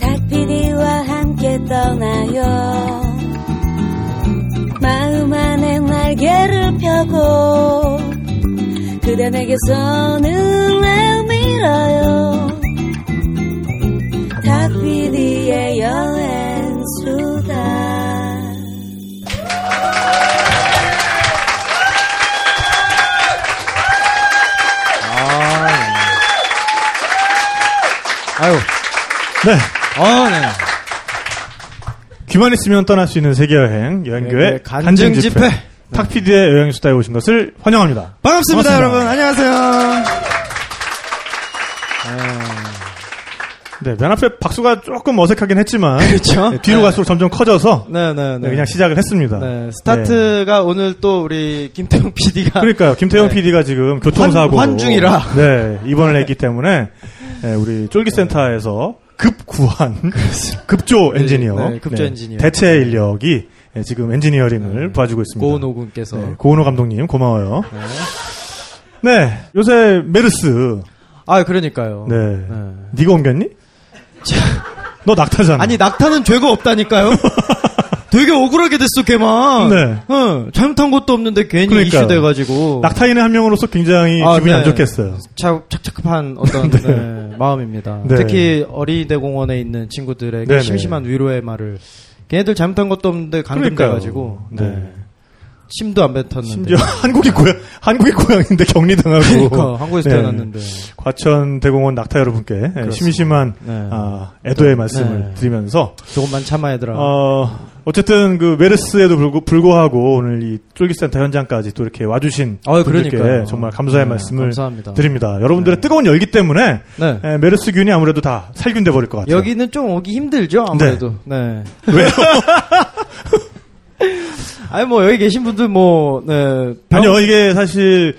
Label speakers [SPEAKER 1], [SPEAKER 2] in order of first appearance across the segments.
[SPEAKER 1] 닭피디와 함께 떠나요. 마음 안에 날개를 펴고 그대 내게서 눈을 밀어요. 닭피디의 여행수다
[SPEAKER 2] 네.
[SPEAKER 3] 아, 네.
[SPEAKER 2] 귀만 있으면 떠날 수 있는 세계여행, 여행교회
[SPEAKER 3] 네, 간증 집회. 네.
[SPEAKER 2] 탁피디의 여행 수다에 오신 것을 환영합니다.
[SPEAKER 3] 반갑습니다,
[SPEAKER 2] 반갑습니다.
[SPEAKER 3] 여러분. 안녕하세요.
[SPEAKER 2] 네, 맨 앞에 박수가 조금 어색하긴 했지만.
[SPEAKER 3] 그렇죠.
[SPEAKER 2] 네, 뒤로
[SPEAKER 3] 네.
[SPEAKER 2] 갈수록 점점 커져서.
[SPEAKER 3] 네, 네,
[SPEAKER 2] 네,
[SPEAKER 3] 네.
[SPEAKER 2] 그냥 시작을 했습니다.
[SPEAKER 3] 네, 스타트가 오늘 또 우리 김태형 PD가
[SPEAKER 2] 그러니까요. 김태형
[SPEAKER 3] 네.
[SPEAKER 2] PD가 지금 교통사고로.
[SPEAKER 3] 환- 환중이라.
[SPEAKER 2] 네, 입원을 했기 때문에. 네, 우리 쫄깃센터에서 급 구한 급조
[SPEAKER 3] 네,
[SPEAKER 2] 엔지니어.
[SPEAKER 3] 네, 급조 엔지니어.
[SPEAKER 2] 대체 인력이 네, 지금 엔지니어링을 도와주고 있습니다.
[SPEAKER 3] 고은호 군께서
[SPEAKER 2] 네, 고은호 감독님 고마워요. 네, 요새 메르스.
[SPEAKER 3] 아, 그러니까요.
[SPEAKER 2] 네.
[SPEAKER 3] 네.
[SPEAKER 2] 네가 옮겼니? 너 낙타잖아.
[SPEAKER 3] 아니, 낙타는 죄가 없다니까요? 되게 억울하게 됐어, 걔만.
[SPEAKER 2] 네.
[SPEAKER 3] 어, 잘못한 것도 없는데 괜히
[SPEAKER 2] 그러니까요.
[SPEAKER 3] 이슈 돼가지고.
[SPEAKER 2] 낙타인의 한 명으로서 굉장히
[SPEAKER 3] 아,
[SPEAKER 2] 기분이
[SPEAKER 3] 네.
[SPEAKER 2] 안 좋겠어요.
[SPEAKER 3] 착, 착잡한 어떤
[SPEAKER 2] 네.
[SPEAKER 3] 네, 마음입니다.
[SPEAKER 2] 네.
[SPEAKER 3] 특히 어린이대공원에 있는 친구들에게
[SPEAKER 2] 네네.
[SPEAKER 3] 심심한 위로의 말을 걔네들 잘못한 것도 없는데
[SPEAKER 2] 그러니까요.
[SPEAKER 3] 네.
[SPEAKER 2] 네.
[SPEAKER 3] 침도 안 뱉었는데
[SPEAKER 2] 심지어 한국이 고향, 한국이 고향인데 격리당하고.
[SPEAKER 3] 그러니까 한국에서
[SPEAKER 2] 네.
[SPEAKER 3] 태어났는데
[SPEAKER 2] 과천 대공원 낙타 여러분께 네, 심심한
[SPEAKER 3] 네.
[SPEAKER 2] 아, 애도의 말씀을
[SPEAKER 3] 네.
[SPEAKER 2] 드리면서
[SPEAKER 3] 조금만 참아 얘들아.
[SPEAKER 2] 어, 어쨌든 그 메르스에도 불구, 불구하고 오늘 이 쫄기센터 현장까지 또 이렇게 와주신
[SPEAKER 3] 아,
[SPEAKER 2] 분들께. 정말 감사의
[SPEAKER 3] 네,
[SPEAKER 2] 말씀을
[SPEAKER 3] 감사합니다.
[SPEAKER 2] 드립니다. 여러분들의 뜨거운 열기 때문에
[SPEAKER 3] 네.
[SPEAKER 2] 에, 메르스균이 아무래도 다 살균돼 버릴 것 같아요.
[SPEAKER 3] 여기는 좀 오기 힘들죠 아무래도. 네.
[SPEAKER 2] 왜요?
[SPEAKER 3] 아니 뭐 여기 계신 분들 뭐 네. 병-
[SPEAKER 2] 아니요 이게 사실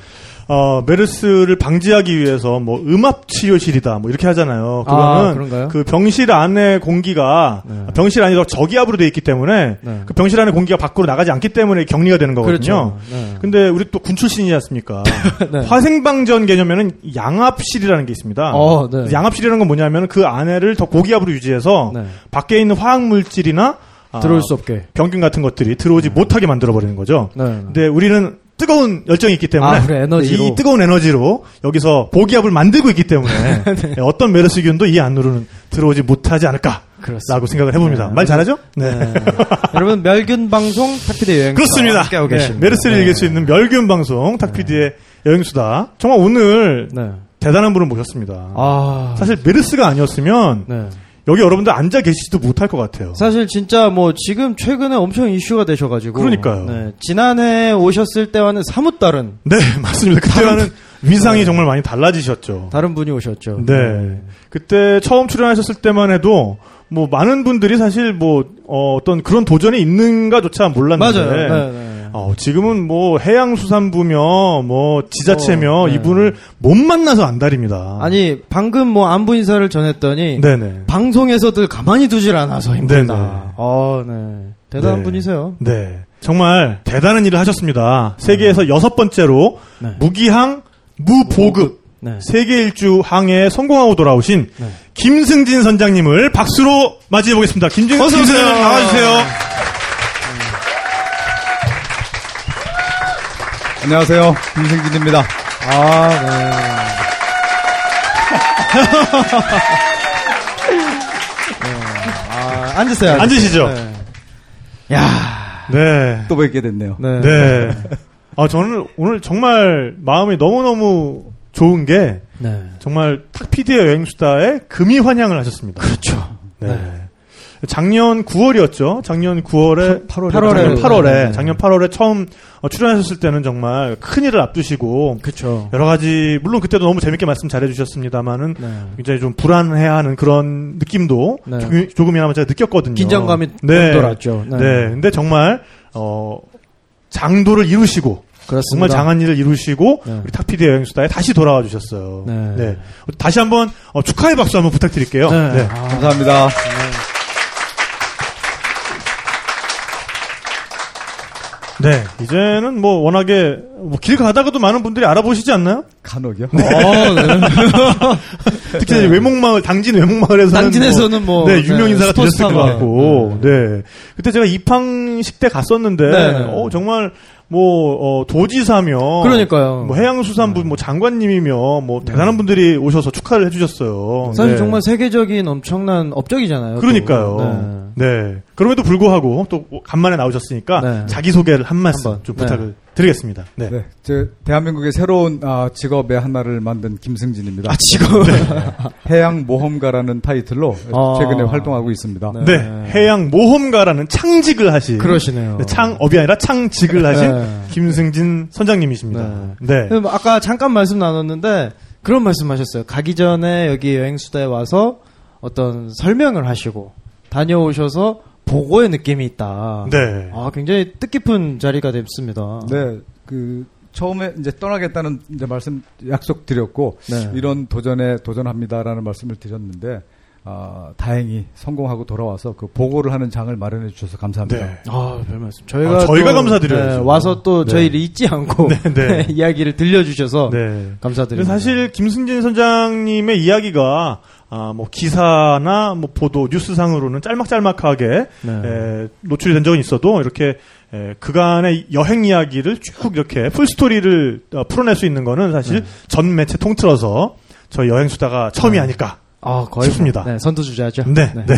[SPEAKER 2] 어, 메르스를 방지하기 위해서 뭐 음압 치료실이다 뭐 이렇게 하잖아요.
[SPEAKER 3] 아,
[SPEAKER 2] 그거는
[SPEAKER 3] 그런가요?
[SPEAKER 2] 그 병실 안에 공기가
[SPEAKER 3] 네.
[SPEAKER 2] 병실 안이 더 저기압으로 돼 있기 때문에
[SPEAKER 3] 네.
[SPEAKER 2] 그 병실 안에 공기가 밖으로 나가지 않기 때문에 격리가 되는 거거든요.
[SPEAKER 3] 그렇죠. 네.
[SPEAKER 2] 근데 우리 또 군 출신이지 않습니까?
[SPEAKER 3] 네.
[SPEAKER 2] 화생방전 개념에는 양압실이라는 게 있습니다.
[SPEAKER 3] 어, 네.
[SPEAKER 2] 양압실이라는 건 뭐냐면 그 안에를 더 고기압으로 유지해서
[SPEAKER 3] 네.
[SPEAKER 2] 밖에 있는 화학 물질이나 아,
[SPEAKER 3] 들어올 수 없게.
[SPEAKER 2] 병균 같은 것들이 들어오지 못하게 만들어 버리는 거죠.
[SPEAKER 3] 네.
[SPEAKER 2] 근데 우리는 뜨거운 열정이 있기 때문에
[SPEAKER 3] 아, 그래, 에너지로.
[SPEAKER 2] 이 뜨거운 에너지로 여기서 고기압을 만들고 있기 때문에 어떤 메르스균도 이 안으로는 들어오지 못하지 않을까 라고
[SPEAKER 3] 그렇습니다.
[SPEAKER 2] 생각을 해봅니다.
[SPEAKER 3] 네.
[SPEAKER 2] 말 잘하죠?
[SPEAKER 3] 네. 여러분 멸균 방송 탁피디 여행
[SPEAKER 2] 그렇습니다.
[SPEAKER 3] 함께하고
[SPEAKER 2] 네,
[SPEAKER 3] 계십니다.
[SPEAKER 2] 메르스를
[SPEAKER 3] 네.
[SPEAKER 2] 이길 수 있는 멸균 방송 탁피디의 여행수다. 정말 오늘
[SPEAKER 3] 네.
[SPEAKER 2] 대단한 분을 모셨습니다.
[SPEAKER 3] 아
[SPEAKER 2] 사실 메르스가 아니었으면
[SPEAKER 3] 네.
[SPEAKER 2] 여기 여러분들 앉아 계시지도 못할 것 같아요.
[SPEAKER 3] 사실 진짜 뭐 지금 최근에 엄청 이슈가 되셔가지고
[SPEAKER 2] 그러니까요.
[SPEAKER 3] 네, 지난해 오셨을 때와는 사뭇 다른
[SPEAKER 2] 네, 맞습니다. 그때와는 위상이 정말 많이 달라지셨죠.
[SPEAKER 3] 다른 분이 오셨죠.
[SPEAKER 2] 네. 그때 처음 출연하셨을 때만 해도 뭐 많은 분들이 사실 뭐 어, 떤 그런 도전이 있는가조차 몰랐는데
[SPEAKER 3] 맞아요. 네, 네.
[SPEAKER 2] 어, 지금은 뭐 해양수산부며 뭐 지자체며
[SPEAKER 3] 어, 네.
[SPEAKER 2] 이분을 못 만나서 안달입니다.
[SPEAKER 3] 아니 방금 뭐 안부 인사를 전했더니
[SPEAKER 2] 네네.
[SPEAKER 3] 방송에서들 가만히 두질 않아서 힘들다.
[SPEAKER 2] 네네.
[SPEAKER 3] 아, 네. 대단한
[SPEAKER 2] 네.
[SPEAKER 3] 분이세요.
[SPEAKER 2] 네. 정말 대단한 일을 하셨습니다. 세계에서 여섯 번째로
[SPEAKER 3] 네.
[SPEAKER 2] 무기항 무보급
[SPEAKER 3] 네.
[SPEAKER 2] 세계 일주 항해에 성공하고 돌아오신
[SPEAKER 3] 네.
[SPEAKER 2] 김승진 선장님을 박수로 맞이해 보겠습니다. 김승진. 선생님 나와주세요.
[SPEAKER 4] 안녕하세요. 김승진입니다.
[SPEAKER 3] 아, 네. 네. 아, 앉으세요.
[SPEAKER 2] 앉으시죠.
[SPEAKER 3] 네. 야,
[SPEAKER 2] 네.
[SPEAKER 4] 또 뵙게 됐네요.
[SPEAKER 3] 네.
[SPEAKER 2] 네. 아, 저는 오늘 정말 마음이 너무너무 좋은 게
[SPEAKER 3] 네.
[SPEAKER 2] 정말 탁피디의 여행수다에 금이 환영을 하셨습니다.
[SPEAKER 3] 그렇죠.
[SPEAKER 2] 네. 작년 9월이었죠. 작년 9월에
[SPEAKER 3] 8 월에.
[SPEAKER 2] 작년 8월에
[SPEAKER 3] 네.
[SPEAKER 2] 작년 8월에 처음 어, 출연하셨을 때는 정말 큰 일을 앞두시고
[SPEAKER 3] 그렇죠.
[SPEAKER 2] 여러 가지 물론 그때도 너무 재밌게 말씀 잘해 주셨습니다만은
[SPEAKER 3] 네.
[SPEAKER 2] 굉장히 좀 불안해하는 그런 느낌도
[SPEAKER 3] 네.
[SPEAKER 2] 조금- 조금이나마 제가 느꼈거든요.
[SPEAKER 3] 긴장감이
[SPEAKER 2] 네.
[SPEAKER 3] 돌았죠.
[SPEAKER 2] 네. 근데 정말 어 장도를 이루시고
[SPEAKER 3] 그렇습니다.
[SPEAKER 2] 정말 장한 일을 이루시고
[SPEAKER 3] 네.
[SPEAKER 2] 우리 탁피디 여행수다에 다시 돌아와 주셨어요.
[SPEAKER 3] 네.
[SPEAKER 2] 다시 한번 어, 축하의 박수 한번 부탁드릴게요.
[SPEAKER 3] 네.
[SPEAKER 2] 네.
[SPEAKER 3] 아,
[SPEAKER 2] 네, 이제는 뭐 워낙에 뭐 길 가다가도 많은 분들이 알아보시지 않나요?
[SPEAKER 4] 간혹이요.
[SPEAKER 3] 어, 네.
[SPEAKER 2] 특히 이제 외목마을 당진 외목마을에서는
[SPEAKER 3] 당진에서는 뭐,
[SPEAKER 2] 네, 유명
[SPEAKER 3] 네,
[SPEAKER 2] 인사가 되셨을 것. 같고 네. 그때 제가 입항식 때 갔었는데
[SPEAKER 3] 네, 네.
[SPEAKER 2] 어, 정말 뭐 어, 도지사며
[SPEAKER 3] 그러니까요.
[SPEAKER 2] 뭐 해양수산부 뭐 장관님이며 뭐 대단한 분들이 오셔서 축하를 해주셨어요.
[SPEAKER 3] 사실
[SPEAKER 2] 네.
[SPEAKER 3] 정말 세계적인 엄청난 업적이잖아요. 또.
[SPEAKER 2] 그러니까요.
[SPEAKER 3] 네.
[SPEAKER 2] 네. 그럼에도 불구하고 또 간만에 나오셨으니까
[SPEAKER 3] 네.
[SPEAKER 2] 자기 소개를 한 말씀. 좀
[SPEAKER 3] 네.
[SPEAKER 2] 부탁을 드리겠습니다. 네.
[SPEAKER 4] 네, 저 대한민국의 새로운 아, 직업의 하나를 만든 김승진입니다.
[SPEAKER 3] 아, 지금.
[SPEAKER 4] 해양 모험가라는 타이틀로
[SPEAKER 3] 아.
[SPEAKER 4] 최근에 활동하고 있습니다.
[SPEAKER 3] 네.
[SPEAKER 2] 네. 해양 모험가라는 창직을 하신
[SPEAKER 3] 그러시네요.
[SPEAKER 2] 네, 창업이 아니라 창직을 하신
[SPEAKER 3] 네.
[SPEAKER 2] 김승진 선장님이십니다. 네.
[SPEAKER 3] 네, 뭐 아까 잠깐 말씀 나눴는데 그런 말씀 하셨어요. 가기 전에 여기 여행 수다에 와서 어떤 설명을 하시고 다녀오셔서 보고의 느낌이 있다.
[SPEAKER 2] 네.
[SPEAKER 3] 아, 굉장히 뜻깊은 자리가 됐습니다.
[SPEAKER 4] 네, 그 처음에 이제 떠나겠다는 이제 말씀 약속 드렸고
[SPEAKER 3] 네.
[SPEAKER 4] 이런 도전에 도전합니다라는 말씀을 드렸는데 아, 다행히 성공하고 돌아와서 그 보고를 하는 장을 마련해 주셔서 감사합니다.
[SPEAKER 2] 네.
[SPEAKER 3] 아, 별 말씀. 저희가
[SPEAKER 2] 아, 저희가
[SPEAKER 3] 또,
[SPEAKER 2] 감사드려야죠.
[SPEAKER 3] 네, 와서 또
[SPEAKER 2] 네.
[SPEAKER 3] 저희를 잊지 않고
[SPEAKER 2] 네, 네.
[SPEAKER 3] 이야기를 들려주셔서
[SPEAKER 2] 네.
[SPEAKER 3] 감사드립니다.
[SPEAKER 2] 사실 김승진 선장님의 이야기가 아, 뭐 기사나 뭐 보도 뉴스상으로는 짤막짤막하게
[SPEAKER 3] 네.
[SPEAKER 2] 에, 노출이 된 적은 있어도 이렇게 에, 그간의 여행 이야기를 쭉 이렇게 풀 스토리를 어, 풀어낼 수 있는 거는 사실 전 매체 통틀어서 저희 여행 수다가 처음이 아닐까.
[SPEAKER 3] 아, 거의
[SPEAKER 2] 싶습니다.
[SPEAKER 3] 뭐, 네, 선두 주자죠.
[SPEAKER 2] 네, 네.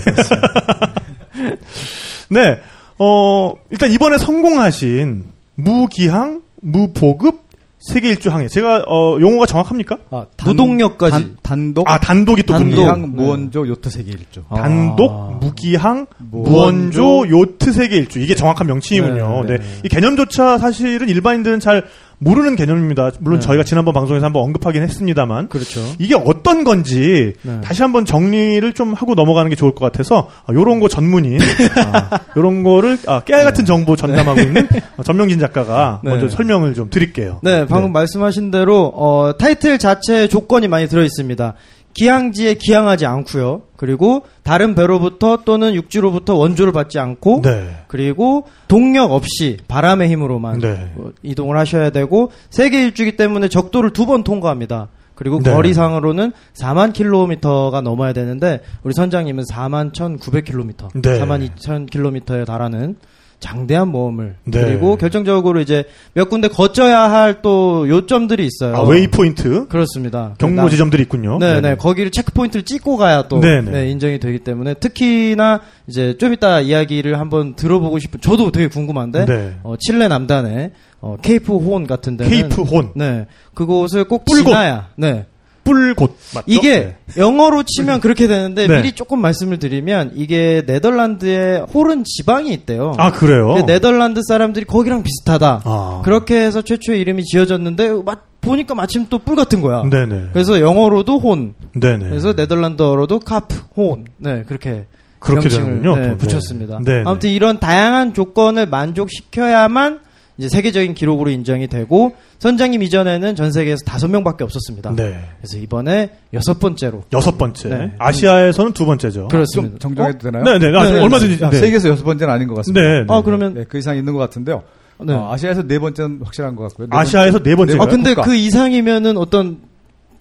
[SPEAKER 2] 네. 어, 일단 이번에 성공하신 무기항, 무보급, 세계 일주 항해. 제가 어, 용어가 정확합니까?
[SPEAKER 3] 아, 무동력까지.
[SPEAKER 4] 단, 단독
[SPEAKER 2] 아, 단독이 또
[SPEAKER 3] 단독.
[SPEAKER 4] 무기항 무원조 요트 세계 일주.
[SPEAKER 3] 아.
[SPEAKER 2] 단독 무기항
[SPEAKER 4] 무원조,
[SPEAKER 2] 무원조 요트 세계 일주 이게 정확한 명칭이군요.
[SPEAKER 3] 네,
[SPEAKER 2] 네,
[SPEAKER 3] 네.
[SPEAKER 2] 이 개념조차 사실은 일반인들은 잘 모르는 개념입니다. 물론
[SPEAKER 3] 네.
[SPEAKER 2] 저희가 지난번 방송에서 한번 언급하긴 했습니다만
[SPEAKER 3] 그렇죠.
[SPEAKER 2] 이게 어떤 건지
[SPEAKER 3] 네.
[SPEAKER 2] 다시 한번 정리를 좀 하고 넘어가는 게 좋을 것 같아서 아, 요런 거 전문인 아, 요런 거를 아, 깨알 같은 정보 전담하고 있는 어, 전명진 작가가
[SPEAKER 3] 네.
[SPEAKER 2] 먼저 설명을 좀 드릴게요.
[SPEAKER 3] 네, 방금 말씀하신 대로 어, 타이틀 자체에 조건이 많이 들어 있습니다. 기항지에 기항하지 않고요. 그리고 다른 배로부터 또는 육지로부터 원조를 받지 않고
[SPEAKER 2] 네.
[SPEAKER 3] 그리고 동력 없이 바람의 힘으로만
[SPEAKER 2] 네.
[SPEAKER 3] 어, 이동을 하셔야 되고 세계 일주기 때문에 적도를 두 번 통과합니다. 그리고
[SPEAKER 2] 네.
[SPEAKER 3] 거리상으로는 4만 킬로미터가 넘어야 되는데 우리 선장님은 4만 1,900 킬로미터,
[SPEAKER 2] 네.
[SPEAKER 3] 4만 2천 킬로미터에 달하는 장대한 모험을
[SPEAKER 2] 네.
[SPEAKER 3] 그리고 결정적으로 이제 몇 군데 거쳐야 할 또 요점들이 있어요.
[SPEAKER 2] 아, waypoint
[SPEAKER 3] 그렇습니다. 나-
[SPEAKER 2] 지점들이 있군요.
[SPEAKER 3] 네, 네. 거기를 checkpoint를 찍고 가야 또
[SPEAKER 2] 네네.
[SPEAKER 3] 네, 인정이 되기 때문에 특히나 이제 좀 이따 이야기를 한번 들어보고 싶은 저도 되게 궁금한데
[SPEAKER 2] 네.
[SPEAKER 3] 어, 칠레 남단의 어, 케이프 혼 같은 데는
[SPEAKER 2] 케이프 혼.
[SPEAKER 3] 네. 그곳을 꼭
[SPEAKER 2] 뿔곳.
[SPEAKER 3] 지나야 네.
[SPEAKER 2] 뿔곳 맞죠?
[SPEAKER 3] 이게 영어로 치면 그렇게 되는데
[SPEAKER 2] 네.
[SPEAKER 3] 미리 조금 말씀을 드리면 이게 네덜란드에 호른 지방이 있대요.
[SPEAKER 2] 아 그래요?
[SPEAKER 3] 네덜란드 사람들이 거기랑 비슷하다.
[SPEAKER 2] 아.
[SPEAKER 3] 그렇게 해서 최초의 이름이 지어졌는데 마- 보니까 마침 또 뿔 같은 거야.
[SPEAKER 2] 네네.
[SPEAKER 3] 그래서 영어로도 horn,
[SPEAKER 2] 네네.
[SPEAKER 3] 그래서 네덜란드어로도 Kaap, 혼, 네 그렇게
[SPEAKER 2] 그렇게
[SPEAKER 3] 명칭을,
[SPEAKER 2] 되는군요.
[SPEAKER 3] 네,
[SPEAKER 2] 또.
[SPEAKER 3] 붙였습니다.
[SPEAKER 2] 네.
[SPEAKER 3] 아무튼 이런 다양한 조건을 만족시켜야만 이제 세계적인 기록으로 인정이 되고 선장님 이전에는 전 세계에서 다섯 명밖에 없었습니다.
[SPEAKER 2] 네.
[SPEAKER 3] 그래서 이번에 여섯 번째로
[SPEAKER 2] 여섯 번째.
[SPEAKER 3] 네.
[SPEAKER 2] 아시아에서는 두 번째죠.
[SPEAKER 3] 그렇습니다.
[SPEAKER 4] 좀 정정해도 되나요?
[SPEAKER 2] 네네. 아,
[SPEAKER 3] 네, 네,
[SPEAKER 2] 얼마든지.
[SPEAKER 4] 아,
[SPEAKER 2] 네.
[SPEAKER 4] 세계에서 여섯 번째는 아닌 것 같습니다.
[SPEAKER 2] 네. 네.
[SPEAKER 3] 아 그러면
[SPEAKER 4] 네, 그 이상 있는 것 같은데요.
[SPEAKER 3] 네.
[SPEAKER 4] 어, 아시아에서 네 번째는 확실한 것 같고요. 네
[SPEAKER 2] 아시아에서 네 번째가.
[SPEAKER 3] 아 근데
[SPEAKER 4] 국가.
[SPEAKER 3] 그 이상이면은 어떤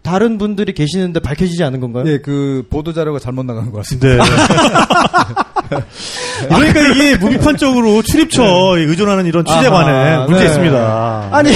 [SPEAKER 3] 다른 분들이 계시는데 밝혀지지 않은 건가요?
[SPEAKER 4] 예, 그 보도 자료가 잘못 나간 것 같습니다.
[SPEAKER 2] 네. 그러니까 이게 무비판적으로 출입처에 의존하는 이런 취재관에
[SPEAKER 3] 아하,
[SPEAKER 2] 문제
[SPEAKER 3] 네.
[SPEAKER 2] 있습니다.
[SPEAKER 3] 아니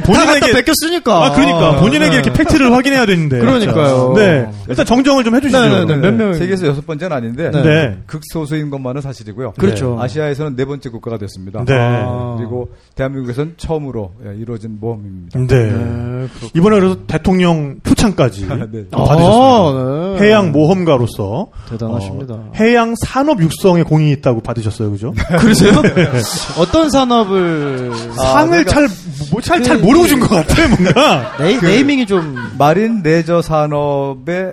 [SPEAKER 2] 본인에게
[SPEAKER 3] 다 뺏겼으니까.
[SPEAKER 2] 아 그러니까 본인에게
[SPEAKER 3] 네.
[SPEAKER 2] 이렇게 팩트를 확인해야 되는데.
[SPEAKER 3] 그러니까요.
[SPEAKER 2] 네. 일단 정정을 좀 해주시죠.
[SPEAKER 3] 네, 네, 네. 몇 명?
[SPEAKER 4] 세계에서 여섯 번째는 아닌데
[SPEAKER 3] 네.
[SPEAKER 2] 네.
[SPEAKER 4] 극소수인 것만은 사실이고요.
[SPEAKER 3] 그렇죠.
[SPEAKER 4] 아시아에서는 네 번째 국가가 됐습니다.
[SPEAKER 2] 네.
[SPEAKER 3] 아.
[SPEAKER 4] 그리고 대한민국에서는 처음으로 예, 이루어진 모험입니다.
[SPEAKER 2] 네.
[SPEAKER 3] 네.
[SPEAKER 2] 이번에 그래서 대통령 표창까지
[SPEAKER 4] 네.
[SPEAKER 2] 또 받으셨습니다.
[SPEAKER 3] 아, 네.
[SPEAKER 2] 해양 모험가로서
[SPEAKER 3] 대단하십니다.
[SPEAKER 2] 어, 해양 산업 육성에 공이 있다고 받으셨어요, 그죠?
[SPEAKER 3] 그러세요? 어떤 산업을
[SPEAKER 2] 상을 잘, 뭐, 잘, 잘
[SPEAKER 3] 그-
[SPEAKER 2] 모르고 준 것 같아, 뭔가.
[SPEAKER 3] 네이, 네이밍이 좀
[SPEAKER 4] 마린 레저 산업에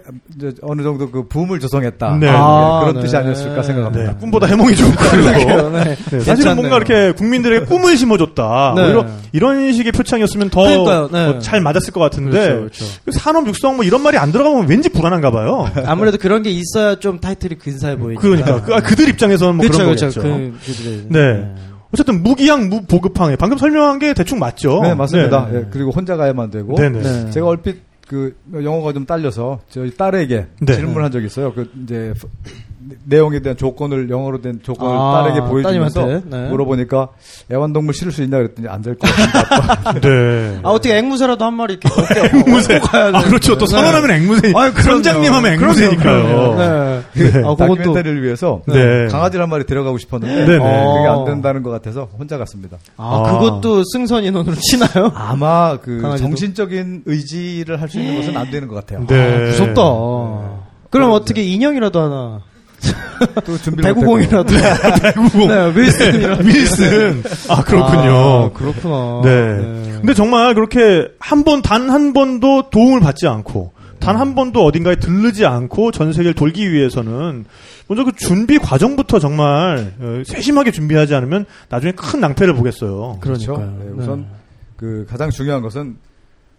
[SPEAKER 4] 어느 정도 그 붐을 조성했다.
[SPEAKER 2] 네.
[SPEAKER 4] 예,
[SPEAKER 3] 아,
[SPEAKER 4] 그런
[SPEAKER 3] 네.
[SPEAKER 4] 뜻이 아니었을까 생각합니다.
[SPEAKER 2] 네, 꿈보다 해몽이 좋고.
[SPEAKER 3] 그러게요, 네.
[SPEAKER 2] 네, 사실은. 뭔가 이렇게 국민들에게 꿈을 심어줬다.
[SPEAKER 3] 네.
[SPEAKER 2] 오히려 이런 식의 표창이었으면 더
[SPEAKER 3] 그러니까요, 네.
[SPEAKER 2] 어, 잘 맞았을 것 같은데
[SPEAKER 3] 그렇죠, 그렇죠.
[SPEAKER 2] 그 산업 육성 뭐 이런 말이 안 들어가면 왠지 불안한가 봐요.
[SPEAKER 3] 아무래도 그런 게 있어야 좀 타이틀이 근사해 보이니까.
[SPEAKER 2] 그러니까 그, 아, 그들 입장에서는 뭐
[SPEAKER 3] 그렇죠,
[SPEAKER 2] 그런. 거겠죠.
[SPEAKER 3] 그,
[SPEAKER 2] 네. 어쨌든 무기양 무보급항해 방금 설명한 게 대충 맞죠?
[SPEAKER 4] 네, 맞습니다.
[SPEAKER 2] 네.
[SPEAKER 4] 예, 그리고 혼자 가야만 되고.
[SPEAKER 2] 네네.
[SPEAKER 3] 네.
[SPEAKER 4] 제가 얼핏 그 영어가 좀 딸려서 저희 딸에게
[SPEAKER 2] 네.
[SPEAKER 4] 질문한 적이 있어요. 그 이제 프- 내용에 대한 조건을 영어로 된 조건을
[SPEAKER 3] 아,
[SPEAKER 4] 딸에게 보여주면서?
[SPEAKER 3] 네.
[SPEAKER 4] 물어보니까 애완동물 실을 수 있냐 그랬더니 안 될 것 같다.
[SPEAKER 2] 네.
[SPEAKER 3] 아 어떻게 앵무새라도 한 마리 이렇게
[SPEAKER 2] 앵무새. 아, 그렇죠. 또 선언하면 앵무새.
[SPEAKER 3] 아유, 그럼요.
[SPEAKER 2] 선장님 하면 앵무새니까요.
[SPEAKER 3] 네.
[SPEAKER 2] 네.
[SPEAKER 3] 아, 그것도
[SPEAKER 4] 다큐멘터리를 위해서
[SPEAKER 2] 네.
[SPEAKER 4] 강아지를 한 마리 데려가고 싶었는데
[SPEAKER 2] 네네.
[SPEAKER 4] 그게
[SPEAKER 3] 어.
[SPEAKER 4] 안 된다는 것 같아서 혼자 갔습니다.
[SPEAKER 3] 아,
[SPEAKER 2] 아.
[SPEAKER 3] 그것도 승선 인원으로 치나요?
[SPEAKER 4] 아마 그
[SPEAKER 3] 강아지도?
[SPEAKER 4] 정신적인 의지를 할 수 있는 것은 안 되는 것 같아요.
[SPEAKER 2] 네.
[SPEAKER 3] 무섭다. 그럼 어떻게 인형이라도 하나
[SPEAKER 4] 또 준비를
[SPEAKER 3] 배구공이라도
[SPEAKER 2] 배구공.
[SPEAKER 3] 네, 윌슨이라도
[SPEAKER 2] 윌슨. 아, 그렇군요.
[SPEAKER 3] 아, 그렇구나.
[SPEAKER 2] 네. 근데 정말 그렇게 한 번, 단 한 번도 도움을 받지 않고, 단 한 번도 어딘가에 들르지 않고 전 세계를 돌기 위해서는 먼저 그 준비 과정부터 정말 어, 세심하게 준비하지 않으면 나중에 큰 낭패를 보겠어요.
[SPEAKER 4] 그렇죠. 네, 우선 그 가장 중요한 것은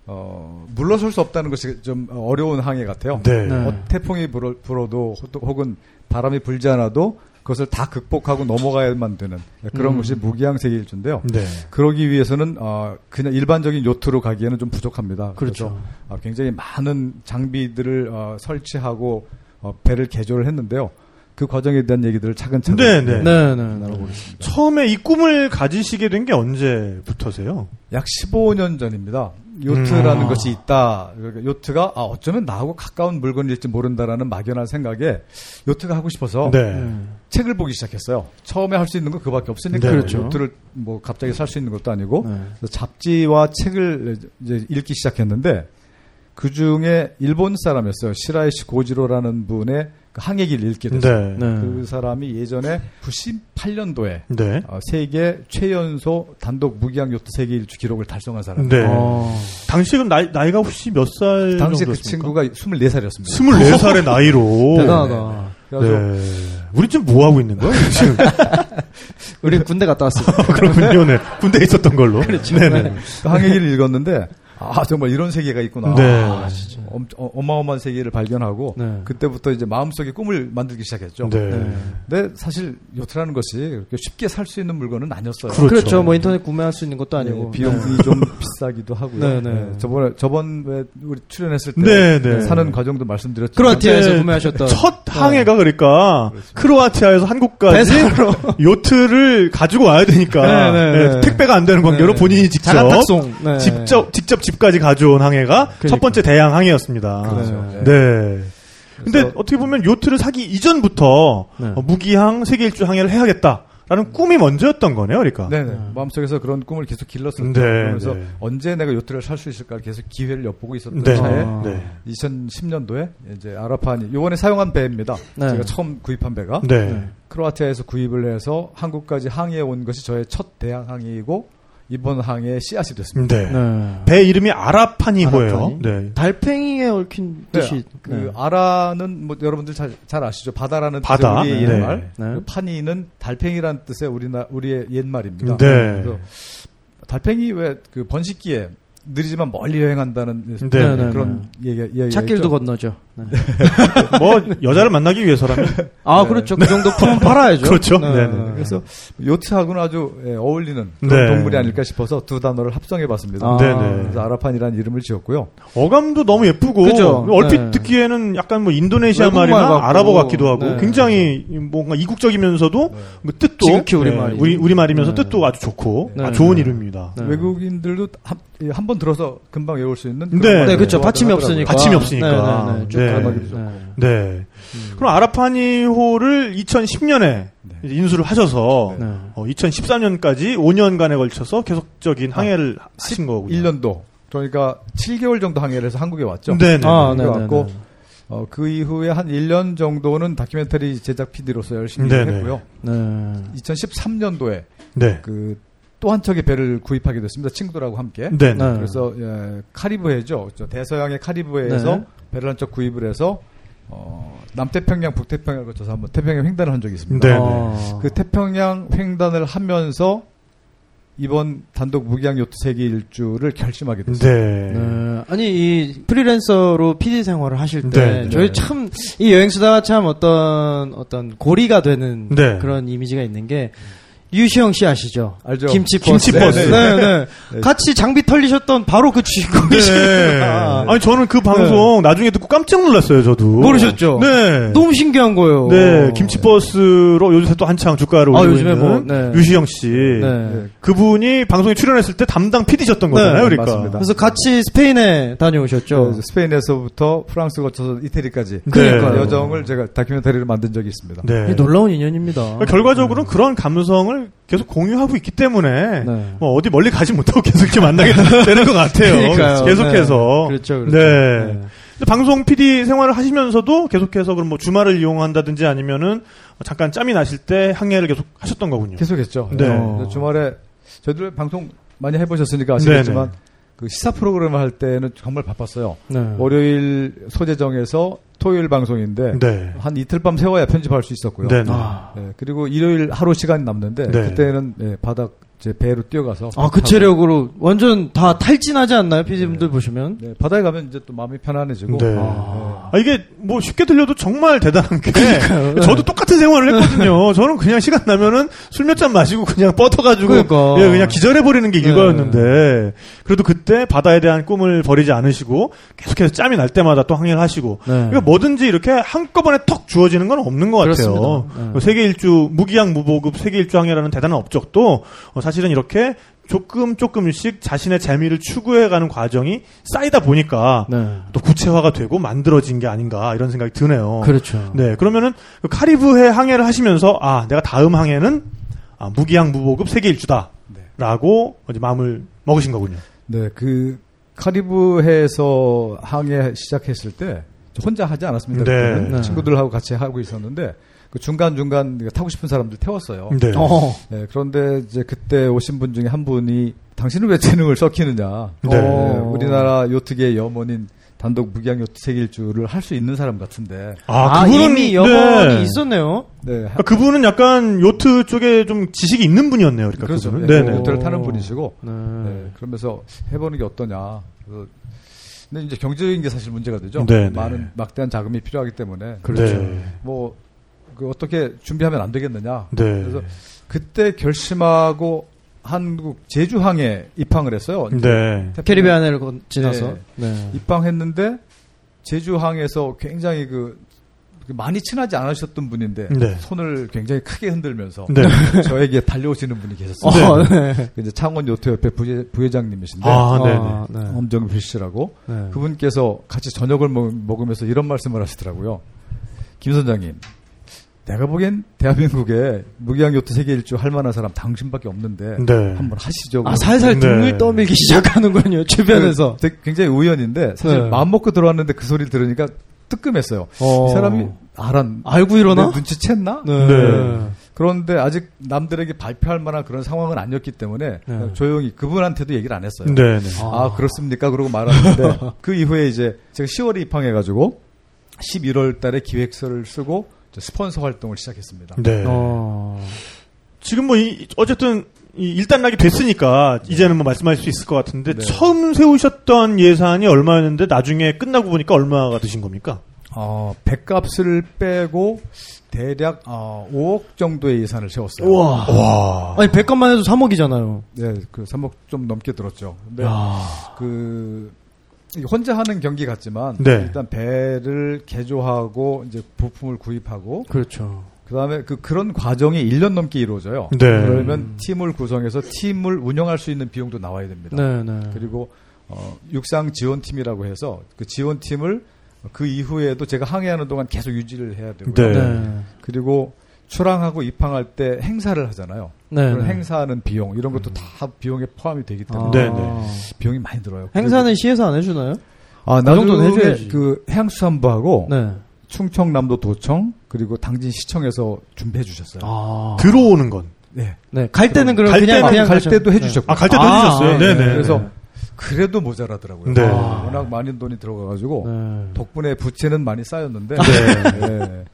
[SPEAKER 4] 어, 물러설 수 없다는 것이 좀 어려운 항해 같아요.
[SPEAKER 2] 네.
[SPEAKER 3] 네.
[SPEAKER 4] 어, 태풍이 불어, 불어도 혹- 혹은 바람이 불지 않아도 그것을 다 극복하고 넘어가야만 되는 그런
[SPEAKER 3] 음.
[SPEAKER 4] 것이 무기항 세계 일주인데요.
[SPEAKER 2] 네.
[SPEAKER 4] 그러기 위해서는 어, 그냥 일반적인 요트로 가기에는 좀 부족합니다.
[SPEAKER 3] 그렇죠.
[SPEAKER 4] 그래서, 어, 굉장히 많은 장비들을 어, 설치하고 어, 배를 개조를 했는데요. 그 과정에 대한 얘기들을 차근차근
[SPEAKER 2] 네, 네.
[SPEAKER 3] 네, 네. 네.
[SPEAKER 4] 나눠보겠습니다.
[SPEAKER 2] 처음에 이 꿈을 가지시게 된 게 언제부터세요?
[SPEAKER 4] 약 15년 전입니다. 요트라는
[SPEAKER 2] 음.
[SPEAKER 4] 것이 있다. 그러니까 요트가 아, 어쩌면 나하고 가까운 물건일지 모른다라는 막연한 생각에 요트가 하고 싶어서
[SPEAKER 2] 네.
[SPEAKER 3] 음.
[SPEAKER 4] 책을 보기 시작했어요. 처음에 할 수 있는 건 그밖에 없으니까
[SPEAKER 2] 네.
[SPEAKER 3] 그렇죠.
[SPEAKER 4] 요트를 뭐 갑자기 살 수 있는 것도 아니고
[SPEAKER 3] 네.
[SPEAKER 4] 잡지와 책을 이제 읽기 시작했는데 그 중에 일본 사람이었어요. 시라이시 고지로라는 분의 그 항해기를 읽게 됐어요.
[SPEAKER 2] 네.
[SPEAKER 3] 네.
[SPEAKER 4] 그 사람이 예전에 98년도에
[SPEAKER 2] 네.
[SPEAKER 4] 어, 세계 최연소 단독 무기항 요트 세계 일주 기록을 달성한 사람.
[SPEAKER 2] 네.
[SPEAKER 3] 어.
[SPEAKER 2] 당시 그럼 나이, 나이가 혹시 몇 살
[SPEAKER 4] 당시 그
[SPEAKER 2] 정도였습니까?
[SPEAKER 4] 친구가 24살이었습니다.
[SPEAKER 2] 24살의 나이로.
[SPEAKER 3] 대단하다.
[SPEAKER 4] 그래서
[SPEAKER 2] 네. 우리 지금 뭐 하고 있는 거야? 지금
[SPEAKER 3] 우리 군대 갔다 왔어.
[SPEAKER 2] 그렇군요. 네. 군대에 있었던 걸로. 네네.
[SPEAKER 4] 그 항해기를 읽었는데 아 정말 이런 세계가 있구나.
[SPEAKER 2] 네.
[SPEAKER 4] 아, 엄, 어, 마어마한 세계를 발견하고
[SPEAKER 3] 네.
[SPEAKER 4] 그때부터 이제 마음속에 꿈을 만들기 시작했죠.
[SPEAKER 2] 네.
[SPEAKER 3] 네.
[SPEAKER 4] 근데 사실 요트라는 것이 그렇게 쉽게 살 수 있는 물건은 아니었어요.
[SPEAKER 2] 그렇죠.
[SPEAKER 3] 그렇죠. 뭐 인터넷 구매할 수 있는 것도
[SPEAKER 4] 네,
[SPEAKER 3] 아니고.
[SPEAKER 4] 비용이 좀 비싸기도 하고요.
[SPEAKER 3] 네, 네.
[SPEAKER 4] 저번에 저번 왜 우리 출연했을 때
[SPEAKER 2] 네, 네.
[SPEAKER 4] 사는 과정도 말씀드렸죠.
[SPEAKER 3] 크로아티아에서
[SPEAKER 2] 네.
[SPEAKER 3] 구매하셨던
[SPEAKER 2] 첫 항해가 그러니까 크로아티아에서 한국까지. 요트를 가지고 와야 되니까
[SPEAKER 3] 네, 네,
[SPEAKER 2] 네,
[SPEAKER 3] 네.
[SPEAKER 2] 택배가 안 되는 관계로
[SPEAKER 3] 네.
[SPEAKER 2] 본인이 직접.
[SPEAKER 3] 네.
[SPEAKER 2] 직접 직접 집까지 가져온 항해가
[SPEAKER 3] 그러니까.
[SPEAKER 2] 첫 번째 대양 항해였습니다.
[SPEAKER 4] 그렇죠.
[SPEAKER 2] 네.
[SPEAKER 4] 네.
[SPEAKER 2] 근데
[SPEAKER 4] 그래서-
[SPEAKER 2] 어떻게 보면 요트를 사기 이전부터
[SPEAKER 3] 네.
[SPEAKER 2] 어, 무기항 세계 일주 항해를 해야겠다 라는 꿈이 먼저였던 거네요, 그러니까.
[SPEAKER 4] 네네. 마음속에서 그런 꿈을 계속 길렀었죠.
[SPEAKER 2] 네,
[SPEAKER 4] 그러면서
[SPEAKER 2] 네.
[SPEAKER 4] 언제 내가 요트를 살 수 있을까 계속 기회를 엿보고 있었던
[SPEAKER 2] 네.
[SPEAKER 4] 차에
[SPEAKER 3] 아.
[SPEAKER 2] 네.
[SPEAKER 4] 2010년도에 이제 아라판이 요번에 사용한 배입니다.
[SPEAKER 3] 네.
[SPEAKER 4] 제가 처음 구입한 배가
[SPEAKER 2] 네.
[SPEAKER 3] 네.
[SPEAKER 4] 크로아티아에서 구입을 해서 한국까지 항해해 온 것이 저의 첫 대항 항해이고 이번 항해의 씨앗이 됐습니다.
[SPEAKER 2] 네.
[SPEAKER 3] 네.
[SPEAKER 2] 배 이름이 아라파니호예요.
[SPEAKER 3] 아라파니?
[SPEAKER 2] 네.
[SPEAKER 3] 달팽이에 얽힌
[SPEAKER 4] 네,
[SPEAKER 3] 뜻이.
[SPEAKER 4] 그
[SPEAKER 3] 네.
[SPEAKER 4] 아라는 뭐 여러분들 잘, 잘 아시죠? 바다라는
[SPEAKER 2] 바다.
[SPEAKER 4] 뜻의 우리의
[SPEAKER 2] 네.
[SPEAKER 4] 옛말.
[SPEAKER 3] 네.
[SPEAKER 4] 그 파니는 달팽이라는 뜻의 우리나 우리의 옛말입니다.
[SPEAKER 2] 네.
[SPEAKER 4] 그래서 달팽이 왜 그 번식기에 느리지만 멀리 여행한다는
[SPEAKER 2] 네,
[SPEAKER 3] 네,
[SPEAKER 4] 그런 얘기 얘기가
[SPEAKER 3] 찾길도
[SPEAKER 4] 있죠.
[SPEAKER 3] 건너죠. 네.
[SPEAKER 2] 뭐 여자를 만나기 위해서라면
[SPEAKER 3] 아, 그렇죠. 그 정도 품은 팔아야죠.
[SPEAKER 2] 그렇죠. 네, 네.
[SPEAKER 4] 그래서 요트하고는 아주 예, 어울리는
[SPEAKER 2] 네.
[SPEAKER 4] 그런 동물이 아닐까 싶어서 두 단어를 합성해봤습니다.
[SPEAKER 3] 아.
[SPEAKER 2] 네네.
[SPEAKER 4] 그래서 아라판이라는 이름을 지었고요.
[SPEAKER 2] 어감도 너무 예쁘고
[SPEAKER 3] 그죠.
[SPEAKER 2] 얼핏
[SPEAKER 3] 네.
[SPEAKER 2] 듣기에는 약간 뭐 인도네시아 말이나
[SPEAKER 3] 같고.
[SPEAKER 2] 아랍어 같기도 하고
[SPEAKER 3] 네.
[SPEAKER 2] 굉장히 뭔가 이국적이면서도 뭐 뜻도
[SPEAKER 3] 지극히 우리 말이.
[SPEAKER 2] 우리 우리 말이면서
[SPEAKER 3] 네.
[SPEAKER 2] 뜻도 아주 좋고
[SPEAKER 3] 네.
[SPEAKER 2] 아, 좋은
[SPEAKER 3] 네.
[SPEAKER 2] 이름입니다.
[SPEAKER 3] 네.
[SPEAKER 4] 외국인들도 한번 들어서 금방 외울 수 있는
[SPEAKER 2] 네.
[SPEAKER 3] 네, 그렇죠. 받침이 없으니까.
[SPEAKER 2] 받침이 없으니까.
[SPEAKER 3] 네, 네, 네. 쭉
[SPEAKER 2] 네.
[SPEAKER 4] 네.
[SPEAKER 3] 네.
[SPEAKER 2] 네. 그럼 아라파니호를 2010년에 인수를 하셔서
[SPEAKER 3] 네.
[SPEAKER 2] 어, 2013년까지 5년간에 걸쳐서 계속적인 항해를 하신 거군요.
[SPEAKER 4] 1년도 그러니까 7개월 정도 항해를 해서 한국에 왔죠.
[SPEAKER 2] 네, 네.
[SPEAKER 3] 아, 네, 네,
[SPEAKER 4] 왔고
[SPEAKER 3] 네.
[SPEAKER 4] 어, 그 이후에 한 1년 정도는 다큐멘터리 제작 PD로서 열심히
[SPEAKER 2] 네네.
[SPEAKER 4] 했고요.
[SPEAKER 3] 네.
[SPEAKER 4] 2013년도에
[SPEAKER 2] 네.
[SPEAKER 4] 그 또 한 척의 배를 구입하게 됐습니다. 친구들하고 함께.
[SPEAKER 2] 네. 네.
[SPEAKER 3] 네.
[SPEAKER 4] 그래서 예, 카리브해죠. 저 대서양의 카리브해에서
[SPEAKER 3] 네.
[SPEAKER 4] 배를 한 척 구입을 해서 어, 남태평양, 북태평양을 거쳐서 한번 태평양 횡단을 한 적이 있습니다.
[SPEAKER 2] 네.
[SPEAKER 3] 아.
[SPEAKER 4] 그 태평양 횡단을 하면서 이번 단독 무기항 요트 세계 일주를 결심하게 됐어요.
[SPEAKER 2] 네.
[SPEAKER 3] 네. 아니 이 프리랜서로 PD 생활을 하실 때
[SPEAKER 2] 네, 네.
[SPEAKER 3] 저희 참 이 여행 수다가 참 어떤 어떤 고리가 되는
[SPEAKER 2] 네.
[SPEAKER 3] 그런 이미지가 있는 게 유시영 씨 아시죠?
[SPEAKER 4] 알죠.
[SPEAKER 3] 김치 버스.
[SPEAKER 2] 김치 버스.
[SPEAKER 3] 네, 네, 네. 같이 장비 털리셨던 바로 그 주인공이시구나.
[SPEAKER 2] 네. 아니 저는 그 방송 나중에 듣고 깜짝 놀랐어요. 저도
[SPEAKER 3] 모르셨죠?
[SPEAKER 2] 네.
[SPEAKER 3] 너무 신기한 거예요.
[SPEAKER 2] 네, 김치 버스로 요새 또 한창 주가를
[SPEAKER 3] 아,
[SPEAKER 2] 올리고
[SPEAKER 3] 요즘에
[SPEAKER 2] 있는
[SPEAKER 3] 뭐, 네.
[SPEAKER 2] 유시영 씨.
[SPEAKER 3] 네.
[SPEAKER 2] 그분이 방송에 출연했을 때 담당 PD셨던 거잖아요,
[SPEAKER 3] 네,
[SPEAKER 2] 그러니까.
[SPEAKER 4] 맞습니다.
[SPEAKER 3] 그래서 같이 스페인에 다녀오셨죠.
[SPEAKER 4] 네, 스페인에서부터 프랑스 거쳐서 이태리까지
[SPEAKER 3] 그러니까요.
[SPEAKER 4] 여정을 제가 다큐멘터리를 만든 적이 있습니다.
[SPEAKER 2] 네.
[SPEAKER 3] 놀라운 인연입니다.
[SPEAKER 2] 그러니까 결과적으로는 그런 감성을 계속 공유하고 있기 때문에
[SPEAKER 3] 네.
[SPEAKER 2] 뭐 어디 멀리 가지 못하고 계속 이렇게 만나게 되는 것 같아요.
[SPEAKER 3] 그러니까요.
[SPEAKER 2] 계속해서.
[SPEAKER 3] 네. 그렇죠, 그렇죠.
[SPEAKER 2] 네.
[SPEAKER 3] 네.
[SPEAKER 2] 근데 방송 PD 생활을 하시면서도 계속해서 그럼 뭐 주말을 이용한다든지 아니면은 잠깐 짬이 나실 때 항해를 계속 하셨던 거군요.
[SPEAKER 4] 계속했죠.
[SPEAKER 2] 네.
[SPEAKER 4] 어, 주말에 저희들 방송 많이 해보셨으니까 아시겠지만
[SPEAKER 2] 네네.
[SPEAKER 4] 그 시사 프로그램을 할 때는 정말 바빴어요.
[SPEAKER 3] 네.
[SPEAKER 4] 월요일 소재 정해서 토요일 방송인데
[SPEAKER 2] 네.
[SPEAKER 4] 한 이틀 밤 세워야 편집할 수 있었고요.
[SPEAKER 2] 네.
[SPEAKER 4] 그리고 일요일 하루 시간이 남는데
[SPEAKER 2] 네.
[SPEAKER 4] 그때는 네, 바닥 제 배로 뛰어가서
[SPEAKER 3] 아, 그 체력으로 완전 다 탈진하지 않나요? PD분들 보시면?
[SPEAKER 4] 네, 바다에 가면 이제 또 마음이 편안해지고
[SPEAKER 2] 네.
[SPEAKER 3] 아.
[SPEAKER 2] 아, 이게 뭐 쉽게 들려도 정말 대단한 게
[SPEAKER 3] 그러니까요.
[SPEAKER 2] 저도 똑같은 생활을 했거든요. 저는 그냥 시간 나면은 술 몇 잔 마시고 그냥 뻗어가지고
[SPEAKER 3] 그러니까.
[SPEAKER 2] 예, 그냥 기절해 버리는 게
[SPEAKER 3] 네.
[SPEAKER 2] 일과였는데 그래도 그때 바다에 대한 꿈을 버리지 않으시고 계속해서 짬이 날 때마다 또 항해를 하시고
[SPEAKER 3] 네.
[SPEAKER 2] 그러니까 뭐든지 이렇게 한꺼번에 턱 주어지는 건 없는 것 같아요.
[SPEAKER 3] 네.
[SPEAKER 2] 그 세계 일주 무기양 무보급 세계 일주 항해라는 대단한 업적도 어, 사실은 이렇게 조금 조금씩 자신의 재미를 추구해가는 과정이 쌓이다 보니까
[SPEAKER 3] 네.
[SPEAKER 2] 또 구체화가 되고 만들어진 게 아닌가 이런 생각이 드네요.
[SPEAKER 3] 그렇죠.
[SPEAKER 2] 네, 그러면은 그 카리브해 항해를 하시면서 아 내가 다음 항해는 아, 무기양 무보급 세계 일주다라고 이제 마음을 먹으신 거군요.
[SPEAKER 4] 네, 그 카리브해에서 항해 시작했을 때 혼자 하지 않았습니다.
[SPEAKER 2] 네.
[SPEAKER 3] 네.
[SPEAKER 4] 친구들하고 같이 하고 있었는데 그 중간 중간 타고 싶은 사람들 태웠어요.
[SPEAKER 2] 네.
[SPEAKER 3] 어.
[SPEAKER 4] 네, 그런데 이제 그때 오신 분 중에 한 분이 당신은 왜 재능을 썩히느냐?
[SPEAKER 2] 네.
[SPEAKER 4] 네, 우리나라 요트계의 염원인 단독 무기양 요트 세계 일주를 할 수 있는 사람 같은데.
[SPEAKER 3] 아,
[SPEAKER 2] 그분은-
[SPEAKER 3] 이미 여건이
[SPEAKER 2] 네.
[SPEAKER 3] 있었네요.
[SPEAKER 4] 네,
[SPEAKER 2] 그러니까 그분은 약간 요트 쪽에 좀 지식이 있는 분이었네요. 그러니까
[SPEAKER 4] 그렇죠.
[SPEAKER 2] 그분은.
[SPEAKER 4] 네,
[SPEAKER 2] 네네.
[SPEAKER 4] 요트를 타는 분이시고
[SPEAKER 3] 네.
[SPEAKER 4] 네, 그러면서 해보는 게 어떠냐. 그래서 근데 이제 경제적인 게 사실 문제가 되죠.
[SPEAKER 2] 네, 네.
[SPEAKER 4] 많은 막대한 자금이 필요하기 때문에
[SPEAKER 3] 그렇죠.
[SPEAKER 2] 네.
[SPEAKER 4] 뭐 그 어떻게 준비하면 안 되겠느냐.
[SPEAKER 2] 네.
[SPEAKER 4] 그래서 그때 결심하고 한국 제주항에 입항을 했어요.
[SPEAKER 2] 네.
[SPEAKER 3] 캐리비안을 건- 지나서. 네.
[SPEAKER 4] 입항했는데 제주항에서 굉장히 그, 그 많이 친하지 않으셨던 분인데
[SPEAKER 2] 네.
[SPEAKER 4] 손을 굉장히 크게 흔들면서
[SPEAKER 2] 네.
[SPEAKER 4] 저에게 달려오시는 분이 계셨어요.
[SPEAKER 3] 어, 네.
[SPEAKER 4] 그 이제 창원 요트 옆에 부회, 부회장님이신데
[SPEAKER 2] 아, 네네.
[SPEAKER 3] 아, 네.
[SPEAKER 4] 엄정필 씨라고
[SPEAKER 3] 네.
[SPEAKER 4] 그분께서 같이 저녁을 먹, 먹으면서 이런 말씀을 하시더라고요. 김 선장님, 내가 보기엔 대한민국에 무기양 요트 세계 일주 할 만한 사람 당신밖에 없는데
[SPEAKER 2] 네.
[SPEAKER 4] 한번 하시죠.
[SPEAKER 3] 아, 살살
[SPEAKER 2] 네.
[SPEAKER 3] 등을 떠밀기 시작하는군요, 주변에서.
[SPEAKER 4] 그 굉장히 우연인데 사실
[SPEAKER 3] 네.
[SPEAKER 4] 마음 먹고 들어왔는데 그 소리를 들으니까 뜨끔했어요.
[SPEAKER 3] 어.
[SPEAKER 4] 이 사람이 알았
[SPEAKER 3] 알고 일어나?
[SPEAKER 4] 내 눈치챘나?
[SPEAKER 3] 네.
[SPEAKER 2] 네.
[SPEAKER 4] 그런데 아직 남들에게 발표할 만한 그런 상황은 아니었기 때문에
[SPEAKER 3] 네.
[SPEAKER 4] 조용히 그분한테도 얘기를 안 했어요.
[SPEAKER 2] 네. 네.
[SPEAKER 4] 아, 그렇습니까? 그러고 말았는데 그 이후에 이제 제가 10월에 입항해가지고 11월 달에 기획서를 쓰고 스폰서 활동을 시작했습니다.
[SPEAKER 2] 네.
[SPEAKER 3] 어.
[SPEAKER 2] 지금 뭐 이, 어쨌든 이 일단락이 됐으니까 이제는 뭐 말씀하실 수 있을 것 같은데
[SPEAKER 4] 네.
[SPEAKER 2] 처음 세우셨던 예산이 얼마였는데 나중에 끝나고 보니까 얼마가 드신 겁니까?
[SPEAKER 4] 어, 백값을 빼고 대략 어, 5억 정도의 예산을 세웠어요.
[SPEAKER 3] 우와.
[SPEAKER 2] 와.
[SPEAKER 3] 아니, 100건만 해도 3억이잖아요.
[SPEAKER 4] 네, 그 3억 좀 넘게 들었죠. 근데
[SPEAKER 2] 야.
[SPEAKER 4] 그 혼자 하는 경기 같지만
[SPEAKER 2] 네.
[SPEAKER 4] 일단 배를 개조하고 이제 부품을 구입하고
[SPEAKER 3] 그렇죠.
[SPEAKER 4] 그다음에 그 그런 과정이 1년 넘게 이루어져요.
[SPEAKER 2] 네.
[SPEAKER 4] 그러면 팀을 구성해서 팀을 운영할 수 있는 비용도 나와야 됩니다.
[SPEAKER 3] 네, 네.
[SPEAKER 4] 그리고 어, 육상 지원팀이라고 해서 그 지원팀을 그 이후에도 제가 항해하는 동안 계속 유지를 해야 되고요.
[SPEAKER 2] 네.
[SPEAKER 3] 네.
[SPEAKER 4] 그리고 출항하고 입항할 때 행사를 하잖아요.
[SPEAKER 3] 네.
[SPEAKER 4] 그런
[SPEAKER 3] 네.
[SPEAKER 4] 행사하는 비용 이런 것도 다 비용에 포함이 되기 때문에
[SPEAKER 3] 아.
[SPEAKER 2] 네, 네.
[SPEAKER 4] 비용이 많이 들어요.
[SPEAKER 3] 행사는 시에서 안 해주나요?
[SPEAKER 4] 아,
[SPEAKER 3] 그 정도는
[SPEAKER 4] 나중에
[SPEAKER 3] 해줘야지.
[SPEAKER 4] 그 해양수산부하고
[SPEAKER 3] 네.
[SPEAKER 4] 충청남도 도청 그리고 당진 시청에서 준비해 주셨어요.
[SPEAKER 3] 아.
[SPEAKER 2] 들어오는 건.
[SPEAKER 4] 네.
[SPEAKER 3] 네. 갈 때는 그럼
[SPEAKER 2] 갈
[SPEAKER 3] 그냥
[SPEAKER 2] 때는
[SPEAKER 3] 그냥
[SPEAKER 4] 갈. 때도
[SPEAKER 3] 네.
[SPEAKER 4] 해주셨고.
[SPEAKER 2] 아, 갈 때도
[SPEAKER 3] 아,
[SPEAKER 2] 해 주셨어요.
[SPEAKER 3] 아,
[SPEAKER 2] 네네.
[SPEAKER 3] 네.
[SPEAKER 4] 그래서 그래도 모자라더라고요.
[SPEAKER 2] 네.
[SPEAKER 4] 워낙 많은 돈이 들어가가지고
[SPEAKER 3] 네.
[SPEAKER 4] 덕분에 부채는 많이 쌓였는데
[SPEAKER 2] 네.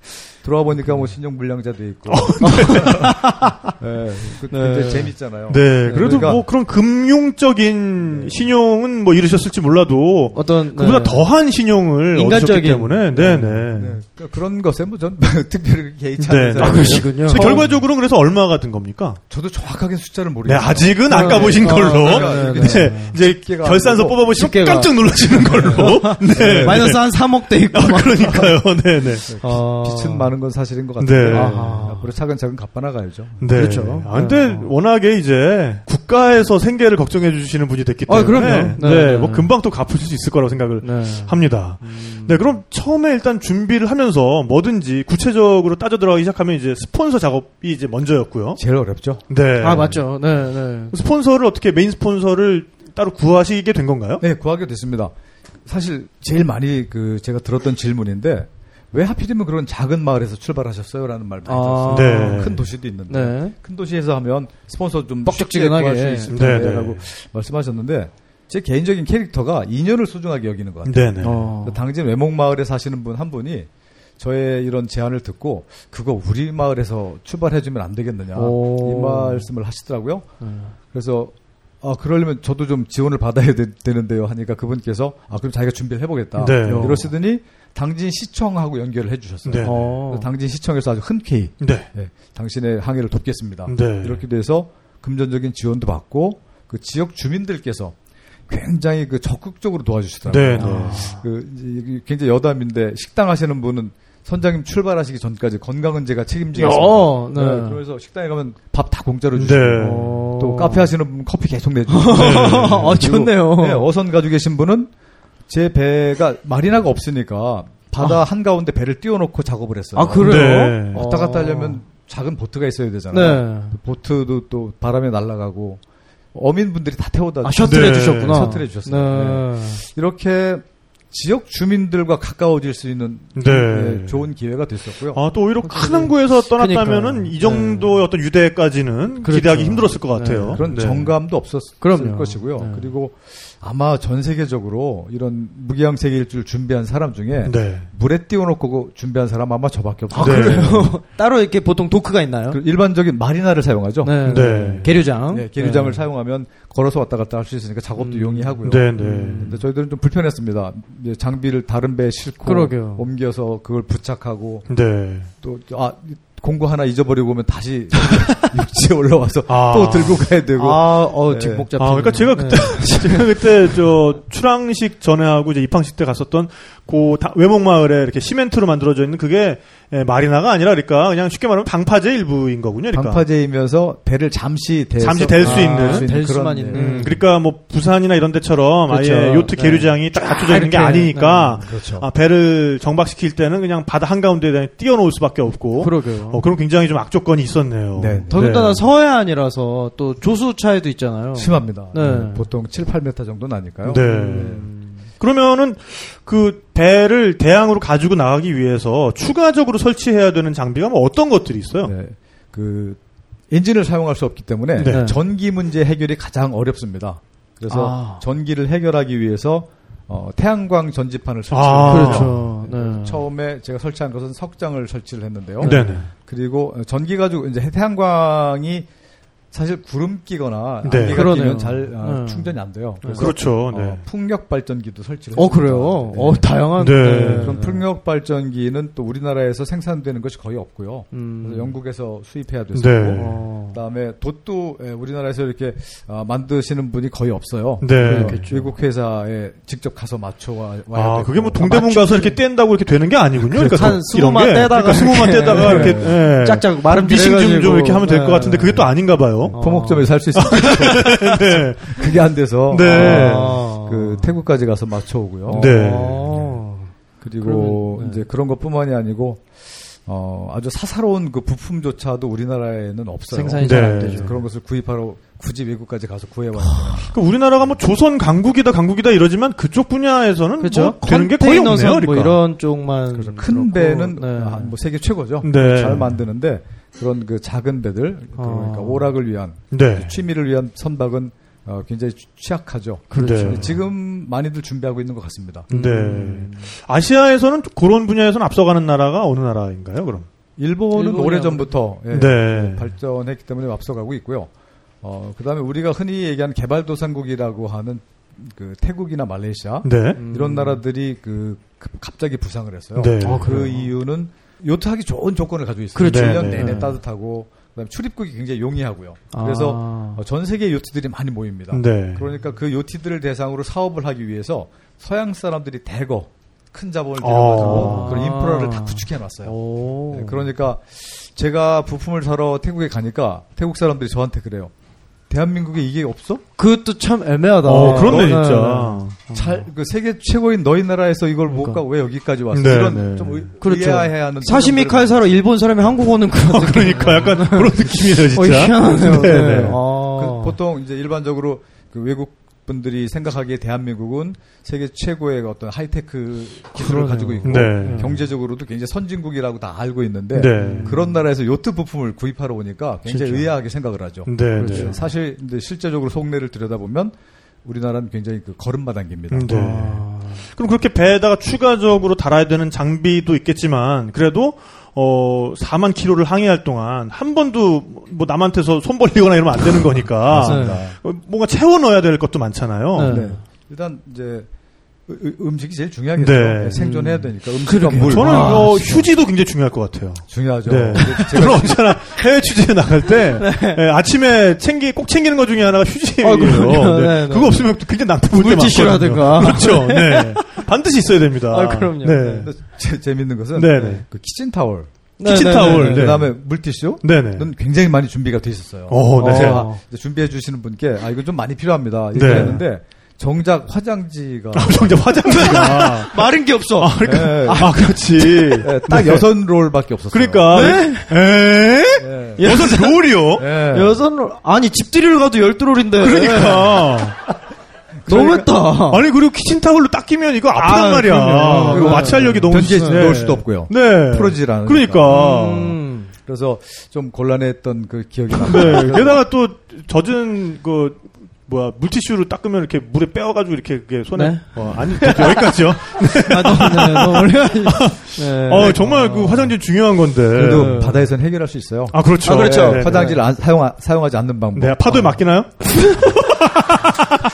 [SPEAKER 4] 네. 들어와 보니까 뭐 신용 불량자도 있고. 네, 그,
[SPEAKER 3] 네.
[SPEAKER 4] 근데 재밌잖아요.
[SPEAKER 2] 네, 그래도
[SPEAKER 4] 그러니까
[SPEAKER 2] 뭐 그런 금융적인 신용은 뭐 잃으셨을지 몰라도
[SPEAKER 3] 어떤
[SPEAKER 2] 그보다
[SPEAKER 3] 네.
[SPEAKER 2] 더한 신용을 얻으셨기
[SPEAKER 3] 인간적인.
[SPEAKER 2] 때문에, 네, 네.
[SPEAKER 4] 네, 그- 그런 것에 뭐 전 특별히 개의치
[SPEAKER 2] 네,
[SPEAKER 4] 않는
[SPEAKER 2] 네.
[SPEAKER 3] 아. 그러시군요.
[SPEAKER 2] 그래서 결과적으로 그래서 얼마가 든 겁니까?
[SPEAKER 4] 저도 정확하게 숫자를
[SPEAKER 2] 네,
[SPEAKER 4] 모르겠어요.
[SPEAKER 2] 아직은 안
[SPEAKER 3] 아,
[SPEAKER 2] 까보신
[SPEAKER 3] 네.
[SPEAKER 2] 걸로.
[SPEAKER 3] 아, 네, 네,
[SPEAKER 2] 네,
[SPEAKER 3] 네.
[SPEAKER 2] 이제 결산서 뽑아보시면
[SPEAKER 3] 집계가.
[SPEAKER 2] 깜짝 놀라시는 걸로. 네.
[SPEAKER 3] 마이너스 한 3억 대 있고.
[SPEAKER 2] 아, 그러니까요. 네, 네.
[SPEAKER 3] 어.
[SPEAKER 4] 빛은 많은 건 사실인 것 같은데
[SPEAKER 2] 네.
[SPEAKER 3] 아하.
[SPEAKER 4] 앞으로 차근차근 갚아나가야죠.
[SPEAKER 2] 네.
[SPEAKER 3] 그렇죠.
[SPEAKER 2] 아, 근데
[SPEAKER 3] 네.
[SPEAKER 2] 워낙에 이제 국가에서 생계를 걱정해 주시는 분이 됐기
[SPEAKER 3] 아,
[SPEAKER 2] 때문에
[SPEAKER 3] 그럼요.
[SPEAKER 2] 네,
[SPEAKER 3] 네, 네.
[SPEAKER 2] 뭐 금방 또 갚으실 수 있을 거라고 생각을
[SPEAKER 3] 네.
[SPEAKER 2] 합니다. 네, 그럼 처음에 일단 준비를 하면서 뭐든지 구체적으로 따져 들어가기 시작하면 이제 스폰서 작업이 이제 먼저였고요.
[SPEAKER 4] 제일 어렵죠.
[SPEAKER 2] 네.
[SPEAKER 3] 아, 맞죠. 네, 네.
[SPEAKER 2] 스폰서를 어떻게 메인 스폰서를 따로 구하시게 된 건가요?
[SPEAKER 4] 네, 구하게 됐습니다. 사실 제일 많이 그 제가 들었던 질문인데 왜 하필이면 그런 작은 마을에서 출발하셨어요?라는 말 많이
[SPEAKER 3] 아.
[SPEAKER 4] 들었어요.
[SPEAKER 2] 네.
[SPEAKER 4] 큰 도시도 있는데
[SPEAKER 3] 네.
[SPEAKER 4] 큰 도시에서 하면 스폰서 좀
[SPEAKER 3] 뻑적지근하게.
[SPEAKER 4] 쉽게 구할 수 있을
[SPEAKER 2] 네,
[SPEAKER 4] 텐데라고
[SPEAKER 2] 네.
[SPEAKER 4] 말씀하셨는데 제 개인적인 캐릭터가 인연을 소중하게 여기는 것 같아요.
[SPEAKER 2] 네네.
[SPEAKER 3] 어.
[SPEAKER 4] 당진 왜목 마을에 사시는 분 한 분이 저의 이런 제안을 듣고 그거 우리 마을에서 출발해주면 안 되겠느냐
[SPEAKER 3] 오.
[SPEAKER 4] 이 말씀을 하시더라고요.
[SPEAKER 3] 네.
[SPEAKER 4] 그래서 아 그러려면 저도 좀 지원을 받아야 되, 는데요 하니까 그분께서 아 그럼 자기가 준비를 해보겠다
[SPEAKER 2] 네.
[SPEAKER 4] 이러시더니 당진 시청하고 연결을 해주셨어요.
[SPEAKER 2] 네.
[SPEAKER 3] 어.
[SPEAKER 4] 그래서 당진 시청에서 아주 흔쾌히
[SPEAKER 2] 네.
[SPEAKER 4] 네, 당신의 항해를 돕겠습니다.
[SPEAKER 2] 네.
[SPEAKER 4] 이렇게 돼서 금전적인 지원도 받고 그 지역 주민들께서 굉장히 그 적극적으로 도와주시더라고요.
[SPEAKER 2] 네. 네.
[SPEAKER 4] 그 이제 이게 굉장히 여담인데 식당 하시는 분은 선장님 출발하시기 전까지 건강은 제가 책임지겠습니다.
[SPEAKER 3] 어, 네.
[SPEAKER 4] 네, 그러면서 식당에 가면 밥 다 공짜로 주시고
[SPEAKER 2] 네.
[SPEAKER 3] 어.
[SPEAKER 4] 또 카페 하시는 분 커피 계속 내주고
[SPEAKER 3] 아, 좋네요.
[SPEAKER 4] 네, 어선 가지고 계신 분은 제 배가 마리나가 없으니까 바다 한가운데 배를 띄워놓고 작업을 했어요.
[SPEAKER 3] 아, 그래요?
[SPEAKER 2] 네.
[SPEAKER 4] 왔다 갔다
[SPEAKER 3] 어.
[SPEAKER 4] 하려면 작은 보트가 있어야 되잖아요.
[SPEAKER 3] 네.
[SPEAKER 4] 보트도 또 바람에 날아가고 어민분들이 다 태워다
[SPEAKER 3] 아, 셔틀
[SPEAKER 2] 네.
[SPEAKER 3] 해주셨구나.
[SPEAKER 4] 셔틀 해 주셨어요.
[SPEAKER 3] 네.
[SPEAKER 4] 이렇게 지역 주민들과 가까워질 수 있는
[SPEAKER 2] 네.
[SPEAKER 4] 네, 좋은 기회가 됐었고요.
[SPEAKER 2] 아, 또 오히려 큰 항구에서 떠났다면은
[SPEAKER 3] 그러니까요.
[SPEAKER 2] 이 정도의 어떤 유대까지는
[SPEAKER 3] 그렇죠.
[SPEAKER 2] 기대하기 힘들었을 것 같아요.
[SPEAKER 3] 네,
[SPEAKER 4] 그런
[SPEAKER 2] 네.
[SPEAKER 4] 정감도 없었을
[SPEAKER 3] 그럼요.
[SPEAKER 4] 것이고요.
[SPEAKER 3] 네.
[SPEAKER 4] 그리고 아마 전 세계적으로 이런 무기양 세계 일주를 준비한 사람 중에
[SPEAKER 2] 네.
[SPEAKER 4] 물에 띄워놓고 준비한 사람 아마 저밖에 없어요.
[SPEAKER 3] 아,
[SPEAKER 2] 네.
[SPEAKER 3] 그래요? 따로 이렇게 보통 도크가 있나요?
[SPEAKER 4] 그 일반적인 마리나를 사용하죠.
[SPEAKER 3] 네.
[SPEAKER 2] 네.
[SPEAKER 3] 계류장.
[SPEAKER 4] 네, 계류장을
[SPEAKER 3] 네.
[SPEAKER 4] 사용하면 걸어서 왔다 갔다 할 수 있으니까 작업도
[SPEAKER 3] 음.
[SPEAKER 4] 용이하고요.
[SPEAKER 2] 네, 네.
[SPEAKER 4] 근데 저희들은 좀 불편했습니다. 이제 장비를 다른 배에 싣고
[SPEAKER 3] 그러게요.
[SPEAKER 4] 옮겨서 그걸 부착하고
[SPEAKER 2] 네.
[SPEAKER 4] 또아 공구 하나 잊어버리고 오면 다시 육지에 올라와서
[SPEAKER 2] 아.
[SPEAKER 4] 또 들고 가야 되고
[SPEAKER 3] 아, 어,
[SPEAKER 4] 네.
[SPEAKER 3] 뒷목 잡히.
[SPEAKER 2] 아, 그러니까 제가 그때, 제가 그때 저 출항식 전에 하고 이제 입항식 때 갔었던 그 다- 외목마을에 이렇게 시멘트로 만들어져 있는 그게 예, 마리나가 아니라 그러니까 그냥 쉽게 말하면 방파제 일부인 거군요. 그러니까.
[SPEAKER 4] 방파제이면서 배를 잠시 대서
[SPEAKER 2] 잠시 댈수
[SPEAKER 4] 아,
[SPEAKER 2] 있는.
[SPEAKER 3] 수될
[SPEAKER 4] 그런,
[SPEAKER 3] 수만
[SPEAKER 4] 네.
[SPEAKER 3] 있는.
[SPEAKER 2] 음, 그러니까 뭐 부산이나 이런 데처럼
[SPEAKER 3] 그렇죠.
[SPEAKER 2] 아예 요트
[SPEAKER 3] 네.
[SPEAKER 2] 계류장이 딱 갖춰져 있는
[SPEAKER 3] 게
[SPEAKER 2] 아니니까
[SPEAKER 4] 그렇죠.
[SPEAKER 2] 아, 배를 정박시킬 때는 그냥 바다 한 가운데에 띄워놓을 수밖에 없고
[SPEAKER 3] 그러게요.
[SPEAKER 2] 어, 그럼 굉장히 좀 악조건이 있었네요.
[SPEAKER 4] 네.
[SPEAKER 3] 더군다나
[SPEAKER 2] 네.
[SPEAKER 3] 서해안이라서 또 조수 차이도 있잖아요.
[SPEAKER 4] 심합니다.
[SPEAKER 3] 네.
[SPEAKER 4] 네, 보통 7, 8m 정도 나니까요.
[SPEAKER 2] 네. 그러면은 그 배를 대항으로 가지고 나가기 위해서 추가적으로 설치해야 되는 장비가 뭐 어떤 것들이 있어요?
[SPEAKER 4] 네. 그 엔진을 사용할 수 없기 때문에
[SPEAKER 2] 네.
[SPEAKER 4] 전기 문제 해결이 가장 어렵습니다. 그래서
[SPEAKER 3] 아.
[SPEAKER 4] 전기를 해결하기 위해서 어, 태양광 전지판을 설치를
[SPEAKER 2] 아.
[SPEAKER 3] 그렇죠. 네.
[SPEAKER 4] 처음에 제가 설치한 것은 석장을 설치를 했는데요.
[SPEAKER 2] 네네.
[SPEAKER 4] 그리고 전기 가지고 이제 태양광이 사실 구름 끼거나
[SPEAKER 2] 네.
[SPEAKER 4] 안개가
[SPEAKER 3] 그러네요.
[SPEAKER 4] 끼면 잘 어,
[SPEAKER 3] 네.
[SPEAKER 4] 충전이 안 돼요.
[SPEAKER 2] 그렇죠.
[SPEAKER 4] 어,
[SPEAKER 2] 네.
[SPEAKER 4] 풍력 발전기도 설치를
[SPEAKER 3] 어,
[SPEAKER 4] 했습니다.
[SPEAKER 3] 그래요?
[SPEAKER 4] 네.
[SPEAKER 3] 어, 다양한.
[SPEAKER 2] 네.
[SPEAKER 4] 그럼 풍력 발전기는 또 우리나라에서 생산되는 것이 거의 없고요.
[SPEAKER 3] 음.
[SPEAKER 4] 그래서 영국에서 수입해야
[SPEAKER 2] 네.
[SPEAKER 3] 어.
[SPEAKER 4] 그다음에 돛도 예, 우리나라에서 이렇게 아, 만드시는 분이 거의 없어요.
[SPEAKER 2] 네.
[SPEAKER 4] 외국 회사에 직접 가서 맞춰 와, 와야
[SPEAKER 2] 아,
[SPEAKER 4] 되고.
[SPEAKER 2] 그게 뭐 동대문 가서 이렇게 뗀다고 이렇게 되는 게 아니군요. 그러니까 한또
[SPEAKER 3] 스무만. 떼다가
[SPEAKER 2] 그러니까 스무만. 떼다가 이렇게
[SPEAKER 3] 네.
[SPEAKER 2] 예.
[SPEAKER 3] 짝짝 마름
[SPEAKER 2] 미싱 좀, 좀. 이렇게 하면 될것
[SPEAKER 3] 네.
[SPEAKER 2] 같은데 그게 또 아닌가 봐요.
[SPEAKER 3] 어.
[SPEAKER 4] 토목점에 살수 있어요.
[SPEAKER 2] 네.
[SPEAKER 4] 그게 안 돼서
[SPEAKER 2] 네.
[SPEAKER 4] 아, 그 태국까지 가서 맞춰 오고요.
[SPEAKER 2] 네.
[SPEAKER 3] 어.
[SPEAKER 4] 그리고
[SPEAKER 3] 그러면, 네.
[SPEAKER 4] 이제 그런 것뿐만이 아니고 어, 아주 사사로운 그 부품조차도 우리나라에는 없어요.
[SPEAKER 3] 생산이
[SPEAKER 2] 네.
[SPEAKER 3] 잘안 되죠.
[SPEAKER 4] 그런 것을 구입하러 굳이 외국까지 가서 구해와야 되는.
[SPEAKER 2] 그 우리나라가 뭐 조선 강국이다 강국이다 이러지만 그쪽 분야에서는
[SPEAKER 3] 그렇죠.
[SPEAKER 2] 뭐 되는 게 거의 없네요.
[SPEAKER 3] 컨테이너선
[SPEAKER 2] 그러니까.
[SPEAKER 3] 뭐 이런 쪽만
[SPEAKER 4] 그래서 큰
[SPEAKER 3] 그렇고,
[SPEAKER 4] 배는
[SPEAKER 3] 네.
[SPEAKER 4] 아, 뭐 세계 최고죠.
[SPEAKER 2] 네.
[SPEAKER 4] 잘 만드는데 그런 그 작은 배들 그러니까
[SPEAKER 3] 어.
[SPEAKER 4] 오락을 위한
[SPEAKER 2] 네.
[SPEAKER 4] 취미를 위한 선박은 어, 굉장히 취약하죠.
[SPEAKER 3] 그렇죠.
[SPEAKER 2] 네.
[SPEAKER 4] 지금 많이들 준비하고 있는 것 같습니다.
[SPEAKER 2] 네.
[SPEAKER 3] 음.
[SPEAKER 2] 아시아에서는 그런 분야에서는 앞서가는 나라가 어느 나라인가요, 그럼?
[SPEAKER 4] 일본은 오래 전부터 예,
[SPEAKER 2] 네.
[SPEAKER 4] 발전했기 때문에 앞서가고 있고요. 어, 그다음에 우리가 흔히 얘기하는 개발도상국이라고 하는 그 태국이나 말레이시아
[SPEAKER 2] 네.
[SPEAKER 4] 이런 나라들이 그 급- 갑자기 부상을 했어요.
[SPEAKER 2] 네.
[SPEAKER 3] 아,
[SPEAKER 4] 그? 이유는 요트 하기 좋은 조건을 가지고 있어요.
[SPEAKER 3] 그렇죠.
[SPEAKER 4] 1년
[SPEAKER 2] 네,
[SPEAKER 4] 내내
[SPEAKER 2] 네.
[SPEAKER 4] 따뜻하고 그다음에 출입국이 굉장히 용이하고요. 그래서
[SPEAKER 3] 아.
[SPEAKER 4] 어, 전 세계 요트들이 많이 모입니다.
[SPEAKER 2] 네.
[SPEAKER 4] 그러니까 그 요트들을 대상으로 사업을 하기 위해서 서양 사람들이 대거 큰 자본을
[SPEAKER 2] 아.
[SPEAKER 4] 들여가지고 그런 인프라를 다 구축해 놨어요.
[SPEAKER 3] 오.
[SPEAKER 4] 네, 그러니까 제가 부품을 사러 태국에 가니까 태국 사람들이 저한테 그래요. 대한민국에 이게 없어?
[SPEAKER 3] 그것도 참 애매하다.
[SPEAKER 2] 어, 그렇네,
[SPEAKER 3] 네,
[SPEAKER 2] 진짜.
[SPEAKER 4] 잘, 그 세계 최고인 너희 나라에서 이걸 못
[SPEAKER 3] 그러니까.
[SPEAKER 4] 가고 왜 여기까지 왔어?
[SPEAKER 2] 네,
[SPEAKER 4] 이런
[SPEAKER 2] 네.
[SPEAKER 4] 좀 의-
[SPEAKER 3] 그렇죠.
[SPEAKER 4] 이해해야 하는
[SPEAKER 3] 사시미 칼 사러 일본 사람이 한국 오는 그런 느낌.
[SPEAKER 2] 그러니까 약간 그런 느낌이네요, 진짜.
[SPEAKER 3] 어, 희한하네요.
[SPEAKER 2] 네,
[SPEAKER 3] 네.
[SPEAKER 2] 네.
[SPEAKER 3] 아.
[SPEAKER 4] 그 보통 이제 일반적으로 그 외국 분들이 생각하기에 대한민국은 세계 최고의 어떤 하이테크 기술을
[SPEAKER 3] 그러네요.
[SPEAKER 4] 가지고 있고
[SPEAKER 2] 네.
[SPEAKER 4] 경제적으로도 굉장히 선진국이라고 다 알고 있는데
[SPEAKER 2] 네.
[SPEAKER 4] 그런 나라에서 요트 부품을 구입하러 오니까 굉장히
[SPEAKER 3] 진짜.
[SPEAKER 4] 의아하게 생각을 하죠.
[SPEAKER 2] 네,
[SPEAKER 3] 그렇죠.
[SPEAKER 2] 네.
[SPEAKER 4] 사실 근데 실제적으로 속내를 들여다보면 우리나라는 굉장히 그 걸음마당기입니다.
[SPEAKER 2] 네.
[SPEAKER 3] 아.
[SPEAKER 2] 그럼 그렇게 배에다가 추가적으로 달아야 되는 장비도 있겠지만 그래도 어 4만 킬로를 항해할 동안 한 번도 뭐 남한테서 손 벌리거나 이러면 안 되는 거니까
[SPEAKER 4] 맞습니다.
[SPEAKER 2] 어, 뭔가 채워 넣어야 될 것도 많잖아요.
[SPEAKER 3] 네.
[SPEAKER 4] 네. 일단 이제 음식이 제일 중요하겠죠.
[SPEAKER 2] 네.
[SPEAKER 4] 생존해야 되니까 음식과. 물
[SPEAKER 2] 저는
[SPEAKER 3] 아,
[SPEAKER 2] 어, 휴지도 굉장히 중요할 것 같아요.
[SPEAKER 4] 중요하죠.
[SPEAKER 2] 네. 저는 언제나 해외 취재에 나갈 때 예, 아침에 챙기 꼭 챙기는 것 중에 하나가 휴지예요.
[SPEAKER 3] 아.
[SPEAKER 2] 네.
[SPEAKER 3] 네, 네.
[SPEAKER 2] 그거 없으면 굉장히 낭떠볼 때
[SPEAKER 3] 물티슈라든가.
[SPEAKER 2] 그렇죠. 네. 반드시 있어야 됩니다.
[SPEAKER 3] 아, 그럼요.
[SPEAKER 2] 네.
[SPEAKER 4] 제- 재밌는 것은
[SPEAKER 2] 네, 네.
[SPEAKER 4] 그 키친 타월,
[SPEAKER 3] 네,
[SPEAKER 2] 키친
[SPEAKER 3] 네,
[SPEAKER 2] 타월.
[SPEAKER 3] 네, 네.
[SPEAKER 2] 네.
[SPEAKER 4] 그다음에 물티슈
[SPEAKER 2] 네네.
[SPEAKER 4] 는 굉장히 많이 준비가 돼 있었어요.
[SPEAKER 2] 어, 네.
[SPEAKER 3] 어.
[SPEAKER 4] 준비해 주시는 분께 아 이거 좀 많이 필요합니다.
[SPEAKER 2] 네.
[SPEAKER 4] 얘기했는데 정작 화장지가
[SPEAKER 2] 아, 정작 화장지가.
[SPEAKER 3] 마른 게 없어.
[SPEAKER 2] 아, 그러니까.
[SPEAKER 4] 네.
[SPEAKER 2] 아, 그렇지.
[SPEAKER 4] 네, 딱 여섯 롤밖에 없었어요.
[SPEAKER 2] 그러니까. 에?
[SPEAKER 4] 네.
[SPEAKER 2] 여섯 롤이요?
[SPEAKER 4] 네.
[SPEAKER 3] 여섯 롤 아니 집들이를 가도 열두 롤인데.
[SPEAKER 2] 그러니까.
[SPEAKER 3] 너무했다.
[SPEAKER 2] 아니, 그리고 키친타올로 닦이면 이거 아프단
[SPEAKER 3] 아,
[SPEAKER 2] 말이야.
[SPEAKER 3] 그럼요. 네.
[SPEAKER 2] 마취하력이 너무
[SPEAKER 4] 변지에
[SPEAKER 2] 네.
[SPEAKER 4] 넣을 수도 없고요.
[SPEAKER 2] 네.
[SPEAKER 4] 풀어지질 않으니까.
[SPEAKER 2] 그러니까.
[SPEAKER 3] 음.
[SPEAKER 4] 그래서 좀 곤란했던 그 기억이 납니다.
[SPEAKER 2] 네. 게다가 또 젖은 그 뭐야 물티슈로 닦으면 이렇게 물에 빼어가지고 이렇게 그게 손에
[SPEAKER 3] 네.
[SPEAKER 2] 어, 아니 여기까지요.
[SPEAKER 3] 아, 너무, 네, 너무 올려가지고. 네.
[SPEAKER 2] 어 정말 그 화장지 중요한 건데.
[SPEAKER 4] 그래도
[SPEAKER 3] 네.
[SPEAKER 4] 바다에선 해결할 수 있어요.
[SPEAKER 2] 아 그렇죠.
[SPEAKER 3] 아, 그렇죠.
[SPEAKER 2] 네, 네,
[SPEAKER 4] 화장지를 안, 사용 사용하지 않는 방법.
[SPEAKER 2] 네, 파도에 맡기나요?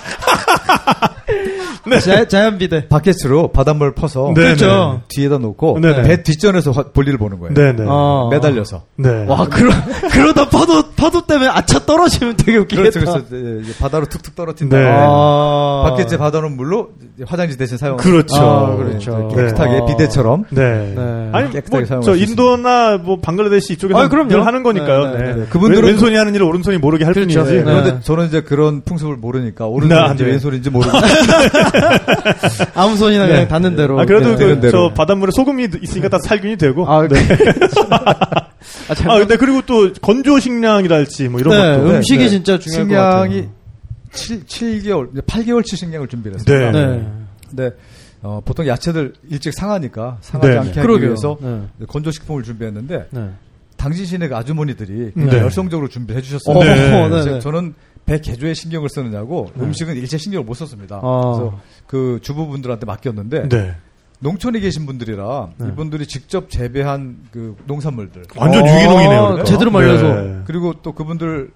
[SPEAKER 3] 자, 자연비대.
[SPEAKER 4] 바켓으로 바닷물 퍼서
[SPEAKER 2] 네,
[SPEAKER 3] 그렇죠.
[SPEAKER 4] 뒤에다 놓고
[SPEAKER 2] 네, 네.
[SPEAKER 4] 배 뒷전에서 화- 볼일을 보는 거예요.
[SPEAKER 2] 네네.
[SPEAKER 3] 어.
[SPEAKER 4] 매달려서.
[SPEAKER 2] 네.
[SPEAKER 3] 와, 그러, 그러다 파도, 파도 때문에 아차 떨어지면 되게 웃기겠다.
[SPEAKER 4] 그렇죠. 이제 바다로 툭툭 떨어진다.
[SPEAKER 2] 네.
[SPEAKER 3] 아.
[SPEAKER 4] 바켓제 바다는 물로 화장지 대신 사용.
[SPEAKER 2] 그렇죠.
[SPEAKER 3] 아, 그렇죠.
[SPEAKER 4] 깨끗하게
[SPEAKER 3] 네.
[SPEAKER 4] 비데처럼.
[SPEAKER 2] 네.
[SPEAKER 3] 네.
[SPEAKER 2] 아니
[SPEAKER 4] 깨끗하게 뭐저수
[SPEAKER 2] 인도나 뭐 방글라데시 이쪽에서
[SPEAKER 3] 아, 그럼요.
[SPEAKER 2] 늘 하는 거니까요.
[SPEAKER 3] 네,
[SPEAKER 2] 네,
[SPEAKER 3] 네,
[SPEAKER 4] 네. 그분들은
[SPEAKER 2] 왼, 손이 하는 일을 오른손이 모르게 할
[SPEAKER 3] 그렇죠.
[SPEAKER 2] 뿐이지.
[SPEAKER 3] 네.
[SPEAKER 4] 그런데 저는 이제 그런 풍습을 모르니까 오른손인지
[SPEAKER 2] 네, 네.
[SPEAKER 4] 왼손인지 모르고
[SPEAKER 3] 아무 손이나
[SPEAKER 4] 네.
[SPEAKER 3] 그냥 닿는 대로.
[SPEAKER 2] 아 그래도
[SPEAKER 3] 네.
[SPEAKER 2] 그. 저 바닷물에 소금이 있으니까 다 살균이 되고.
[SPEAKER 3] 아,
[SPEAKER 2] 네.
[SPEAKER 3] 아,
[SPEAKER 2] 잘아 근데 그리고 또 건조 식량이랄지 뭐 이런
[SPEAKER 3] 네,
[SPEAKER 2] 것도.
[SPEAKER 3] 음식이
[SPEAKER 4] 네.
[SPEAKER 3] 진짜 중요할 것 같아요.
[SPEAKER 4] 식량이 7, 7개월, 8개월치 식량을 준비를 했어요.
[SPEAKER 2] 네.
[SPEAKER 3] 네.
[SPEAKER 4] 근데 어, 보통 야채들 일찍 상하니까 상하지
[SPEAKER 2] 네.
[SPEAKER 4] 않게 하기
[SPEAKER 3] 그러게요.
[SPEAKER 4] 위해서
[SPEAKER 3] 네.
[SPEAKER 4] 건조 식품을 준비했는데
[SPEAKER 3] 네.
[SPEAKER 4] 당진 시내 그 아주머니들이 굉장히
[SPEAKER 2] 네.
[SPEAKER 4] 열성적으로 준비해 주셨어요.
[SPEAKER 3] 어,
[SPEAKER 2] 네.
[SPEAKER 3] 네. 네.
[SPEAKER 4] 저는 배 개조에 신경을 쓰느냐고 음식은 일체 신경을 못 썼습니다.
[SPEAKER 3] 아.
[SPEAKER 4] 그래서 그 주부분들한테 맡겼는데
[SPEAKER 2] 네.
[SPEAKER 4] 농촌에 계신 분들이라
[SPEAKER 3] 네.
[SPEAKER 4] 이분들이 직접 재배한 그 농산물들
[SPEAKER 2] 완전
[SPEAKER 3] 어,
[SPEAKER 2] 유기농이네요. 그러니까.
[SPEAKER 3] 제대로 말려서.
[SPEAKER 2] 네.
[SPEAKER 4] 그리고 또 그분들